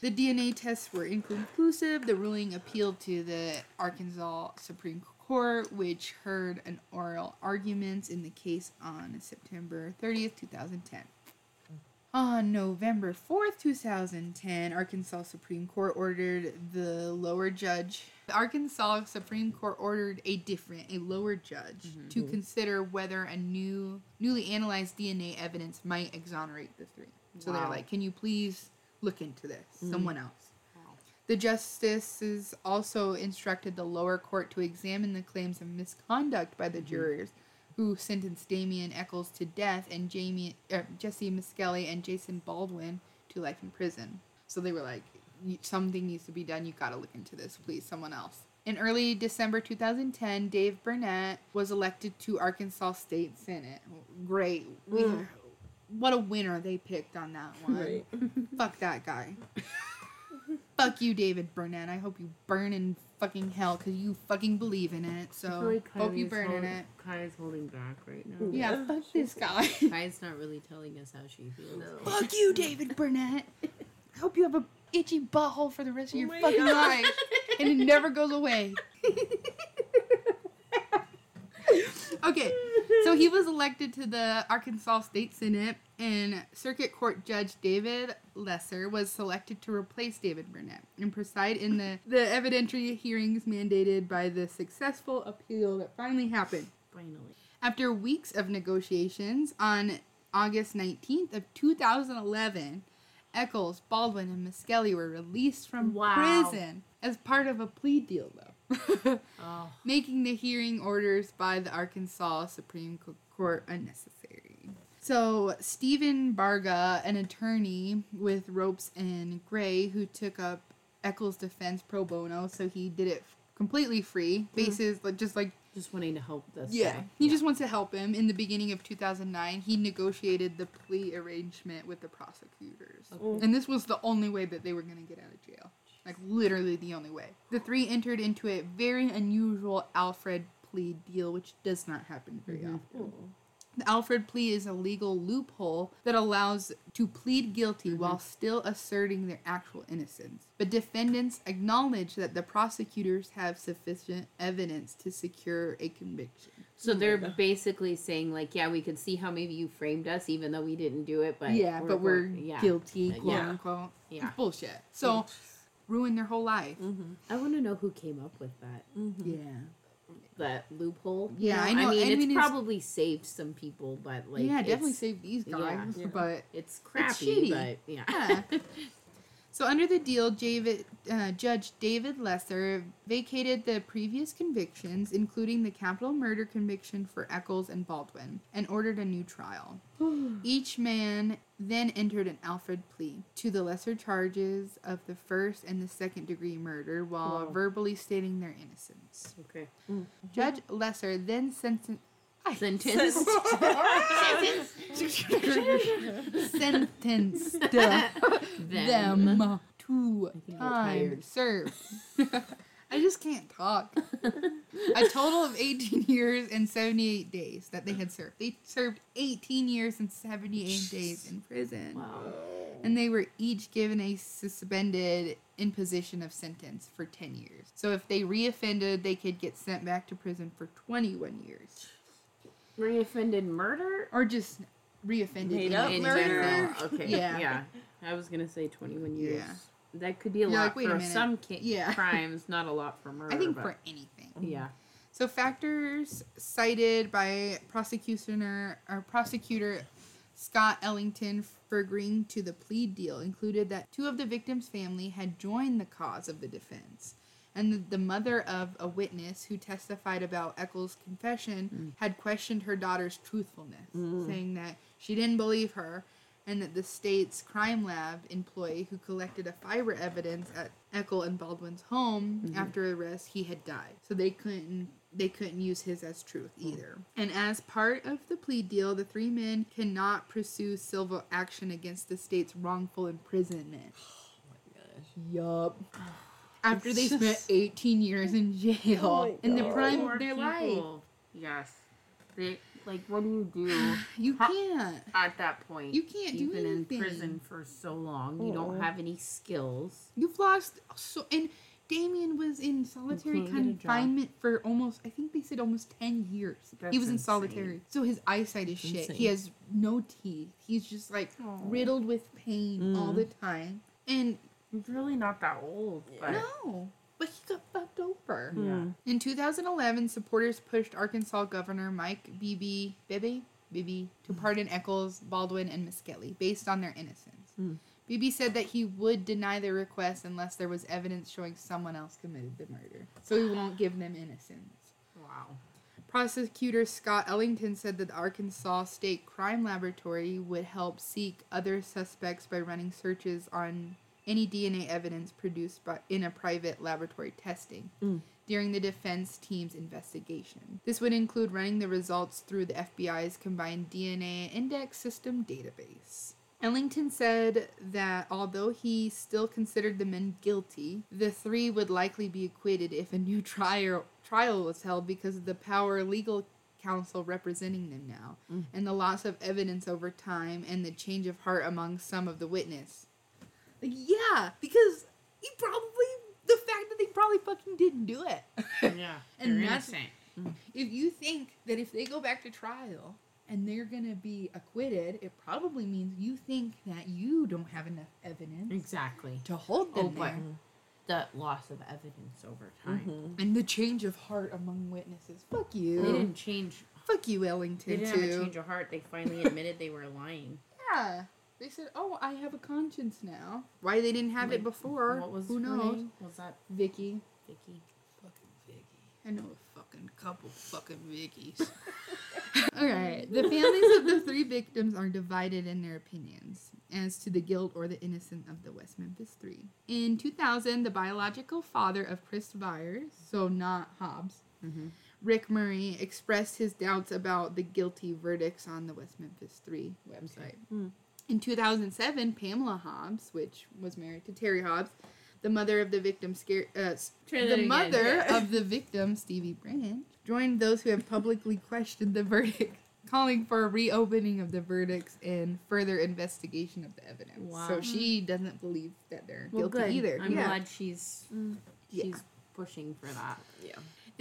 The DNA tests were inconclusive. The ruling appealed to the Arkansas Supreme Court, which heard an oral arguments in the case on September 30th, 2010. On November 4th, 2010, Arkansas Supreme Court ordered the lower judge. The Arkansas Supreme Court ordered a different, a lower judge, to consider whether a new, newly analyzed DNA evidence might exonerate the three. So they're like, "Can you please look into this? Mm. Someone else." Wow. The justices also instructed the lower court to examine the claims of misconduct by the Mm-hmm. jurors who sentenced Damien Echols to death and Jamie, uh, Jesse Misskelley and Jason Baldwin to life in prison. So they were like, "Y- something needs to be done. You got to look into this, please, someone else. In early December 2010, Dave Burnett was elected to Arkansas State Senate. Great. We, What a winner they picked on that one. Right. Fuck that guy. Fuck you, David Burnett. I hope you burn in fucking hell because you fucking believe in it. So like hope you Kylie's burn in hold- it. Kylie's holding back right now. Yeah, fuck this guy. Kai's not really telling us how she feels. fuck you, David Burnett. I hope you have a itchy butthole for the rest of oh your my fucking life, and it never goes away. okay, so he was elected to the Arkansas State Senate, and Circuit Court Judge David Lesser was selected to replace David Burnett and preside in the, the evidentiary hearings mandated by the successful appeal that finally happened. Finally. After weeks of negotiations, on August 19th of 2011, Echols, Baldwin, and Misskelley were released from Wow. prison as part of a plea deal, though, Oh. making the hearing orders by the Arkansas Supreme Court unnecessary. So, Stephen Braga, an attorney with Ropes and Gray, who took up Echols' defense pro bono, so he did it completely free, mm-hmm. basis like just like Just wanting to help this yeah, guy. he just wants to help him. In the beginning of 2009, he negotiated the plea arrangement with the prosecutors. Oh. And this was the only way that they were going to get out of jail. Like, literally the only way. The three entered into a very unusual Alford plea deal, which does not happen very mm-hmm. often. Oh. The Alford plea is a legal loophole that allows to plead guilty mm-hmm. while still asserting their actual innocence. But defendants acknowledge that the prosecutors have sufficient evidence to secure a conviction. So mm-hmm. they're basically saying like, yeah, we could see how maybe you framed us, even though we didn't do it, but yeah, but we're going- yeah. guilty, quote yeah. unquote. Yeah. It's bullshit. So ruin their whole life. Mm-hmm. I want to know who came up with that. Yeah. That loophole. Yeah, I know, I mean, I it's mean, it's- probably saved some people, but like, yeah, definitely saved these guys, Yeah. but It's crappy, shitty. but yeah. Yeah. So under the deal, David, uh, Judge David Lesser vacated the previous convictions, including the capital murder conviction for Echols and Baldwin, and ordered a new trial. Each man then entered an Alford plea to the lesser charges of the first and the second degree murder while Wow. verbally stating their innocence. okay. Judge Lesser then sentenced. Sentenced. sentenced Them. them to time served. I just can't talk. A total of 18 years and 78 days that they had served. They served 18 years and 78 days in prison. Wow. And they were each given a suspended imposition of sentence for 10 years. So if they reoffended, they could get sent back to prison for 21 years. Reoffended murder? Or just reoffended Made up in murder? general. Okay. Yeah. Yeah. I was gonna say 21 years. Yeah. That could be a You're lot like, wait a for some ca- Yeah. crimes, not a lot for murder. I think but- for anything. yeah. So factors cited by prosecutioner or prosecutor Scott Ellington for agreeing to the plea deal included that two of the victims' family had joined the cause of the defense. And the, the mother of a witness who testified about Echols' confession mm. had questioned her daughter's truthfulness, mm. saying that she didn't believe her and that the state's crime lab employee who collected a fiber evidence at Eckel and Baldwin's home mm-hmm. after arrest, he had died. So they couldn't they couldn't use his as truth mm. either. And as part of the plea deal, the three men cannot pursue civil action against the state's wrongful imprisonment. Oh my gosh. Yup. After they spent 18 years in jail Oh in the God. prime Poor of their life. Yes. They like what do you do You Huh? can't. at that point? You can't do You've been anything. in prison for so long. You don't Oh. have any skills. You've lost so and Damien was in solitary can't get a job. confinement for almost I think they said almost 10 years. he That's was in insane. solitary. So his eyesight is shit. Insane. He has no teeth. He's just like riddled with pain all Mm. the time. And He's really not that old. But no, but he got fucked over. yeah. In 2011, supporters pushed Arkansas Governor Mike Beebe, Bibby, Bibby to pardon Echols, Baldwin, and Misskelley based on their innocence. Hmm. Beebe said that he would deny their request unless there was evidence showing someone else committed the murder. So he won't give them innocence. Wow. Prosecutor Scott Ellington said that the Arkansas State Crime Laboratory would help seek other suspects by running searches on any DNA evidence produced by, in a private laboratory testing Mm. during the defense team's investigation. This would include running the results through the FBI's combined DNA index system database. Ellington said that although he still considered the men guilty, the three would likely be acquitted if a new trial trial was held because of the power legal counsel representing them now, and the loss of evidence over time and the change of heart among some of the witness. Like, yeah, because he probably the fact that they probably fucking didn't do it. Yeah. And they're that's- innocent. if you think that if they go back to trial and they're gonna be acquitted, it probably means you think that you don't have enough evidence Exactly. to hold Oh, them but there. the loss of evidence over time. Mhm. And the change of heart among witnesses. Fuck you. They didn't change. Fuck you, Ellington. They didn't have a change of heart. They finally admitted they were lying. Yeah. They said, "Oh, I have a conscience now." Why they didn't have it before? What was Who her knows? name? Was that Vicky. Vicky? Fucking Vicky. I know a fucking couple fucking Vickies. Alright. The families of the three victims are divided in their opinions as to the guilt or the innocence of the West Memphis Three. In 2000, the biological father of Chris Byers, so not Hobbs, Mhm. Rick Murray, expressed his doubts about the guilty verdicts on the West Memphis Three website. Hmm. In 2007, Pamela Hobbs, which was married to Terry Hobbs, the mother of the victim, scare, uh, the again. mother of the victim, Stevie Branch, joined those who have publicly questioned the verdict, calling for a reopening of the verdicts and further investigation of the evidence. Wow. So she doesn't believe that they're Well, guilty good. either. I'm yeah. glad she's Yeah. she's pushing for that. Yeah.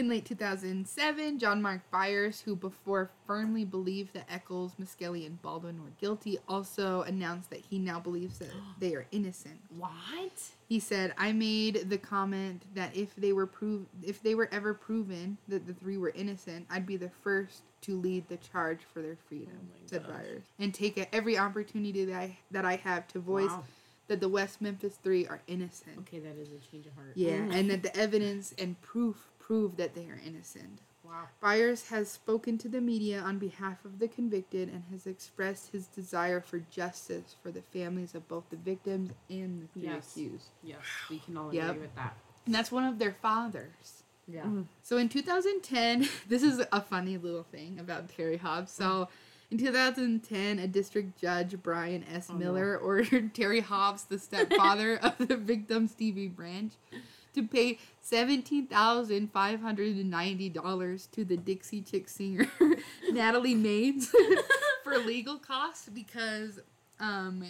In late 2007, John Mark Byers, who before firmly believed that Echols, Misskelley, and Baldwin were guilty, also announced that he now believes that they are innocent. What? He said, "I made the comment that if they were prov- if they were ever proven that the three were innocent, I'd be the first to lead the charge for their freedom," Oh said gosh. Byers, "and take every opportunity that I that I have to voice Wow. that the West Memphis Three are innocent." Okay, that is a change of heart. Yeah, and that the evidence and proof prove that they are innocent. Wow. Byers has spoken to the media on behalf of the convicted and has expressed his desire for justice for the families of both the victims and the three Yes. accused. Yes, we can all Yep. agree with that. And that's one of their fathers. Yeah. Mm. So in 2010, this is a funny little thing about Terry Hobbs. So mm. in 2010, a district judge, Brian S. Oh, no. Miller, ordered Terry Hobbs, the stepfather of the victim, Stevie Branch, to pay $17,590 to the Dixie Chick singer, Natalie Maines, for legal costs because um,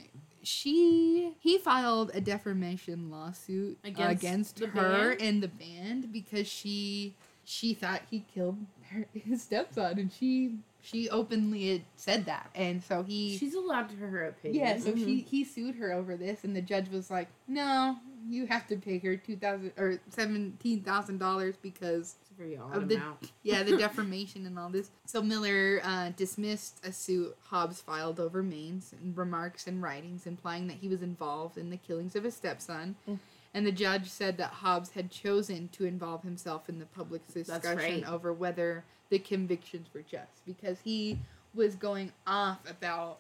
she he filed a defamation lawsuit Against against, her band? and the band because she she thought he killed her, his stepson and she she openly said that and so he She's allowed to her opinion. yeah so she he sued her over this and the judge was like no you have to pay her two thousand or seventeen thousand dollars because It's a very odd of the- amount. yeah, the defamation and all this. So Miller uh, dismissed a suit Hobbs filed over Maines' and remarks and writings implying that he was involved in the killings of his stepson. Mm. And the judge said that Hobbs had chosen to involve himself in the public discussion right. over whether the convictions were just because he was going off about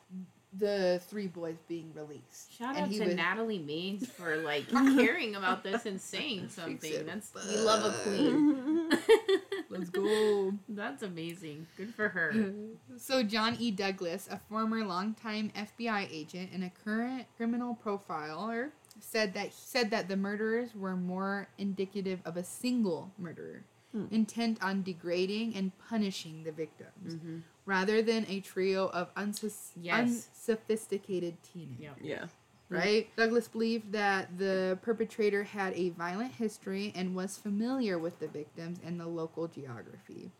the three boys being released. Shout And out he to was- Natalie Maines for like caring about this and saying something. it That's we love a queen. Let's go. That's amazing. Good for her. So John E. Douglas, a former longtime FBI agent and a current criminal profiler, said that said that the murderers were more indicative of a single murderer, hmm. intent on degrading and punishing the victims, mm-hmm. Rather than a trio of unsus- Yes. unsophisticated teenagers Yep. Yeah. right? Douglas believed that the perpetrator had a violent history and was familiar with the victims and the local geography.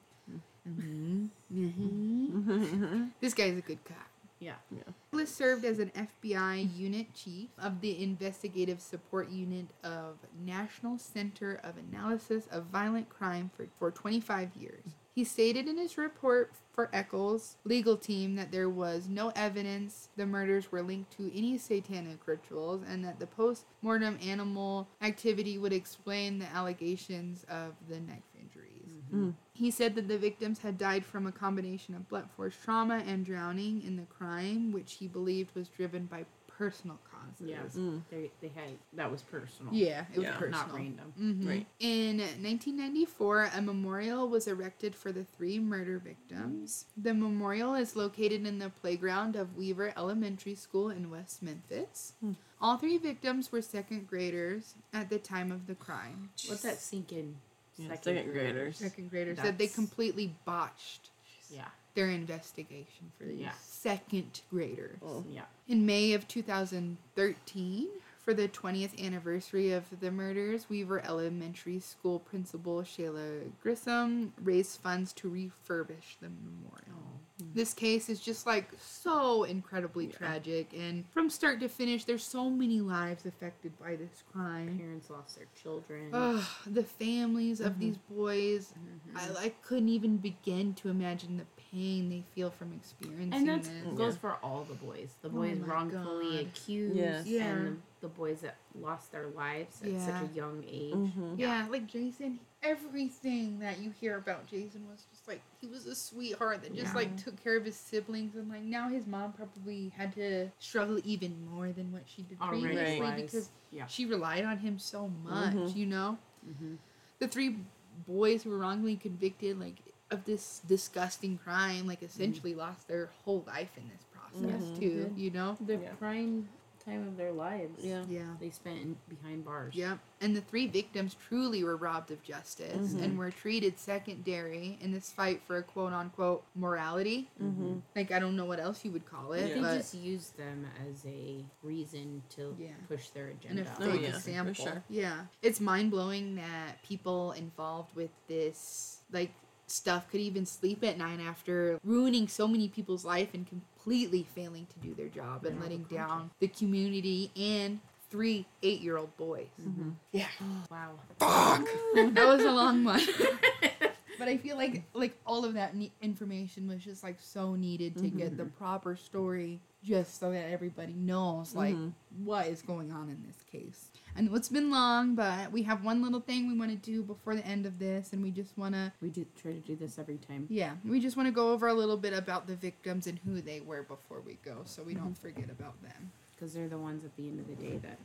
Mhm. Mhm. this guy's a good cop. Yeah. Yeah. Douglas served as an FBI unit chief of the investigative support unit of National Center of Analysis of Violent Crime for, for 25 years. He stated in his report for Echols' legal team that there was no evidence the murders were linked to any satanic rituals and that the post mortem animal activity would explain the allegations of the knife injuries. Mm-hmm. Mm. He said that the victims had died from a combination of blunt force trauma and drowning in the crime, which he believed was driven by personal causes. Yeah. Mm. They, they had that was personal. Yeah, it was Yeah. personal. Not random. Mhm. Right. In 1994, a memorial was erected for the three murder victims. The memorial is located in the playground of Weaver Elementary School in West Memphis. All three victims were second graders at the time of the crime. Let that sink in. Yeah, second graders. Second graders That they completely botched Yeah. Their investigation for these Yeah. second graders. Oh. Yeah. In May of 2013, for the 20th anniversary of the murders, Weaver Elementary School principal Shayla Grissom raised funds to refurbish the memorial. Oh. Hmm. This case is just like so incredibly tragic, and from start to finish, there's so many lives affected by this crime. Parents lost their children. Ugh, the families of mm-hmm. these boys, mm-hmm. I, I couldn't even begin to imagine the pain they feel from experiencing and that this. goes for all the boys. The boys Oh wrongfully God. accused, Yes. Yeah. and the, the boys that lost their lives at such a young age. Mhm. Yeah, like Jason, everything that you hear about Jason was just like he was a sweetheart that just Yeah. like took care of his siblings and like now his mom probably had to struggle even more than what she did Already previously was. because Yeah. she relied on him so much, Mhm. you know? Mhm. The three boys who were wrongly convicted like of this disgusting crime like essentially lost their whole life in this process Mhm. too, you know? The Yeah. crime time of their lives. Yeah. Yeah. They spent in, behind bars. Yep. And the three victims truly were robbed of justice and were treated secondary in this fight for a quote unquote morality. Mm-hmm. Like, I don't know what else you would call it, They Yeah. but just used them as a reason to Yeah. push their and agenda. a Oh, fake yeah, for example. sure. Yeah. It's mind blowing that people involved with this, like, stuff could even sleep at night after ruining so many people's life and completely failing to do their job and Yeah, letting the down the community and three eight year old boys. Mm-hmm. Mm-hmm. Yeah. Oh, wow. Fuck! that was a long one. but I feel like like all of that information was just like so needed to get the mm-hmm. proper story just so that everybody knows like mm-hmm. what is going on in this case. And it's been long, but we have one little thing we want to do before the end of this and we just want to We do try to do this every time. yeah, we just want to go over a little bit about the victims and who they were before we go so we don't mm-hmm. forget about them. because they're the ones at the end of the day that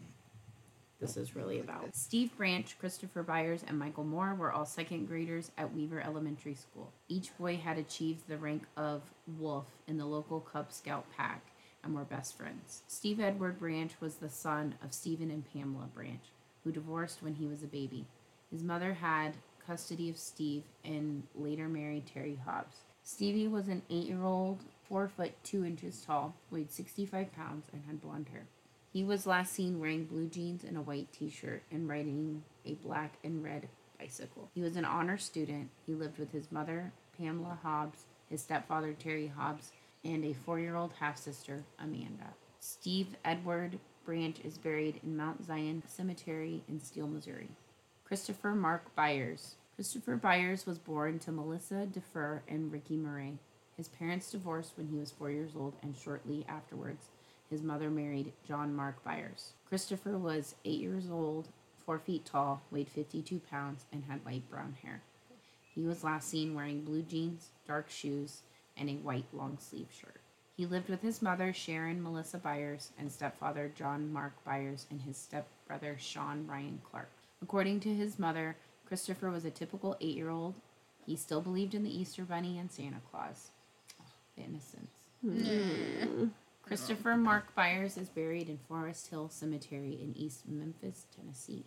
this is really about. Steve Branch, Christopher Byers, and Michael Moore were all second graders at Weaver Elementary School. Each boy had achieved the rank of Wolf in the local Cub Scout pack and were best friends. Steve Edward Branch was the son of Stephen and Pamela Branch, who divorced when he was a baby. His mother had custody of Steve and later married Terry Hobbs. Stevie was an eight year old, four foot two inches tall, weighed 65 pounds, and had blonde hair. He was last seen wearing blue jeans and a white t shirt and riding a black and red bicycle. He was an honor student. He lived with his mother, Pamela Hobbs, his stepfather, Terry Hobbs, and a four year old half sister, Amanda. Steve Edward Branch is buried in Mount Zion Cemetery in Steele, Missouri. Christopher Mark Byers. Christopher Byers was born to Melissa Defer and Ricky Murray. His parents divorced when he was four years old, and shortly afterwards, his mother married John Mark Byers. Christopher was eight years old, four feet tall, weighed 52 pounds, and had light brown hair. He was last seen wearing blue jeans, dark shoes, and a white long sleeve shirt. He lived with his mother, Sharon Melissa Byers, and stepfather, John Mark Byers, and his stepbrother, Sean Ryan Clark. According to his mother, Christopher was a typical eight year old. He still believed in the Easter Bunny and Santa Claus. Oh, the innocence. Hmm. Christopher Mark Byers is buried in Forest Hill Cemetery in East Memphis, Tennessee.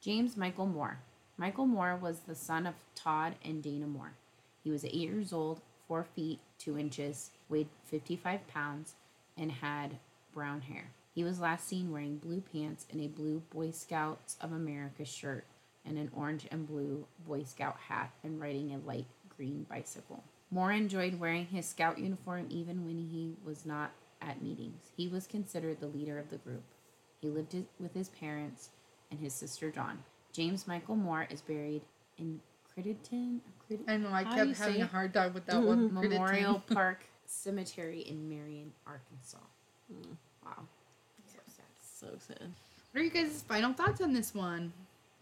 James Michael Moore. Michael Moore was the son of Todd and Dana Moore. He was eight years old, four feet, two inches, weighed 55 pounds, and had brown hair. He was last seen wearing blue pants and a blue Boy Scouts of America shirt and an orange and blue Boy Scout hat and riding a light green bicycle. Moore enjoyed wearing his scout uniform even when he was not at meetings. He was considered the leader of the group. He lived with his parents and his sister Dawn. James Michael Moore is buried in Crediton, Credit- I know I How kept having a hard time with that one. Memorial Park Cemetery in Marion, Arkansas. Mm. Wow. So sad. So sad. What are you guys' final thoughts on this one?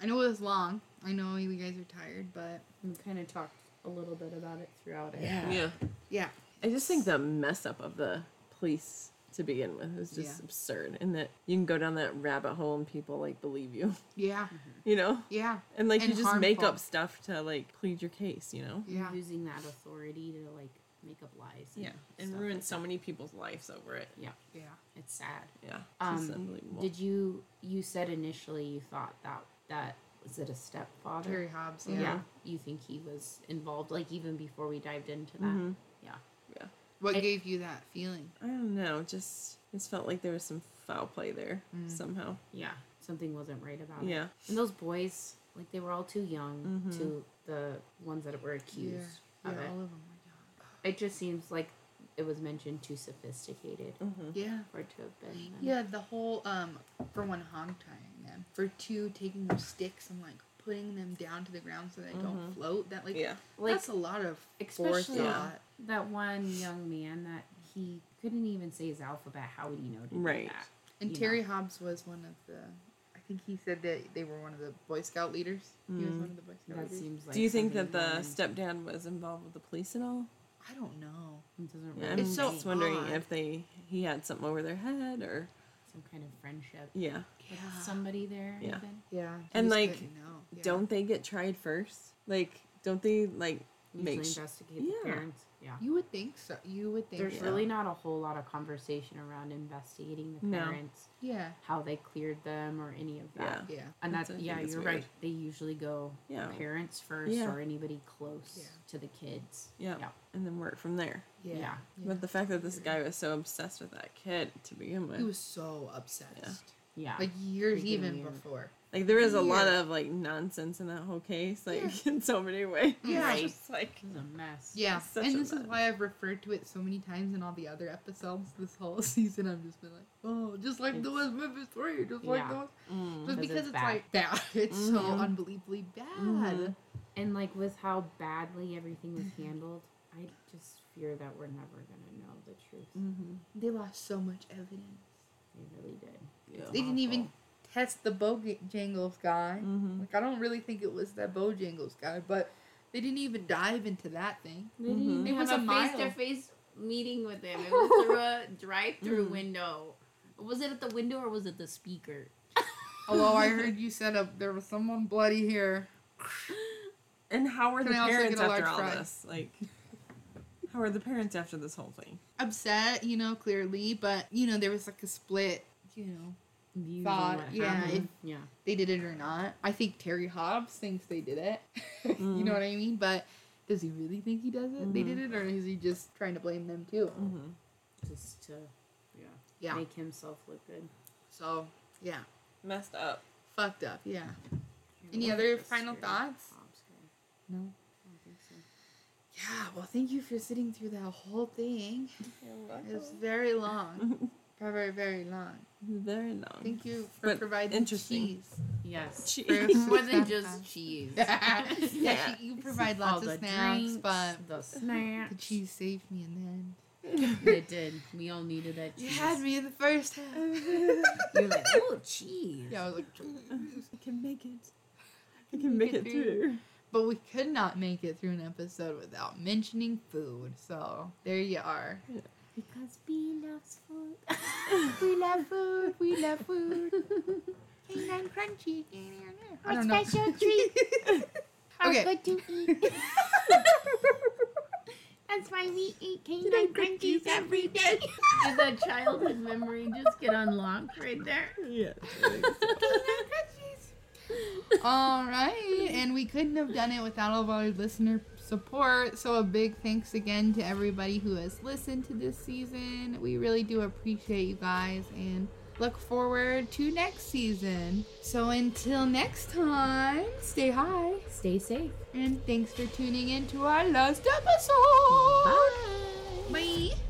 I know it was long. I know you guys are tired, but We kind of talked a little bit about it throughout it. Yeah. yeah. I just think the mess up of the police to begin with is just Yeah. absurd, and that you can go down that rabbit hole and people like believe you, Yeah. you know, Yeah. and like And you just make up stuff to like plead your case, you know. Yeah. Using that authority to like make up lies. Yeah, and ruin like so that. many people's lives over it. Yeah, Yeah. it's sad. Yeah, it's Um, unbelievable. Did you you said initially you thought that that was it a stepfather? Terry Hobbs. Yeah. Yeah. You think he was involved like even before we dived into that? Mhm. Yeah. yeah, What I- gave you that feeling? I don't know. Just just felt like there was some foul play there Mm. somehow. Yeah. Something wasn't right about it. Yeah, And those boys, like they were all too young Mhm. to the ones that were accused Yeah. of Yeah. it. All of them. were young. It just seems like it was mentioned too sophisticated mm-hmm. Yeah. for it to have been. them. Yeah. The whole um for one hog tying them, for two taking those sticks I'm like putting them down to the ground so they don't float. That like yeah, Like that's a lot of especially forethought. that one young man that he couldn't even say his alphabet. How would he know to do Right. that? And you Terry know. Hobbs was one of the. I think he said that they were one of the Boy Scout leaders. He was Mm. one of the Boy Scout That leaders. seems like. Do you think that the he stepdad was involved with the police at all? I don't know. It doesn't Yeah, I'm It's so just wondering odd. if they he had something over their head or some kind of friendship yeah. with somebody there. Yeah. Even. Yeah. And, like, know. Yeah. Don't they get tried first? Like, don't they like Usually make sh- investigate Yeah. the parents. Yeah. You would think so. You would think There's so. really not a whole lot of conversation around investigating the No. parents, Yeah. how they cleared them, or any of that. Yeah. Yeah. And That's- that's, yeah, you're weird. right. They usually go Yeah. parents first Yeah. or anybody close Yeah. to the kids. Yeah. Yeah. And then work from there. Yeah. Yeah. But the fact that this guy was so obsessed with that kid to begin with. He was so obsessed. Yeah. Like years Freaking even weird. before. Like there is a lot of like nonsense in that whole case, like in so many ways. Yeah. It's just like It was a mess. Yeah. And a this is why I've referred to it so many times in all the other episodes this whole season. I've just been like, oh, just like the West Memphis 3, just like Yeah. the West. mm, Just 'Cause because it's it's, bad. like bad. It's so Mhm. unbelievably bad. Mhm. And like with how badly everything was handled, I just fear that we're never gonna know the truth. mm-hmm. They lost so much evidence. They really did. yeah. They didn't even test the Bojangles guy. Mhm. Like I don't really think it was that Bojangles guy, but they didn't even dive into that thing. They didn't Mhm. It was a a face to face meeting with him. It was through a drive through Mhm. window. Was it at the window or was it the speaker? Although I heard you said up there was someone bloody here. And how were Can the I parents after all fry? this? Like, how are the parents after this whole thing? Upset, you know, clearly, but you know, there was like a split, you know, Views Thought, on what yeah, happened. yeah. they did it or not. I think Terry Hobbs thinks they did it. you Mm. know what I mean? But does he really think he does it? They Mhm. did it, or is he just trying to blame them too? Mm-hmm. Just to yeah, Yeah. make himself look good. So yeah, Messed up. fucked up. Yeah. Any other final thoughts? Hobbs. No. I don't think so. Yeah. Well, thank you for sitting through that whole thing. It was very long. very very long. Very long. Thank you for But providing interesting. cheese. Yes. Cheese. More than just cheese. yeah, Yeah. she- you provide All lots the of snacks, drinks, but the snacks. the cheese saved me in the end. It did. We all needed that cheese. You had me in the first half. You're like, oh, cheese. yeah, I was like, I can make it. I can make it through. but we could not make it through an episode without mentioning food. So there you are. Because B loves food. We love food. We love food. Canine crunchy. I don't know. special treat are Okay. good to eat. That's why we eat canine crunchies every day. Did that childhood memory just get unlocked right there? Yeah. Canine crunchies. All right, and we couldn't have done it without all of our listener support. So a big thanks again to everybody who has listened to this season. We really do appreciate you guys and look forward to next season. So until next time, stay high Stay safe. and thanks for tuning in to our last episode. Bye. Bye.